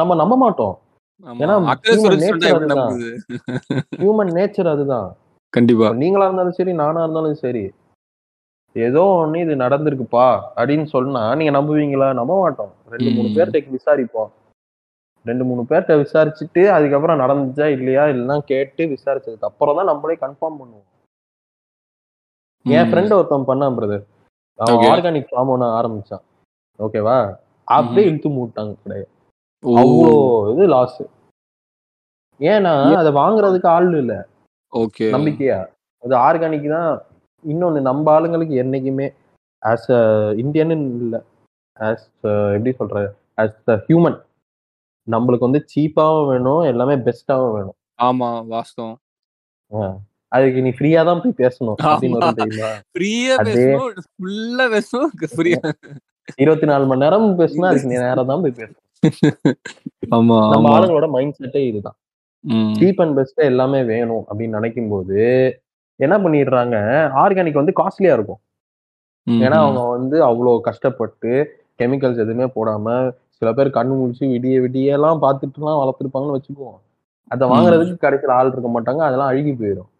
நம்ம நம்ப மாட்டோம். ஏன்னா ஹியூமன் நேச்சர் அதுதான். கண்டிப்பா. நீங்களா இருந்தாலும் சரி நானா இருந்தாலும் சரி ஏதோ ஒண்ணு இது நடந்திருக்குப்பா அப்படின்னு சொன்னா நீங்க நம்புவீங்களா? நம்ப மாட்டோம். ரெண்டு மூணு. பேர்கிட்ட விசாரிப்போம். ரெண்டு மூணு பேர்கிட்ட விசாரிச்சுட்டு அதுக்கப்புறம் நடந்துச்சா இல்லையா இல்லைன்னா கேட்டு விசாரிச்சதுக்கு அப்புறம் தான் நம்மளே கன்ஃபார்ம் பண்ணுவோம். என். ஃப்ரெண்ட் ஒருத்தன் பண்ணான் பிரதர் அவன். ஆர்கானிக் ஃபார்ம் ஒன்று ஆரம்பிச்சான். ஓகேவா அப்படியே இழுத்து மூட்டாங்க கிடையாது ஓ. அவ்வளோ இது லாஸ் ஏன்னா அதை வாங்குறதுக்கு ஆள் இல்ல. ஓகே. நம்பிக்கையா. அது ஆர்கானிக் தான். இன்னொன்னு நம்ம ஆளுங்களுக்கு என்னைக்குமே ஆஸ் அ இந்தியன்னு இல்ல. ஆஸ் எப்படி சொல்ற? ஆஸ் அ ஹியூமன் நம்மளுக்கு வந்து சீப்பாவும் வேணும் எல்லாமே பெஸ்டாவும் வேணும். ஆமா வாஸ்தவம். அதுக்கு நீ ஃப்ரீயா தான் போய் பேசணும் ஃப்ரீயா பேசணும் ஃபுல்லா பேசணும் ஃப்ரீயா இருபத்தி நாலு மணி நேரம் பேசினா அதுக்கு நேரம் தான் போய் பேசணும். ஆமா நம்ம ஆளுங்களோட மைண்ட் செட்டே இதுதான். சீப் அண்ட் பெஸ்ட் எல்லாமே வேணும் அப்படின்னு நினைக்கும் போது என்ன பண்ணிடுறாங்க? ஆர்கானிக் வந்து காஸ்ட்லியா இருக்கும். ஏன்னா அவங்க வந்து அவ்வளோ கஷ்டப்பட்டு கெமிக்கல்ஸ் எதுவுமே போடாம சில பேர் கண்ணு முடிச்சு விடிய விடிய எல்லாம் பார்த்துட்டுலாம் வளர்த்துருப்பாங்கன்னு வச்சுக்குவோம் அதை வாங்குறதுக்கு கடைசியில் ஆள் இருக்க மாட்டாங்க அதெல்லாம் அழுகி போயிடும்.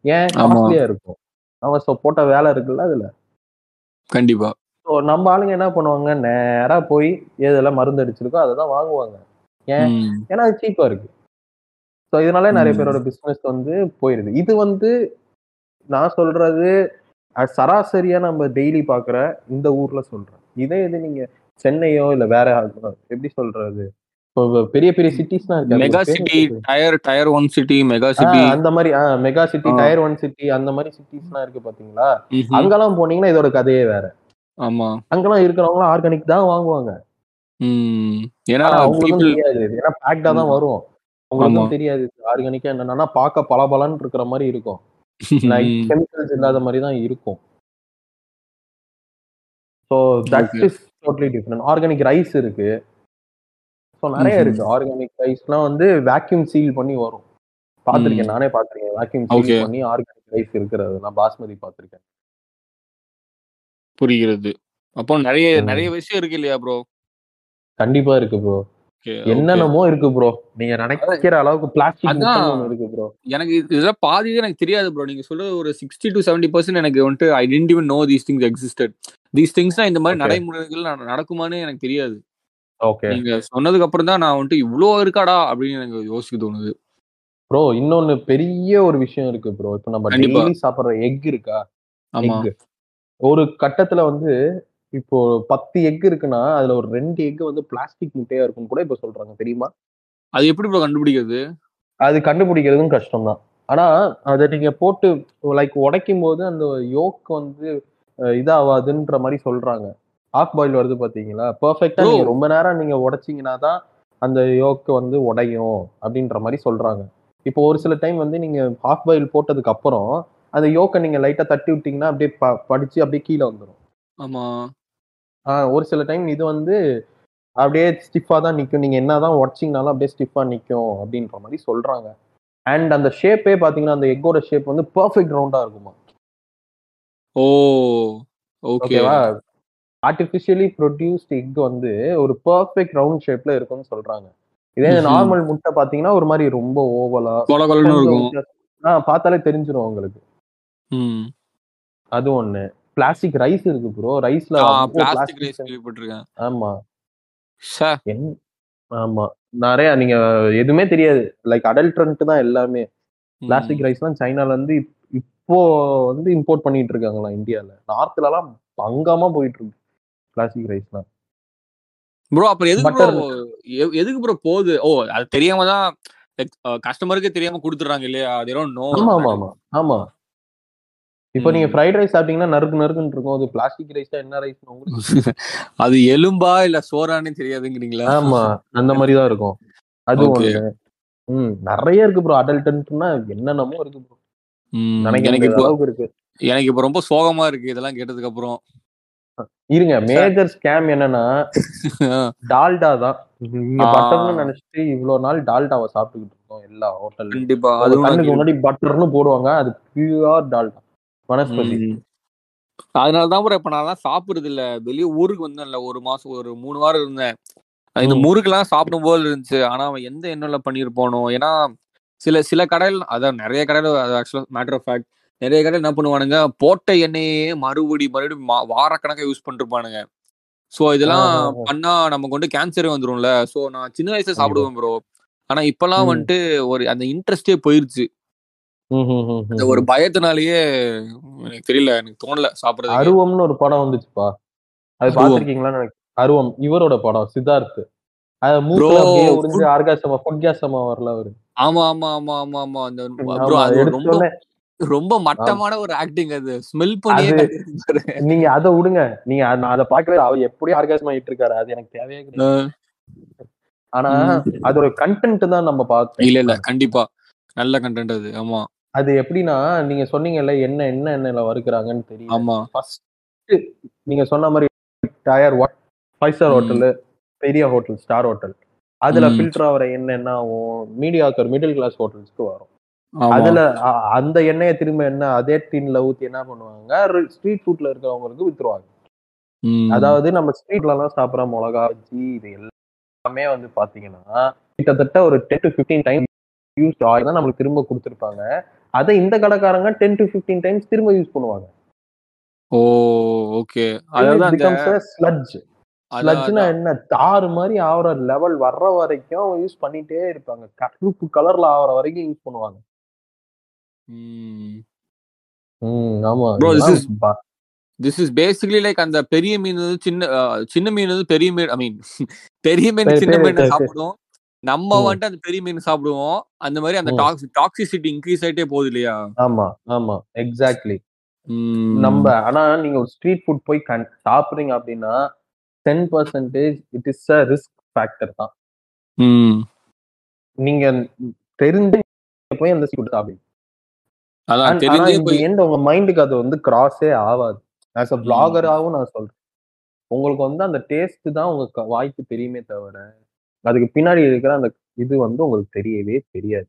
ஏன். காஸ்ட்லியா இருக்கும். அவன் போட்ட வேலை இருக்குல்ல அதுல. கண்டிப்பா. ஸோ நம்ம ஆளுங்க என்ன பண்ணுவாங்க? நேரா போய் எதெல்லாம் மருந்து அடிச்சிருக்கோ அதை தான் வாங்குவாங்க. ஏன். ஏன்னா அது சீப்பா இருக்கு. ஸோ இதனால நிறைய. பேரோட பிசினஸ் வந்து போயிருது. இது வந்து நான் சொல்றது சராசரியா நம்ம டெய்லி பாக்குற இந்த ஊர்ல சொல்றேன். இதே இது நீங்க சென்னையோ இல்ல வேற எப்படி சொல்றது? பெரிய பெரிய சிட்டிஸ்லாம் இருக்கு mega city? Tier tier one city mega city அந்த மாதிரி mega city. Tier one city அந்த மாதிரி சிட்டிஸ்லாம் இருக்கு பாத்தீங்களா. அங்கெல்லாம் போனீங்கன்னா இதோட கதையே வேற. ஆமா அங்கெல்லாம் இருக்கிறவங்க ஆர்கானிக் தான் வாங்குவாங்க. ஏன்னா பேக்டா தான். வரும். அவங்களுக்கும் தெரியாது ஆர்கானிக்கா என்னன்னா பார்க்க பளபளன்னு இருக்கிற மாதிரி இருக்கும். கெமிக்கல்ஸ் இல்லாத மாதிரி தான் இருக்கும் so that Okay. Is totally different organic rice இருக்கு ஸோ நிறைய. இருக்கு ஆர்கானிக் ரைஸ்லாம் வந்து வேக்யூம் சீல் பண்ணி வரும் பார்த்துருக்கேன். நானே பார்த்துருக்கேன் வேக்யூம். சீல் பண்ணி ஆர்கானிக் ரைஸ் இருக்கிறது நான் பாஸ்மதி பார்த்துருக்கேன் புரிகிறது. அப்போ நிறைய. நிறைய விஷயம் இருக்கு இல்லையா ப்ரோ கண்டிப்பா இருக்கு ப்ரோ என்னென்னமோ இருக்கு ப்ரோ நீங்க நினைக்கிற அளவுக்கு பிளாஸ்டிக் இருக்கு ப்ரோ எனக்கு இது- இதெல்லாம் பாதி எனக்கு தெரியாது ப்ரோ நீங்க சொல்றது ஒரு சிக்ஸ்டி டு செவன்டி பர்சன்ட் எனக்கு வந்துட்டு I tend even know these things existed these திங்ஸ்னா இந்த மாதிரி. நடைமுறைகள் நட- நடக்குமான்னு எனக்கு தெரியாது. ஓகே நீங்க சொன்னதுக்கு அப்புறம் தான் நான் வந்துட்டு இவ்ளோ இருக்காடா அப்படின்னு எனக்கு யோசிக்க தோணுது. ப்ரோ இன்னொன்னு பெரிய ஒரு விஷயம் இருக்கு ப்ரோ இப்போ நம்ம. டெய்லி சாப்பிடுற எக் இருக்கா? ஆமா. ஒரு கட்டத்துல வந்து இப்போ பத்து எக் இருக்குன்னா அதுல ஒரு ரெண்டு எக் வந்து பிளாஸ்டிக் முட்டையா இருக்கும் கூட இப்ப சொல்றாங்க. தெரியுமா? அது எப்படி ப்ரோ கண்டுபிடிக்கிறது? அது கண்டுபிடிக்கிறதும் கஷ்டம் தான் ஆனா அதை நீங்க போட்டு லைக் உடைக்கும் போது அந்த யோக் வந்து அஹ், இதாவாதுன்ற மாதிரி சொல்றாங்க. ஆஃப் பாயில் வருது பாத்தீங்களா? பெர்ஃபெக்டா. நீங்க ரொம்ப நேரம் நீங்க உடைச்சீங்கன்னா தான் அந்த யோக்கு வந்து உடையும் அப்படின்ற மாதிரி சொல்றாங்க. இப்போ ஒரு சில டைம் வந்து நீங்க ஹாஃப் பாயில் போட்டதுக்கு அப்புறம் அந்த யோக்கை நீங்க லைட்டா தட்டி விட்டீங்கன்னா அப்படியே படிச்சு அப்படியே கீழே வந்துடும் ஆமா. ஆஹ் ஒரு சில டைம் இது வந்து அப்படியே ஸ்டிஃபா தான் நிக்கும். நீங்க என்னதான் உடச்சிங்கனாலும் அப்படியே ஸ்டிஃபா நிக்கும் அப்படின்ற மாதிரி சொல்றாங்க. அண்ட் அந்த ஷேப்பே பாத்தீங்கன்னா அந்த எக்கோட ஷேப் வந்து பெர்ஃபெக்ட் ரவுண்டா இருக்குமா? ஓ ஓகே ஓகேவா ஆர்டிபிஷியலி ப்ரொடியூஸ்ட் எக் வந்து ஒரு பெர்ஃபெக்ட் ரவுண்ட் ஷேப்ல இருக்கும்னு சொல்றாங்க. இதே. நார்மல் முட்டை பாத்தீங்கன்னா ஒரு மாதிரி ரொம்ப ஓவலா ஆஹ் பார்த்தாலே தெரிஞ்சிரும் உங்களுக்கு. அது ஒண்ணு. பிளாஸ்டிக் ரைஸ் இருக்கு ப்ரோ ரைஸ்ல பிளாஸ்டிக் ரைஸ் கேள்விப்பட்டிருக்கேன். ஆமா. ஆமா. நிறைய நீங்க எதுவுமே தெரியாது. லைக் அடல்ட்ரண்ட் தான் எல்லாமே. பிளாஸ்டிக் ரைஸ்லாம் சைனால இருந்து இப்- இப்போ வந்து இம்போர்ட் பண்ணிட்டு இருக்காங்களா இந்தியால. நார்த்ல எல்லாம் பங்கமா போயிட்டு இருக்கு பிளாஸ்டிக் ரைஸ்லாம் ப்ரோ அப்புறம் எதுக்கு. ப்ரோ எதுக்கு ப்ரோ போகுது? ஓ அது தெரியாம தான் கஸ்டமருக்கே தெரியாம கொடுத்துறாங்க இல்லையா? அது நோ ஆமா ஆமா ஆமா. ஆமா. இப்போ நீங்க. ஃப்ரைட் ரைஸ் சாப்பிட்டீங்கன்னா நறுக்கு நறுக்குன்னு இருக்கும். அது பிளாஸ்டிக் ரைஸ் என்ன ரைஸ் அது எலும்பா இல்ல சோறானே தெரியாதுங்கிறீங்களா? ஆமா. அந்த மாதிரி தான் இருக்கும். அது. ஒண்ணு. ம். நிறைய இருக்கு ப்ரோ அடல்ட்னா என்னென்னமோ இருக்கு ப்ரோ எனக்கு இப்போ அளவுக்கு இருக்கு. எனக்கு இப்போ ரொம்ப சோகமா இருக்கு இதெல்லாம் கேட்டதுக்கு அப்புறம். இருங்க. மேஜர் ஸ்கேம் என்னன்னா டால்டா தான். நீங்க. பட்டர்னு நினைச்சிட்டு இவ்வளவு நாள் டால்டாவை சாப்பிட்டுக்கிட்டு இருக்கோம் எல்லா ஹோட்டல்ல கண்டிப்பா. அது முன்னாடி பட்டர்னு போடுவாங்க. அது பியூர் டால்டா. வனஸ்பதி. அதனால தான் ப்ரோ இப்ப நான் சாப்பிடுறது இல்ல வெளிய ஊருக்கு வந்தேன்ல ஒரு மாசம் ஒரு மூணு வாரம் இருந்தேன். இந்த ம். முறுக்குலாம் சாப்பிடும் போது இருந்துச்சு. ஆனா அவன் எந்த எண்ணெயில பண்ணிருப்பானோ ஏன்னா சில சில கடையில் அதான் நிறைய கடையில் ஆக்சுவலா மேட்டர் ஆஃப் ஃபேக்ட் நிறைய கடையில் என்ன பண்ணுவானுங்க? போட்ட எண்ணெயே மறுபடி மறுபடியும் மா- வாரக்கணக்கா யூஸ் பண்ணிருப்பானுங்க. ஸோ இதெல்லாம். பண்ணா நமக்கு வந்து கேன்சரே வந்துரும்ல. ஸோ நான் சின்ன வயசுல. சாப்பிடுவேன் ப்ரோ. ஆனா இப்பெல்லாம். வந்துட்டு ஒரு அந்த இன்ட்ரெஸ்டே போயிருச்சு. அந்த. ஒரு பயத்தினாலேயே எனக்கு தெரியல எனக்கு தோணல சாப்பிடுறது அருவம்னு ஒரு படம் வந்துச்சுப்பா. அது. பாத்திருக்கீங்களான்னு எனக்கு அருவம் இவரோட படம் சித்தார்த் அது ஆர்காசமா பொட்காசமா வரல அவரு. ஆமா ஆமா ஆமா ஆமா ஆமா. அந்த ரொம்ப மட்டமான ஒரு ஆக்டிங் அது. ஸ்மெல் கட்டியிருப்பாரு. நீங்க அதை விடுங்க நீங்க அத- நான் அதை பாக்கவே அவர் எப்படி ஆர்காசம் ஆயிட்டு இருக்காரு அது எனக்கு தேவையே ஆனா. அதோட கண்டென்ட் தான் நம்ம பார்த்தோம். இல்ல இல்ல. கண்டிப்பா. நல்ல கண்டென்ட் அது. ஆமா. அது எப்படின்னா நீங்க சொன்னீங்கல்ல என்ன என்ன எண்ணெயில வறுக்குறாங்கன்னு தெரியல. ஆமா. ஃபர்ஸ்ட் நீங்க சொன்ன மாதிரி டயர் ஃபைவ் ஸ்டார். ஹோட்டல் பெரிய ஹோட்டல் ஸ்டார் ஹோட்டல். அதுல. ஃபில்டர் ஆகிற எண்ணெய் என்ன ஆகும் மீடியாக்கர் மிடில் கிளாஸ் ஹோட்டல்ஸ்க்கு வரும் அதுல அந்த எண்ணெயை திரும்ப என்ன அதே டின்ல ஊத்தி என்ன பண்ணுவாங்க ஸ்ட்ரீட் ஃபுட்ல இருக்கிறவங்களுக்கு வித்துருவாங்க. அதாவது நம்ம ஸ்ட்ரீட்ல எல்லாம் சாப்பிடுற மிளகா பஜ்ஜி இது எல்லாமே வந்து பாத்தீங்கன்னா கிட்டத்தட்ட ஒரு ten to fifteen time use ஆகி தான் நம்மளுக்கு திரும்ப கொடுத்துருப்பாங்க. அதை இந்த கடைக்காரங்க டென் டு பிப்டீன் டைம்ஸ் திரும்ப யூஸ் பண்ணுவாங்க. ஓ ஓகே ஸ்லட்ஜ் ஸ்லட்ஜ்னா. என்ன? தாறு மாதிரி ஆகுற லெவல் வர்ற வரைக்கும் யூஸ் பண்ணிட்டே இருப்பாங்க. கருப்பு கலர்ல ஆகுற வரைக்கும் யூஸ் பண்ணுவாங்க. ஆமா. திஸ் இஸ் பேசிக்கலி லைக் அந்த பெரிய மீன் வந்து சின்ன சின்ன மீன் வந்து பெரிய மீன் ஐ மீன் பெரிய மீன் சின்ன மீன். சாப்பிடுவோம் நம்ம. வந்துட்டு அந்த பெரிய மீன் சாப்பிடுவோம். அந்த மாதிரி அந்த. டாக்ஸ் டாக்ஸிசிட்டி இன்க்ரீஸ் ஆயிட்டே போகுது இல்லையா? ஆமா ஆமா. எக்ஸாக்ட்லி. நம்ம ஆனா நீங்க ஒரு ஸ்ட்ரீட் ஃபுட் போய் கண் சாப்பிடுறீங்க அப்படின்னா ten percentage it is a risk factor தான். நீங்க தெரிஞ்சு போய் அந்த ஃபுட் சாப்பிடுங்க. உங்க மைண்டுக்கு அது வந்து கிராஸே ஆகாது. ஆஸ் அ பிளாகராகவும் நான் சொல்றேன். உங்களுக்கு வந்து அந்த டேஸ்ட் தான் உங்க வாய்க்கு தெரியுமே தவிர அதுக்கு பின்னாடி இருக்கிற அந்த இது வந்து உங்களுக்கு தெரியவே தெரியாது.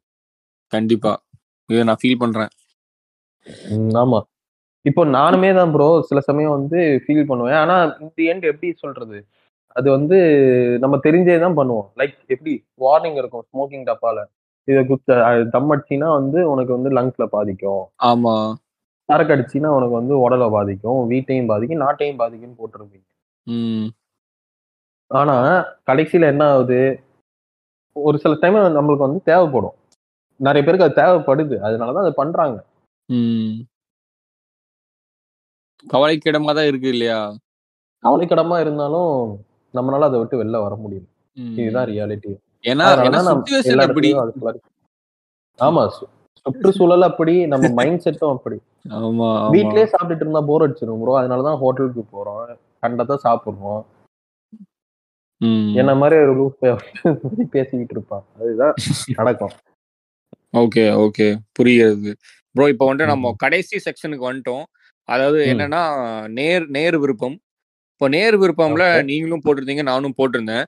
கண்டிப்பா. இதை நான் ஃபீல் பண்றேன். ஆமா. இப்போ நானுமே தான் ப்ரோ சில சமயம் வந்து ஃபீல் பண்ணுவேன். ஆனா இந்த எண்ட் எப்படி சொல்றது? அது வந்து நம்ம தெரிஞ்சே தான் பண்ணுவோம். லைக் எப்படி? வார்னிங் இருக்கும் ஸ்மோக்கிங் டப்பால. இதை குத்த தம் அடிச்சின்னா வந்து உனக்கு வந்து லங்ஸ்ல பாதிக்கும். ஆமா. சரக்கு அடிச்சின்னா உனக்கு வந்து உடலை பாதிக்கும். வீட்டையும் பாதிக்கும் நாட்டையும் பாதிக்கும்னு போட்டிருப்பீங்க. ஆனா கடைசியில என்ன ஆகுது? ஒரு சில டைம் நம்மளுக்கு வந்து தேவைப்படும். நிறைய பேருக்கு அது தேவைப்படுது. அதனாலதான் அதை பண்றாங்க. கவலைக்கிடமா தான் இருக்கு இல்லையா? கவலைக்கிடமா இருந்தாலும் நம்மளால அதை விட்டு வெளில வர முடியும். இதுதான் ரியாலிட்டி ஏன்னா ஆமா சுற்றுச்சூழல் அப்படி நம்ம மைண்ட் செட்டும் அப்படி. வீட்லயே சாப்பிட்டுட்டு இருந்தா போர் அடிச்சிடும் ப்ரோ அதனாலதான் ஹோட்டலுக்கு போறோம். கண்டதான் சாப்பிடுறோம். என்ன மாதிரி ஒரு லூப் பேசிக்கிட்டு இருப்பான். அதுதான் நடக்கும். Okay okay. புரியுது ப்ரோ இப்போ வந்துட்டு நம்ம. கடைசி செக்ஷனுக்கு வந்துட்டோம். அதாவது. என்னன்னா நேர் நேர் விருப்பம். இப்போ நேர் விருப்பம்ல. நீங்களும் போட்டிருந்தீங்க நானும் போட்டிருந்தேன்.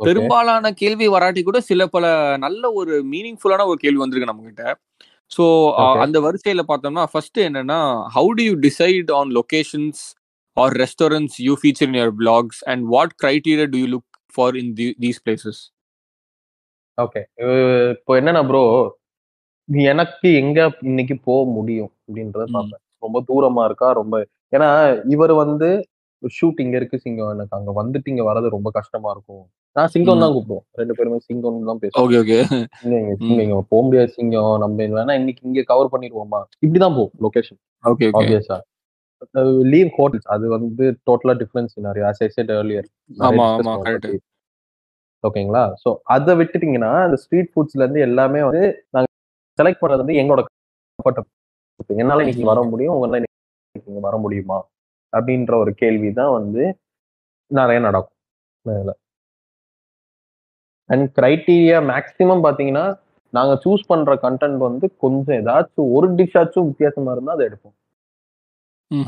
பெரும்பாலான கேள்வி வராட்டி கூட சில பல நல்ல ஒரு மீனிங்ஃபுல்லான ஒரு கேள்வி வந்திருக்கு நம்ம கிட்ட ஸோ. அந்த வரிசையில பார்த்தோம்னா ஃபர்ஸ்ட் என்னன்னா how do you decide on locations or restaurants you feature in your blogs and what criteria do you look for in these places okay இப்போ என்னன்னா ப்ரோ எனக்கு எங்க இன்னைக்கு போக முடியும் அப்படின்றத. பார்ப்பேன் ரொம்ப தூரமா இருக்கா? ரொம்ப ஏன்னா இவர் வந்து ஷூட் இங்க இருக்கு சிங்கம். எனக்கு அங்க வந்துட்டு இங்க வர்றது ரொம்ப கஷ்டமா இருக்கும். நான் சிங்கம். தான் கூப்பிடுவோம். ரெண்டு பேருமே சிங்கம் தான் பேசுவோம். இங்க போக முடியாது சிங்கம். நம்ம வேணா இன்னைக்கு இங்க கவர் பண்ணிடுவோமா? இப்படிதான் போகும் லொகேஷன் ஓகே ஓகே. ஆப்வியஸா லீவ் ஹோட்டல்ஸ் அது வந்து டோட்டலா difference scenario as I said earlier ஓகேங்களா சோ அதை விட்டுட்டீங்கன்னா இந்த ஸ்ட்ரீட் ஃபுட்ஸ்ல இருந்து எல்லாமே வந்து நாங்க செலக்ட் பண்றது வந்து எங்களோட. என்னால இன்னைக்கு வர முடியும் உங்களால இன்னைக்கு வர முடியுமா? அப்படின்ற ஒரு கேள்வி தான் வந்து நிறைய நடக்கும் இதுல அண்ட் கிரைட்டீரியா மேக்ஸிமம் பாத்தீங்கன்னா நாங்க சூஸ் பண்ற கண்டென்ட் வந்து கொஞ்சம் ஏதாச்சும் ஒரு டிஷ்ஷாச்சும் வித்தியாசமா இருந்தா அதை எடுப்போம்.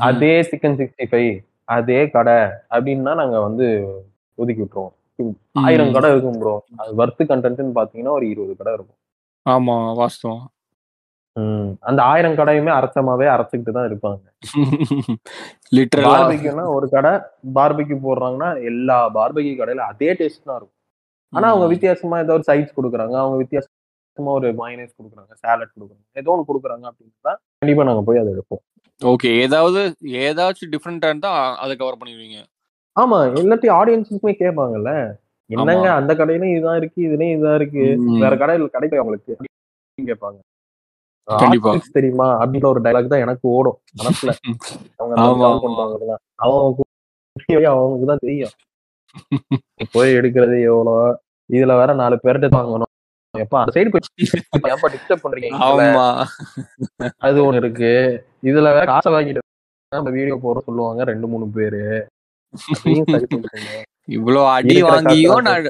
அதே சிக்கன் சிக்ஸ்டி ஃபைவ் அதே கடை அப்படின்னா நாங்க வந்து ஒதுக்கி விட்டுருவோம். ஆயிரம் கடை இருக்கும் ப்ரோ அது வர்த்து கண்டென்ட்னு பாத்தீங்கன்னா ஒரு இருபது கடை இருக்கும். ஆமா வாஸ்தவம். அந்த ஆயிரம் கடையுமே அரைச்சமாவே அரைச்சுக்கிட்டு தான் இருப்பாங்க. பார்பிக்யூனா ஒரு கடை பார்பிக்யூ போடுறாங்கன்னா எல்லா பார்பிக்யூ கடையில அதே டேஸ்ட் தான் இருக்கும். ஆனா அவங்க வித்தியாசமா ஏதோ ஒரு சைட்ஸ் கொடுக்குறாங்க அவங்க வித்தியாசமா ஒரு மைனஸ் கொடுக்குறாங்க சாலட் கொடுக்குறாங்க ஏதோ ஒன்று கொடுக்குறாங்க அப்படின்னா கண்டிப்பா நாங்க போய் அதை எடுப்போம். ஓகே. ஏதாவது ஏதாச்சும் டிஃப்ரெண்டா இருந்தா அதை கவர் பண்ணிடுவீங்க. ஆமா. எல்லாத்தையும் ஆடியன்ஸுக்குமே கேட்பாங்கல்ல. என்னங்க. அந்த கடையிலும் இதான் இருக்கு இதுலயும் இதான் இருக்கு. வேற கடையில கிடைக்கும் அவங்களுக்கு கேட்பாங்க. தெரியுமா? அப்படின்ற ஒரு டைலாக் தான் எனக்கு ஓடும். மனசுல. அவங்க அவங்களுக்கு தான் தெரியும் போய் எடுக்கிறது எவ்வளோ இதுல வேற நாலு பேர்கிட்ட வாங்கணும். எப்ப அந்த சைடு போய் ஏப்பா டிஸ்டர்ப் பண்றீங்க? எங்களை? ஆமா. அது ஒண்ணு இருக்கு. இதுல வேற காசை வாங்கிட்டு நம்ம வீடியோ போட சொல்லுவாங்க ரெண்டு மூணு பேரு. இவ்வளோ அடி வாங்கியும் நான்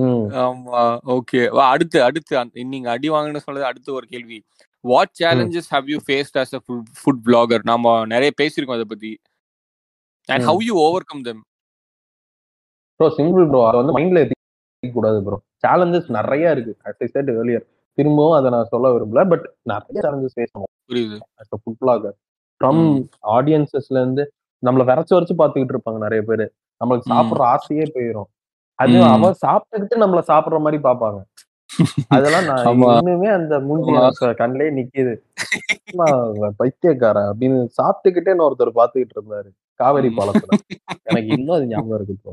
ம். ஆமா ஓகே. அடுத்து அடுத்து நீங்க அடி வாங்கணும்னு சொன்னது அடுத்து ஒரு கேள்வி. What challenges have you faced as a food blogger நாம நிறைய பேசியிருக்கோம் அதை பத்தி. And. How you overcome them bro simple bro அதை வந்து மைண்ட்ல கூடாது ப்ரோ சேலஞ்சஸ் நிறைய இருக்கு. I said earlier திரும்பவும் அதை நான் சொல்ல விரும்பல பட் நிறைய சேலஞ்சஸ் ஃபேஸ் பண்ணுவோம். Food blogger from. ஆடியன்சஸ்ல இருந்து நம்மள விரைச்சு வரைச்சு பாத்துக்கிட்டு இருப்பாங்க நிறைய பேரு. நம்மளுக்கு. சாப்பிடுற ஆசையே போயிடும் அது ம். அவன் சாப்பிட்டுக்கிட்டு நம்மள சாப்பிடுற மாதிரி பாப்பாங்க அதெல்லாம் நான். இன்னுமே அந்த மூஞ்சி கண்ணிலே நிக்குது. பைத்தியக்காரன் அப்படின்னு சாப்பிட்டுக்கிட்டே நான் ஒருத்தர் பாத்துக்கிட்டு இருந்தாரு. காவேரி. பாலத்துல. எனக்கு இன்னும் அது ஞாபகம் இருக்கு இப்போ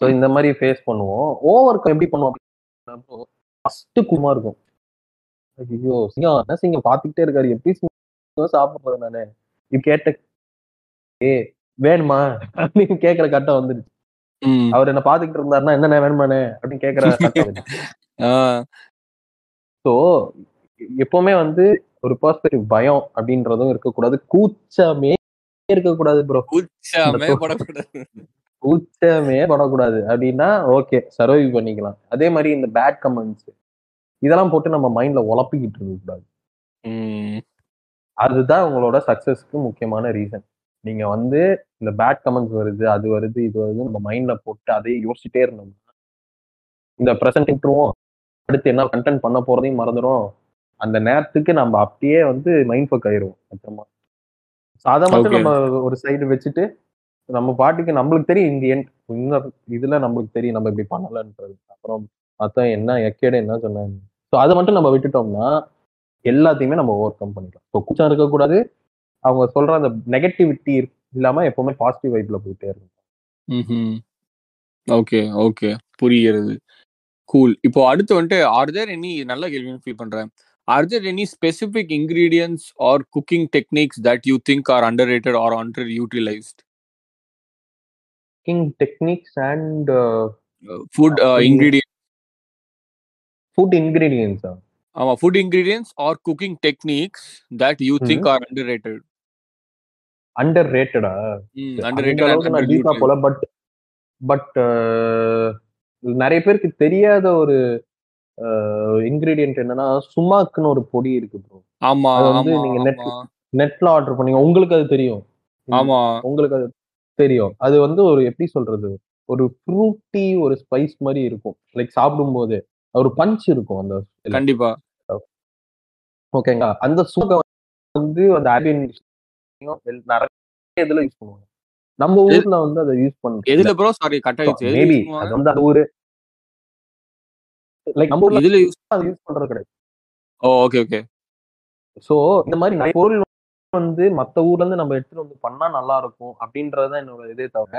சோ இந்த மாதிரி ஃபேஸ் பண்ணுவோம். ஓவர் எப்படி பண்ணுவோம் ஃபர்ஸ்ட் குமா இருக்கும். ஐயோ சிங்கம் என்ன சிங்கம் பாத்துக்கிட்டே இருக்காரு. எப்படி சிங்கம் சாப்பிடுறது நானு. இது கேட்ட ஏ வேணுமா? அப்படின்னு கேக்குற கட்டம் வந்துருச்சு. அவர் என்ன பாத்துக்கிட்டு இருந்தாருன்னா என்னண்ணே வேணுமானே அப்படின்னு கேக்குற ஸோ எப்பவுமே வந்து ஒரு பெர்ஸ்பெக்டிவ் பயம் அப்படின்றதும் இருக்கக்கூடாது. கூச்சமே இருக்கக்கூடாது ப்ரோ கூச்சமே படக்கூடாது. கூச்சமே படக்கூடாது. அப்படின்னா ஓகே சர்வை பண்ணிக்கலாம். அதே மாதிரி இந்த பேட் கமெண்ட்ஸ் இதெல்லாம் போட்டு நம்ம மைண்ட்ல உழப்பிக்கிட்டு இருக்க கூடாது. அதுதான் உங்களோட சக்சஸ்க்கு முக்கியமான ரீசன் நீங்க வந்து இந்த பேட் கமெண்ட்ஸ் வருது அது வருது இது வருது நம்ம மைண்ட்ல போட்டு அதையே யோசிச்சுட்டே இருந்தோம் இந்த ப்ரெசென்ட் விட்டுருவோம். அடுத்து என்ன கண்டென்ட் பண்ண போறதையும் மறந்துடும் அந்த நேரத்துக்கு நம்ம அப்படியே வந்து மைண்ட் ஃபக் அப்புறமா So அதை மட்டும். நம்ம ஒரு சைடு வச்சுட்டு நம்ம பாட்டுக்கு நம்மளுக்கு தெரியும் இந்த என் இந்த இதுல நம்மளுக்கு தெரியும் நம்ம இப்படி பண்ணலன்றது. அப்புறம் மற்ற என்ன எக்கேட என்ன சொன்னாங்க. ஸோ அதை மட்டும் நம்ம விட்டுட்டோம்னா எல்லாத்தையுமே நம்ம ஓவர் கம் பண்ணிக்கலாம். ஸோ கூச்சம் இருக்கக்கூடாது. அவங்க சொல்ற அந்த நெகட்டிவிட்டி இல்லாம எப்பவுமே பாசிட்டிவ் வைப்ல போயிட்டே இருக்கும். Okay okay. புரிகிறது. கூல் இப்போ அடுத்து வந்துட்டு ஆர் தேர் எனி நல்ல கேள்வின்னு ஃபீல் பண்றேன். Are there any specific ingredients or cooking techniques that you think are underrated or underutilised cooking techniques and food ingredients food ingredients ஆமா food ingredients or cooking techniques that you think. Are underrated under ரேட்டடா under டீப்பா போல but but நிறைய பேருக்கு தெரியாத ஒரு ingredient என்னன்னா சுமாக்குன்னு ஒரு பொடி இருக்கு ப்ரோ ஆமா அது வந்து நீங்க ஆமா. நெட்ல ஆர்டர் பண்ணீங்க உங்களுக்கு அது தெரியும். ஆமா. உங்களுக்கு அது தெரியும். அது வந்து ஒரு எப்படி சொல்றது? ஒரு ஃப்ரூட்டி ஒரு ஸ்பைஸ் மாதிரி இருக்கும். லைக் சாப்பிடும் போது ஒரு பஞ்ச் இருக்கும் அந்த. கண்டிப்பா. ஓகேங்களா அந்த சூக்கை வந்து அந்த நிறைய இதுல யூஸ் பண்ணுவாங்க. நம்ம ஊர்ல வந்து அதை யூஸ் எதுல பண்றோம் ப்ரோ சாரி கட் ஆயிடுச்சு. மேபி எதுல அது? வந்து அந்த ஊரு. லைக் நம்ம இதுல யூஸ் யூஸ் பண்றது கிடையாது. ஓ ஓகே ஓகே சோ இந்த மாதிரி பொருள் வந்து மத்த ஊர்ல இருந்து நம்ம எடுத்துட்டு வந்து பண்ணா நல்லா இருக்கும் அப்படின்றதுதான் என்னோட இதே தவிர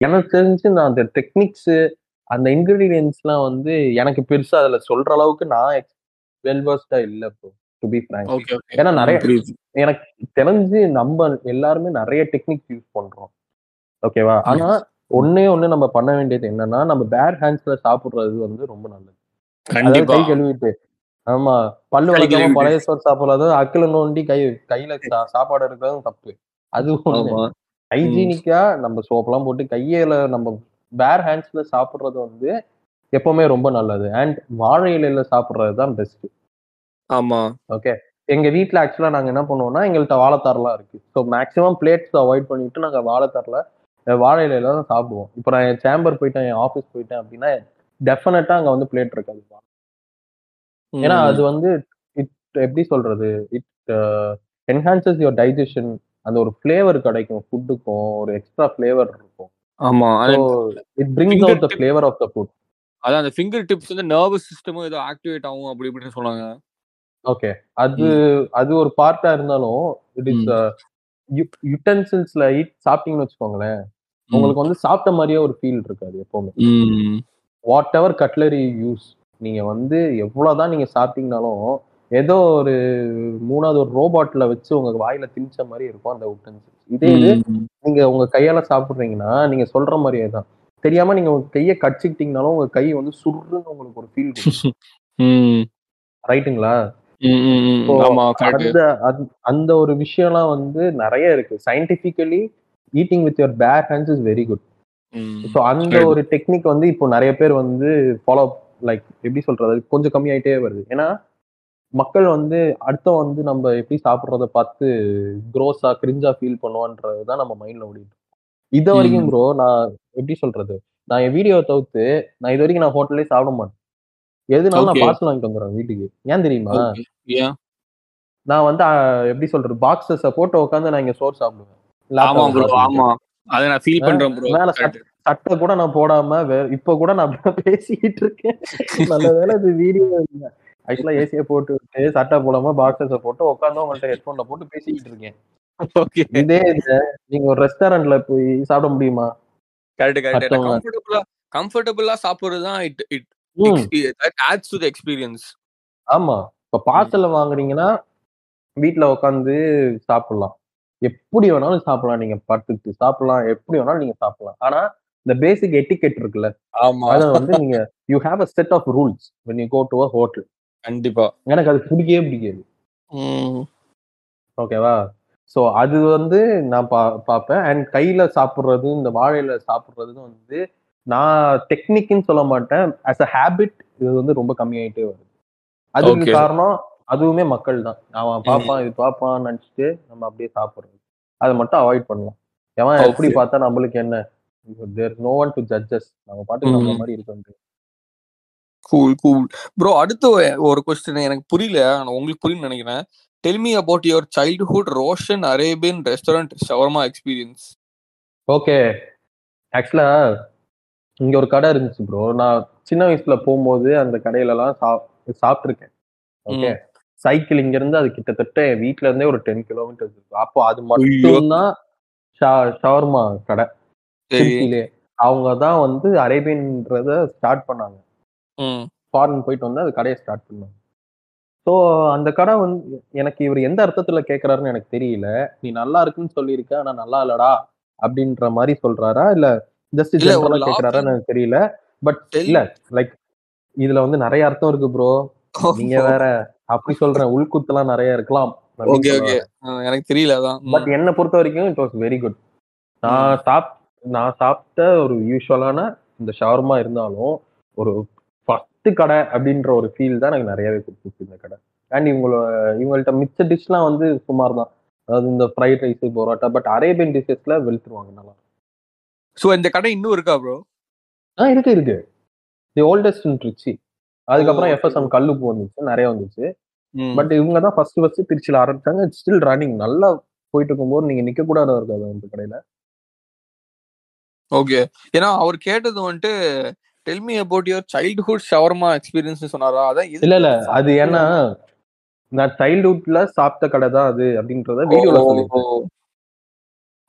எனக்கு தெரிஞ்சு நான் அந்த டெக்னிக்ஸ் அந்த இன்கிரீடியன்ஸ்லாம் வந்து எனக்கு பெருசா அதுல சொல்ற அளவுக்கு நான் வெல் வர்ஸ்டா இல்ல ப்ரோ டு பி ஃப்ராங்க் ஏன்னா நிறைய- எனக்கு தெரிஞ்சு நம்ம எல்லாருமே நிறைய டெக்னிக்ஸ் யூஸ் பண்றோம். ஓகேவா ஆனா ஒண்ணே ஒண்ணு நம்ம பண்ண வேண்டியது என்னன்னா நம்ம பேர் ஹேண்ட்ஸ்ல சாப்பிடுறது வந்து ரொம்ப நல்லது. கை கழுவிட்டு ஆமா பல்லு வளர்க்காம. பழைய சோறு சாப்பிடாத அக்கில நோண்டி கை கையில சாப்பாடு இருக்கிறதும் தப்பு. அது ஹைஜீனிக்கா நம்ம சோப்பெல்லாம் போட்டு கையில நம்ம பேர் ஹேண்ட்ஸ்ல சாப்பிடுறது வந்து எப்பவுமே ரொம்ப நல்லது. அண்ட் வாழை இலையில சாப்பிடுறது தான் பெஸ்ட் ஆமா. ஓகே எங்க வீட்ல ஆக்சுவலா நாங்க என்ன பண்ணுவோம்னா எங்கள்கிட்ட வாழைத்தாரெல்லாம் இருக்கு. ஸோ மேக்ஸிமம் பிளேட்ஸ் அவாய்ட் பண்ணிட்டு நாங்க வாழைத்தாரில் வாழை இலையில தான் சாப்பிடுவோம். இப்போ நான் என் சேம்பர் போயிட்டேன் என் ஆஃபீஸ் போயிட்டேன் அப்படின்னா டெஃபினட்டா அங்க வந்து பிளேட் இருக்காது. ஏன்னா அது வந்து இட் எப்படி சொல்றது? இட் என்ஹான்சஸ் யுவர் டைஜஷன் அந்த ஒரு ஃப்ளேவர் கிடைக்கும். ஃபுட்டுக்கும் ஒரு எக்ஸ்ட்ரா ஃப்ளேவர் இருக்கும். ஆமா. It brings out the flavour of the food அதான் அந்த ஃபிங்கர் டிப்ஸ் வந்து நர்வஸ் சிஸ்டமும் ஏதோ ஆக்டிவேட் ஆகும் அப்படி இப்படின்னு சொன்னாங்க ஓகே அது அது ஒரு பார்ட்டா இருந்தாலும் இட் இஸ் யுட்டன்சில்ஸ்ல ஈட் சாப்பிட்டீங்கன்னு வச்சுக்கோங்களேன் உங்களுக்கு வந்து சாப்பிட்ட மாதிரியே ஒரு ஃபீல் இருக்காது எப்பவுமே. வாட் எவர் கட்லரி யூஸ் நீங்க வந்து எவ்வளவுதான் நீங்க சாப்பிட்டீங்கனாலும் ஏதோ ஒரு மூணாவது ஒரு ரோபாட்ல வச்சு உங்க வாயில திணிச்ச மாதிரி இருக்கும் அந்த யுட்டன்சில்ஸ் இதே இது நீங்க உங்க கையால சாப்பிடுறீங்கன்னா நீங்க சொல்ற மாதிரியே தான். தெரியாம நீங்க உங்க கையை கடிச்சுக்கிட்டீங்கனாலும் உங்க கை வந்து சுருன்னு உங்களுக்கு ஒரு ஃபீல் கொடுக்கும். ரைட்டுங்களா அந்த அந்த- ஒரு விஷயம்லாம் வந்து நிறைய இருக்கு. Scientifically eating with your bare hands is very good so அந்த. ஒரு டெக்னிக் வந்து இப்போ நிறைய பேர் வந்து ஃபாலோ லைக் எப்படி சொல்றது? கொஞ்சம் கம்மியாயிட்டே வருது. ஏன்னா மக்கள் வந்து அடுத்தவன் வந்து நம்ம எப்படி சாப்பிட்றத பார்த்து க்ரோஸா கிரிஞ்சா ஃபீல் பண்ணுவான்றது தான் நம்ம மைண்ட்ல ஓடிட்டு. இது வரைக்கும் ப்ரோ நான் எப்படி சொல்றது? நான் என் வீடியோ தவிர்த்து நான் இது வரைக்கும் நான் ஹோட்டல்லே சாப்பிட மாட்டேன். எதுனாலும் நான். பார்சல் வாங்கிட்டு வந்துடுறேன் வீட்டுக்கு. ஏன் தெரியுமா? நான் வந்து எப்படி சொல்றது? பாக்ஸஸ போட்டு உட்காந்து நான் இங்க சோறு சாப்பிடுவேன். ஆமா ப்ரோ. ஆமா அதை நான் ஃபீல் பண்றேன் ப்ரோ சட்டை கூட நான் போடாம இப்ப கூட நான் பேசிக்கிட்டு இருக்கேன். நல்ல வேளை இது வீடியோ இல்ல. ஆக்சுவலா ஏசிய போட்டு விட்டு சட்டை போடாம பாக்ஸஸ போட்டு உட்காந்து உங்கள்ட்ட ஹெட்போன்ல போட்டு பேசிக்கிட்டு இருக்கேன். ஓகே இதே நீங்க ஒரு ரெஸ்டாரண்ட்ல போய் சாப்பிட முடியுமா? Correct correct. கம்ஃபர்டபுளா கம்ஃபர்டபுளா சாப்பிடுறது தான் it it adds to the experience ஆமா. இப்ப பார்சல்ல வாங்குறீங்கன்னா வீட்ல உட்காந்து சாப்பிடலாம். எப்படி வேணாலும் சாப்பிடலாம். நீங்க படுத்துட்டு சாப்பிடலாம். எப்படி வேணாலும் நீங்க சாப்பிடலாம். ஆனா இந்த பேசிக் எட்டிகெட் இருக்குல்ல? அத வந்து நீங்க you have a set of rules when you go to a hotel கண்டிப்பா. எனக்கு அது பிடிக்கவே பிடிக்காது. ஓகேவா ஸோ அது வந்து நான் பா பார்ப்பேன் அண்ட் கையில சாப்பிட்றது இந்த வாழையில சாப்பிட்றது வந்து நான் டெக்னிக்னு சொல்ல மாட்டேன். As a ஹேபிட் இது வந்து ரொம்ப கம்மியாயிட்டே வருது. அதுக்கு. காரணம் அதுவுமே மக்கள் தான். அவன் பார்ப்பான் இது பார்ப்பான்னு நினச்சிட்டு நம்ம அப்படியே சாப்பிட்றது. அதை மட்டும் அவாய்ட் பண்ணலாம். எவன். எப்படி பார்த்தா நம்மளுக்கு என்ன? There no one to judges நம்ம பாட்டுக்கு நம்ம. மாதிரி இருக்க கூல் கூல் ப்ரோ அடுத்து ஒரு கொஸ்டின் எனக்கு புரியல. உங்களுக்கு புரியும் நினைக்கிறேன். Tell me about your childhood Roshan Arabian restaurant shawarma experience okay ஆக்சுவலா இங்க ஒரு கடை இருந்துச்சு ப்ரோ நான் சின்ன வயசுல போகும்போது அந்த கடையில எல்லாம் சாப்பிட்டுருக்கேன். ஓகே சைக்கிள் இங்க இருந்து அது கிட்டத்தட்ட வீட்ல இருந்தே ஒரு டென் கிலோமீட்டர்ஸ் இருக்கும் அப்போ அது மட்டும்தான் ஷவர்மா கடை. திருச்சியிலே அவங்க தான் வந்து அரேபியன்றத ஸ்டார்ட் பண்ணாங்க. ஃபாரின் போயிட்டு வந்து அது கடையை ஸ்டார்ட் பண்ணாங்க. ஸோ அந்த கடை வந்து எனக்கு இவர் எந்த அர்த்தத்துல கேட்கறாருன்னு எனக்கு தெரியல. நீ நல்லா இருக்குன்னு சொல்லியிருக்க ஆனா நல்லா இல்லடா அப்படின்ற மாதிரி சொல்றாரா? இல்ல ஜஸ்ட் கேட்கறாரா எனக்கு தெரியல. பட் இல்ல லைக் இதுல வந்து நிறைய அர்த்தம் இருக்கு ப்ரோ நீங்க வேற அப்படி சொல்றேன் உள்குத்தெல்லாம் நிறைய இருக்கலாம் எனக்கு தெரியல. பட் என்னை பொறுத்த வரைக்கும் இட் வாஸ் வெரி குட் நான் சாப் நான் சாப்பிட்ட ஒரு யூஸ்வலான இந்த ஷவர்மா இருந்தாலும் ஒரு ஃபர்ஸ்ட் கடை அப்படின்ற ஒரு ஃபீல் தான் எனக்கு நிறையவே கொடுத்துச்சு இந்த கடை. அண்ட் இவங்களோட இவங்கள்ட்ட மிச்ச டிஷ்லாம் வந்து சுமார் தான் அதாவது இந்த fried rice parotta but Arabian டிஷ்ஷஸ்ல வெளுத்துருவாங்க நல்லா. சோ இந்த கடை இன்னும் இருக்கா ப்ரோ ஆ இருக்கு இருக்கு. தி ஓல்டஸ்ட் இன் ட்ரிச்சி அதுக்கப்புறம் எஃப்எஸ்எம் கல்லுப்பு வந்துச்சு நிறைய வந்துச்சு. பட் இவங்க தான் ஃபர்ஸ்ட் ஃபர்ஸ்ட் திருச்சியில் ஆரம்பிச்சாங்க. ஸ்டில் ரன்னிங் நல்லா போயிட்டு இருக்கும்போது நீங்க நிக்க கூடாது இருக்காது அந்த கடையில. ஓகே ஏன்னா அவர் கேட்டது வந்துட்டு tell me about your childhood shawarma experience சொன்னாரா? அதான் இல்ல இல்ல. அது ஏன்னா நான் சைல்ட்ஹுட்ல சாப்பிட்ட கடை தான் அது அப்படின்றத வீடியோல சொல்லிருக்கேன்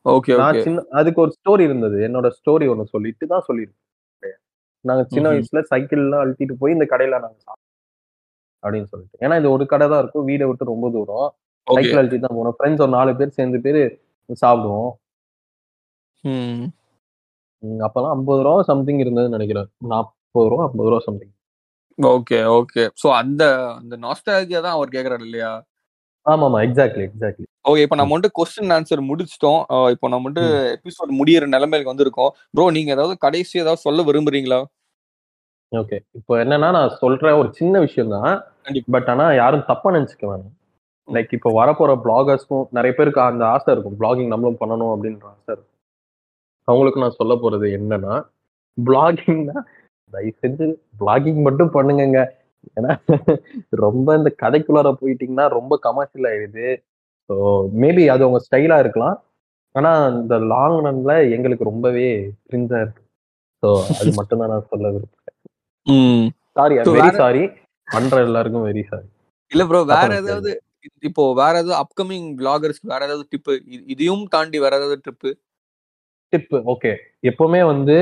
ஓகே நான் சின்ன அதுக்கு ஒரு ஸ்டோரி இருந்தது. என்னோட ஸ்டோரி ஒன்னு சொல்லிட்டு தான் சொல்லியிருக்கேன் நாங்க சின்ன. வயசுல சைக்கிள்லாம் அழுத்திட்டு போய் இந்த கடையில நாங்க சாப்பிட்டோம் அப்படின்னு சொல்லிட்டு. ஏன்னா இது ஒரு கடை தான் இருக்கும். வீடை விட்டு ரொம்ப தூரம். சைக்கிள் அழுத்தி தான் போனோம். ஃப்ரெண்ட்ஸ் ஒரு நாலு பேர் சேர்ந்து பேர் சாப்பிடுவோம். ம் ம், அப்பெல்லாம் ஐம்பது ரூபா சம்திங் இருந்ததுன்னு நினைக்கிறேன். நாற்பது ரூபா ஐம்பது ரூபா சம்திங் ஓகே ஓகே. சோ அந்த அந்த நாஸ்டாலஜியா தான் அவர் கேக்குறாரு இல்லையா? ஆமா ஆமா எக்ஸாக்ட்லி எக்ஸாக்ட்லி ஓகே இப்போ நம்ம வந்துட்டு கொஸ்டின் ஆன்சர் முடிச்சிட்டோம். இப்போ நம்ம வந்துட்டு எபிசோட் முடியிற நிலைமைக்கு வந்திருக்கோம். ப்ரோ நீங்க ஏதாவது கடைசி ஏதாவது சொல்ல விரும்புறீங்களா? ஓகே இப்போ என்னன்னா நான் சொல்ற ஒரு சின்ன விஷயம் தான். கண்டிப்பா. பட் ஆனா யாரும் தப்பா நினைச்சுக்க வேணாம். லைக் இப்போ வரப்போற பிளாகர்ஸ்க்கும் நிறைய பேருக்கு அந்த ஆசை இருக்கும். பிளாகிங் நம்மளும் பண்ணணும் அப்படின்ற ஆசை இருக்கும். அவங்களுக்கு நான் சொல்ல போறது என்னன்னா பிளாகிங்னா தயவு செஞ்சு பிளாகிங் மட்டும் பண்ணுங்கங்க. ஏன்னா ரொம்ப இந்த கதைக்குள்ளார போயிட்டீங்கன்னா ரொம்ப கமர்ஷியல் ஆயிடுது. ஸோ மேபி அது உங்க ஸ்டைலா இருக்கலாம். ஆனா இந்த லாங் ரன்ல எங்களுக்கு ரொம்பவே கிரிஞ்சா இருக்கு. ஸோ அது மட்டும் தான் நான் சொல்ல விரும்புறேன். ம். சாரி So, வெரி சாரி பண்ற எல்லாருக்கும் வெரி சாரி இல்ல ப்ரோ வேற ஏதாவது இப்போ வேற ஏதாவது அப்கமிங் பிளாகர்ஸ்க்கு வேற ஏதாவது டிப்பு இதையும் தாண்டி வேற ஏதாவது ட்ரிப்பு டிப் ஓகே எப்பவுமே வந்து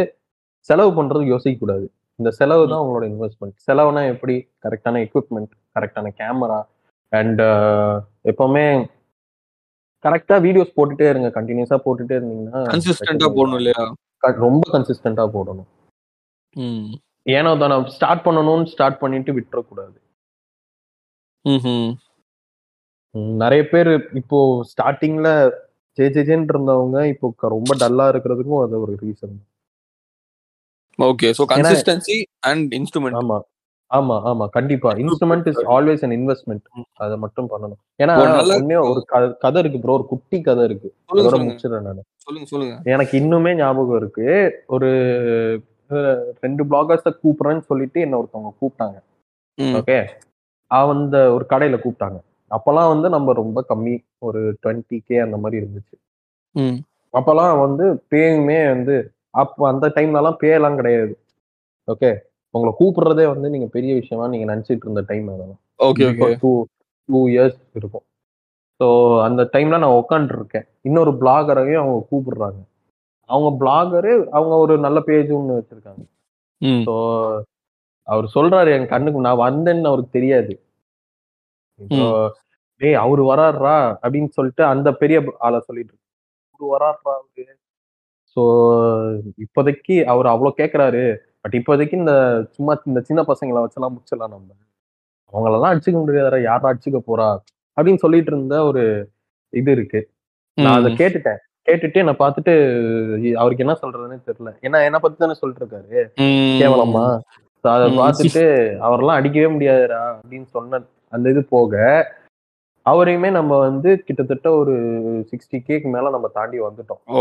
செலவு பண்றது யோசிக்க கூடாது இந்த செலவு தான் உங்களோட இன்வெஸ்ட்மெண்ட் செலவுனா எப்படி? கரெக்டான எக்யூப்மெண்ட் கரெக்டான கேமரா அண்ட் எப்பவுமே கரெக்டா வீடியோஸ் போட்டுட்டே இருங்க. கண்டினியூஸா போட்டுட்டே இருந்தீங்கன்னா கன்சிஸ்டன்டா போடணும் இல்லையா? ரொம்ப கன்சிஸ்டன்டா போடணும். ம். ஏனோ தானே ஸ்டார்ட் பண்ணணும்னு ஸ்டார்ட் பண்ணிட்டு விட்டுறக்கூடாது. ம்ஹும். ம், நிறைய பேர் இப்போ ஸ்டார்டிங்ல ஜே ஜே ஜேன்னு இருந்தவங்க இப்போ ரொம்ப டல்லா இருக்கிறதுக்கும் அது ஒரு reason okay so consistency and instrument ஆமா ஆமா ஆமா கண்டிப்பா. Instrument is always an investment. அதை மட்டும் பண்ணணும். ஏன்னா ஒண்ணே ஒரு கதை இருக்கு ப்ரோ ஒரு குட்டி கதை இருக்கு. அதோட முடிச்சிடுறேன் நான். சொல்லுங்க சொல்லுங்க. எனக்கு இன்னுமே ஞாபகம் இருக்கு. ஒரு ரெண்டு பிளாகர்ஸ கூப்பிடுறேன்னு சொல்லிட்டு என்ன ஒருத்தவங்க கூப்பிட்டாங்க. ஓகே அந்த ஒரு கடையில கூப்பிட்டாங்க. அப்பெல்லாம் வந்து நம்ம ரொம்ப கம்மி. ஒரு டுவெண்ட்டி கே அந்த மாதிரி இருந்துச்சு. அப்பெல்லாம் வந்து பேயுமே வந்து அப்போ அந்த டைம்லலாம் பே எல்லாம் கிடையாது. ஓகே? உங்களை கூப்பிடுறதே வந்து நீங்க பெரிய விஷயமா நீங்க நினைச்சிட்டு இருந்த டைம் அதெல்லாம். ஓகே டூ டூ இயர்ஸ் இருக்கும். ஸோ அந்த டைம்ல நான் உட்காந்துருக்கேன் இன்னொரு பிளாகரையும் அவங்க கூப்பிடுறாங்க. அவங்க பிளாகரு அவங்க ஒரு நல்ல பேஜ் ஒன்று வச்சிருக்காங்க. ஸோ அவர் சொல்றாரு என் கண்ணுக்கு நான் வந்தேன்னு அவருக்கு தெரியாது. டேய் அவரு வராருடா அப்படின்னு சொல்லிட்டு அந்த பெரிய ஆளை சொல்லிட்டு இருக்கு. அவரு வராருடா அவரு? ஸோ இப்போதைக்கு அவர் அவ்வளோ கேட்குறாரு பட் இப்போதைக்கு இந்த சும்மா இந்த சின்ன பசங்களை வச்செல்லாம் முடிச்சிடலாம் நம்ம. அவங்களெல்லாம் அடிச்சுக்க முடியாதா யாரா அடிச்சுக்க போறா? அப்படின்னு சொல்லிட்டு இருந்த ஒரு இது இருக்கு. நான் அதை. கேட்டுட்டேன். கேட்டுட்டு என்னை பார்த்துட்டு அவருக்கு என்ன சொல்றதுன்னு தெரியல. ஏன்னா என்ன பத்தி தானே சொல்லிட்டு இருக்காரு. கேவலமா? அதை. பார்த்துட்டு அவரெல்லாம் அடிக்கவே முடியாதுடா அப்படின்னு சொன்ன அந்த இது போக அவரையுமே நம்ம வந்து கிட்டத்தட்ட ஒரு சிக்ஸ்டி கேக்கு மேல நம்ம தாண்டி வந்துட்டோம். ஓ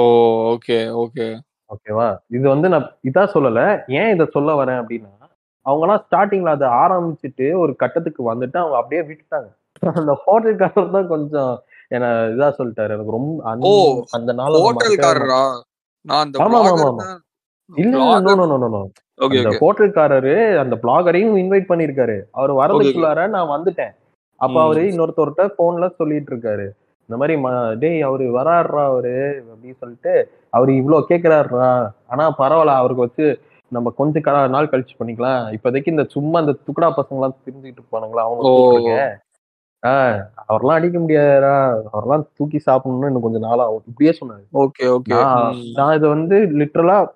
ஓகே ஓகே ஓகேவா? இது வந்து நான் இதா சொல்லல. ஏன் இதை சொல்ல வரேன் அப்படின்னா அவங்கலாம் ஸ்டார்டிங்ல அதை ஆரம்பிச்சுட்டு ஒரு கட்டத்துக்கு வந்துட்டு அவங்க அப்படியே விட்டுட்டாங்க. அந்த ஹோட்டல்காரர் தான் கொஞ்சம் என்ன இதா சொல்லிட்டாரு. எனக்கு ரொம்ப அந்த- நாள் ஹோட்டல்காரரா நான் ஆமா, ஆமா, இல்ல ஹோட்டல்காரரு அந்த பிளாகரையும் இன்வைட் பண்ணிருக்காரு. அவர் வரதுக்குள்ளார நான் வந்துட்டேன். அப்ப. அவரு இன்னொருத்தர்கிட்ட போன்ல சொல்லிட்டு இருக்காரு இந்த மாதிரி டேய் அவரு வராருடா அவரு அப்படின்னு சொல்லிட்டு அவரு இவ்வளவு கேக்குறாருடா. ஆனா பரவாயில்ல அவருக்கு வச்சு நம்ம கொஞ்ச கா- நாள் கழிச்சு பண்ணிக்கலாம். இப்போதைக்கு இந்த சும்மா இந்த துக்குடா பசங்க எல்லாம் தெரிஞ்சுக்கிட்டு இருப்பானுங்களா? அவங்க ஆஹ் அவரெல்லாம் அடிக்க முடியாதுடா. அவரெல்லாம் தூக்கி சாப்பிடணும்னு இன்னும் கொஞ்சம் நாள் ஆகும். இப்படியே சொன்னாரு. Okay okay. நான் இது வந்து லிட்டரலா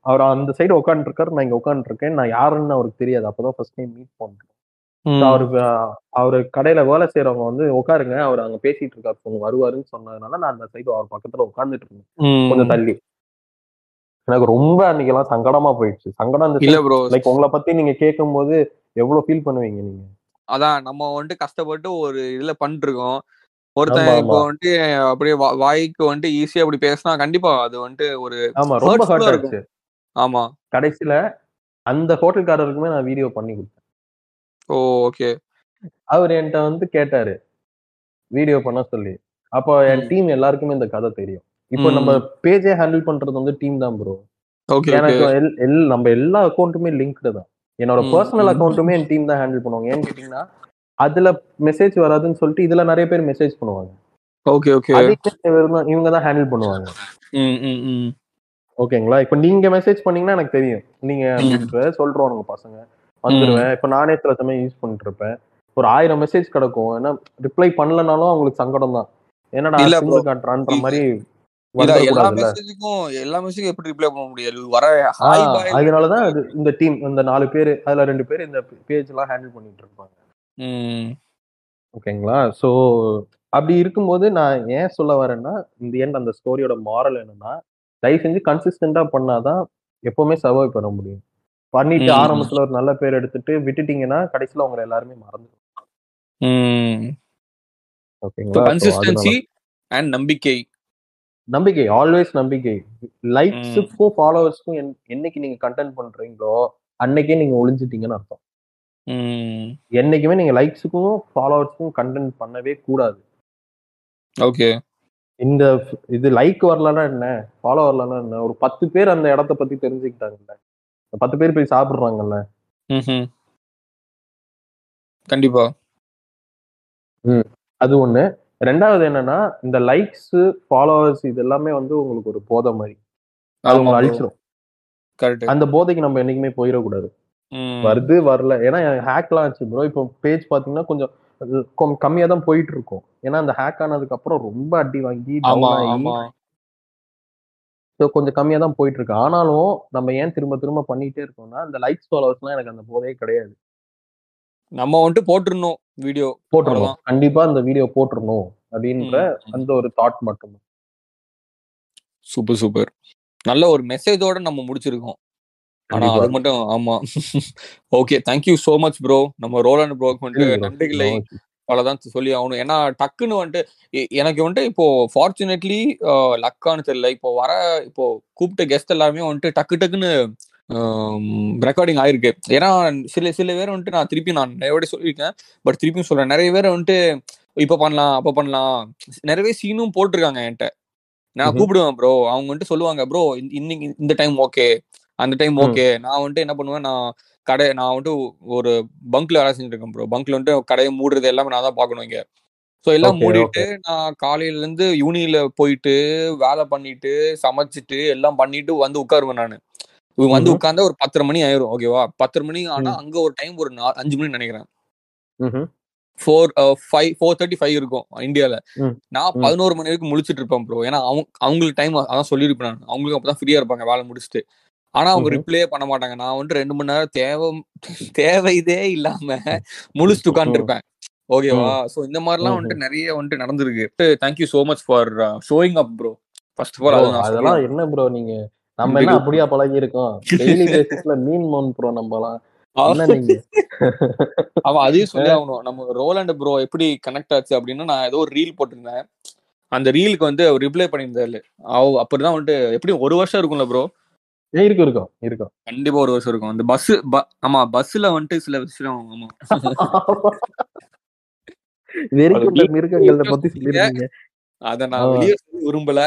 அவர் அந்த சைடு உட்காந்துட்டு இருக்காரு நான் இங்க உட்காந்துட்டு இருக்கேன் நான் யாருன்னு அவருக்கு தெரியாது. அப்பதான் ஃபர்ஸ்ட் டைம் மீட் பண்றேன் அவருக்கு அவரு கடையில வேலை செய்யறவங்க வந்து உட்காருங்க அவர் அங்க பேசிட்டு இருக்காரு. கொஞ்சம் வருவாருன்னு சொன்னதுனால நான் அந்த சைடு அவர் பக்கத்துல உட்காந்துட்டு இருந்தேன். கொஞ்சம் தள்ளி. எனக்கு ரொம்ப அன்னைக்கு எல்லாம் சங்கடமா போயிடுச்சு. சங்கடம் இல்ல ப்ரோ லைக் உங்களை பத்தி நீங்க கேட்கும் போது எவ்வளவு ஃபீல் பண்ணுவீங்க நீங்க? அதான் நம்ம வந்துட்டு கஷ்டப்பட்டு ஒரு இதுல பண்ணிட்டு இருக்கோம் ஒருத்தன் இப்போ. வந்துட்டு அப்படியே வாய்க்கு வந்துட்டு ஈஸியா அப்படி பேசினா கண்டிப்பா அது வந்துட்டு ஒரு ஆமா ரொம்ப ஆமா. கடைசியில அந்த ஹோட்டல்காரருக்குமே நான் வீடியோ பண்ணி கொடுத்தேன். ஓ ஓகே. அவர் என்கிட்ட வந்து கேட்டாரு. வீடியோ பண்ண சொல்லி. அப்போ என். டீம் எல்லாருக்குமே இந்த கதை தெரியும். இப்போ. நம்ம பேஜே ஹேண்டில் பண்றது வந்து டீம் தான் ப்ரோ. எனக்கு நம்ம எல்லா அக்கௌண்ட்டுமே லிங்க்டு தான். என்னோட பர்சனல். அக்கௌண்ட்டுமே என் டீம் தான் ஹேண்டில் பண்ணுவாங்க. ஏன்னு கேட்டீங்கன்னா அதுல மெசேஜ் வராதுன்னு சொல்லிட்டு இதுல நிறைய பேர் மெசேஜ் பண்ணுவாங்க. Okay okay. இவங்க- தான் ஹேண்டில் பண்ணுவாங்க. ஓகேங்களா? இப்போ நீங்க மெசேஜ் பண்ணீங்கன்னா எனக்கு தெரியும். நீங்க சொல்றோம் பசங்க. வந்துருவேன். இப்போ நானே சில சமயம் யூஸ் பண்ணிட்டு இருப்பேன் ஒரு ஆயிரம் மெசேஜ் கிடக்கும். ஏன்னா ரிப்ளை பண்ணலனாலும் அவங்களுக்கு சங்கடம் தான் என்னடா bro. காட்டுறான்ற மாதிரி எல்லா மெசேஜுக்கும் எல்லா மெசேஜுக்கும் எப்படி ரிப்ளை பண்ண முடியாது? வர அதனாலதான் அது இந்த டீம் இந்த நாலு பேர் அதுல ரெண்டு பேர் இந்த பேஜ் எல்லாம் ஹேண்டில் பண்ணிட்டு இருப்பாங்க. ஓகேங்களா? சோ அப்படி இருக்கும்போது நான் ஏன் சொல்ல வரேன்னா இந்த எண்ட் அந்த ஸ்டோரியோட மாரல் என்னன்னா தயவு செஞ்சு கன்சிஸ்டண்டா பண்ணாதான் எப்பவுமே சர்வை பண்ண முடியும். பண்ணிட்டு. ஆரம்பத்துல ஒரு நல்ல பேர் எடுத்துட்டு விட்டுட்டீங்கன்னா கடைசியில உங்களை எல்லாருமே மறந்து ம். ஓகேங்களா? So, கன்சிஸ்டன்சி அதனால- அண்ட் நம்பிக்கை. நம்பிக்கை ஆல்வேஸ் நம்பிக்கை. லைக்ஸுக்கும் ஃபாலோவர்ஸ்க்கும் என்னைக்கு நீங்க கண்டென்ட் பண்றீங்களோ அன்னைக்கே நீங்க ஒளிஞ்சிட்டீங்கன்னு அர்த்தம். என்னைக்குமே நீங்க லைக்ஸுக்கும் ஃபாலோவர்ஸ்க்கும் கண்டென்ட் பண்ணவே கூடாது. ஓகே. இந்த இது லைக் வரலன்னா என்ன? ஃபாலோ வரலன்னா என்ன? ஒரு பத்து பேர் அந்த இடத்த பத்தி தெரிஞ்சுக்கிட்டாங்கல்ல. அந்த பத்து பேர் போய் சாப்பிடுறாங்கல்ல. ம் கண்டிப்பா. அது ஒண்ணு. ரெண்டாவது என்னன்னா இந்த லைக்ஸ் ஃபாலோவர்ஸ் இது எல்லாமே வந்து உங்களுக்கு ஒரு போதை மாதிரி. அது உங்களை அழிச்சிரும். கரெக்ட் அந்த போதைக்கு நம்ம என்னைக்குமே போயிடக்கூடாது. வருது வரல. ஏன்னா ஹேக்லாம் ஆச்சு ப்ரோ இப்போ பேஜ் பாத்தீங்கன்னா கொஞ்சம் கம்மியா தான் போயிட்டு இருக்கும். ஏன்னா அந்த ஹேக் ஆனதுக்கு அப்புறம் ரொம்ப அடி வாங்கி ஸோ கொஞ்சம் கம்மியா தான் போயிட்டு இருக்கு ஆனாலும் நம்ம ஏன் திரும்ப திரும்ப பண்ணிட்டே இருக்கோம்னா அந்த லைக்ஸ் ஃபாலோவர்ஸ்லாம் எனக்கு அந்த போதையே கிடையாது. நம்ம வந்துட்டு போட்டுருணும் வீடியோ போட்டுருணும் அவ்வளவுதான். கண்டிப்பா அந்த வீடியோ போட்டுறணும் அப்படின்ற அந்த ஒரு தாட் மட்டும் சூப்பர் சூப்பர். நல்ல ஒரு மெசேஜோட நம்ம முடிச்சிருக்கோம். ஆனா. அது மட்டும் ஆமா. Okay thank you so much bro நம்ம ரோலண்ட் ப்ரோக்கு வந்துட்டு. நன்றிகளை No, அவ்வளவுதான் சொல்லி ஆகணும் ஏன்னா டக்குன்னு வந்துட்டு எனக்கு வந்துட்டு இப்போ ஃபார்ச்சுனேட்லி லக்கான்னு தெரியல. இப்போ வர இப்போ கூப்பிட்ட கெஸ்ட் எல்லாருமே வந்துட்டு டக்கு டக்குன்னு ரெக்கார்டிங் ஆயிருக்கு. ஏன்னா சில சில பேர் வந்துட்டு நான் திருப்பி நான் நிறைய சொல்லியிருக்கேன். பட் திருப்பியும் சொல்றேன். நிறைய பேர் வந்துட்டு இப்போ பண்ணலாம் அப்போ பண்ணலாம். நிறைய சீனும் போட்டிருக்காங்க என்கிட்ட. நான். கூப்பிடுவேன் ப்ரோ அவங்க வந்துட்டு சொல்லுவாங்க ப்ரோ இன்னைக்கு இந்த டைம் ஓகே அந்த டைம். ஓகே நான் வந்துட்டு என்ன பண்ணுவேன் நான் கடை நான் வந்துட்டு ஒரு பங்க்ல வேலை செஞ்சுட்டு இருக்கேன் ப்ரோ பங்க்ல வந்துட்டு கடையை மூடுறது எல்லாமே நான் தான் பார்க்கணும் இங்க ஸோ எல்லாம் மூடிட்டு நான் காலையில இருந்து யூனியில போயிட்டு வேலை பண்ணிட்டு சமைச்சிட்டு எல்லாம் பண்ணிட்டு வந்து உட்காருவேன் நான் இவங்க வந்து ம்ஹும். உட்கார்ந்தா ஒரு பத்தரை மணி ஆயிரும் ஓகேவா பத்தரை மணி ஆனா. அங்க ஒரு டைம் ஒரு அஞ்சு மணி நினைக்கிறேன். Four five four thirty five இருக்கும் இந்தியால. நான். பதினோரு மணி வரைக்கும் முழிச்சிட்டு இருப்பேன் ப்ரோ ஏன்னா அவங்க அவங்களுக்கு டைம் அதான் சொல்லியிருப்பேன் நான் அவங்களுக்கு அப்பதான் ஃப்ரீயா இருப்பாங்க வேலை முடிச்சுட்டு ஆனா அவங்க. ரிப்ளே பண்ண மாட்டாங்க. நான் வந்துட்டு ரெண்டு மணி நேரம் தேவை தேவை இதே இல்லாம முழிச்சுட்டு உட்காந்துருப்பேன் ஓகேவா சோ இந்த மாதிரிலாம். வந்துட்டு நிறைய வந்துட்டு நடந்திருக்கு. Thank you so much for showing up bro first of all அதெல்லாம். என்ன ப்ரோ நீங்க? நம்ம என்ன. அப்படியா பழகி இருக்கோம் டெய்லி பேசிஸ்ல மீன் மோன் ப்ரோ நம்மலாம். என்ன நீங்க? அவன் அதையும் சொல்லி ஆகணும். நம்ம ரோலண்ட் ப்ரோ எப்படி கனெக்ட் ஆச்சு அப்படின்னா நான் ஏதோ ஒரு ரீல் போட்டிருந்தேன். அந்த ரீலுக்கு வந்து அவர் ரிப்ளை பண்ணியிருந்தாரு. அவ அப்படிதான் வந்துட்டு எப்படி ஒரு வருஷம் இருக்கும்ல ப்ரோ இருக்கும் இருக்கும் இருக்கும். கண்டிப்பா ஒரு வருஷம் இருக்கும். அந்த பஸ் ஆமா பஸ்ல வந்துட்டு சில விஷயம் ஆமா. வெறிக்குள்ள மிருகங்களை பத்தி சொல்லிருக்கீங்க. அத நான். வெளியே சொல்ல விரும்பல.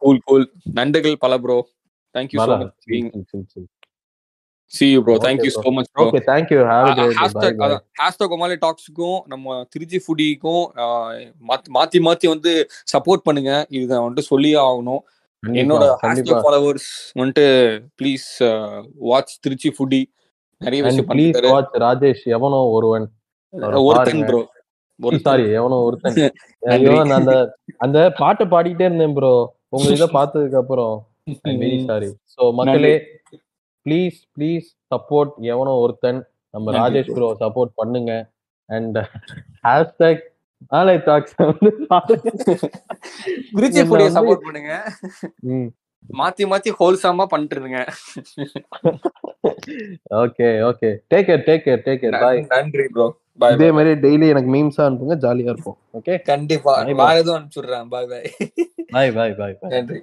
கூல் கூல் நன்றிகள் பல bro thank you so Bala. Much. See you bro Okay, thank you bro. So much bro Okay, thank you. Have a great day. Bye, hashtag hashtag ஒமாலி டாக்ஸுக்கும் நம்ம திருச்சி ஃபுடிக்கும் மாத்தி மாத்தி வந்து சப்போர்ட் பண்ணுங்க. இது நான் வந்துட்டு சொல்லியே ஆகணும். என்னோட ஃபாலோவர்ஸ் வந்துட்டு ப்ளீஸ் வாட்ச் திருச்சி ஃபுடி நிறைய விஷயம் watch ராஜேஷ் எவனோ ஒருவன். ஒருத்தன். ப்ரோ சாரி எவனோ ஒருத்தன். அந்த அந்த பாட்டை பாடிட்டே இருந்தேன் ப்ரோ உங்க இதை பார்த்ததுக்கு அப்புறம். சாரி சோ மக்களே ப்ளீஸ் ப்ளீஸ் சப்போர்ட் எவனோ ஒருத்தன். நம்ம ராஜேஷ். ப்ரோ சப்போர்ட் பண்ணுங்க. அண்ட் ஹேஷ்டாக் ஆலை டாக்ஸ் வந்து என்ன ஃபுடியை சப்போர்ட் பண்ணுங்க. மாத்தி மாத்தி ஹோல்சாமா பண்ணிட்டு இருங்க okay okay. Take care take care take care bye நன்றி ப்ரோ பாய் இதே மாதிரி டெய்லி எனக்கு மீம்ஸா அனுப்புங்க ஜாலியா இருப்போம். ஓகே கண்டிப்பா. வேற எதுவும் அனுப்பிச்சுடுறேன். பாய் பாய் பாய் பாய் பாய் நன்றி.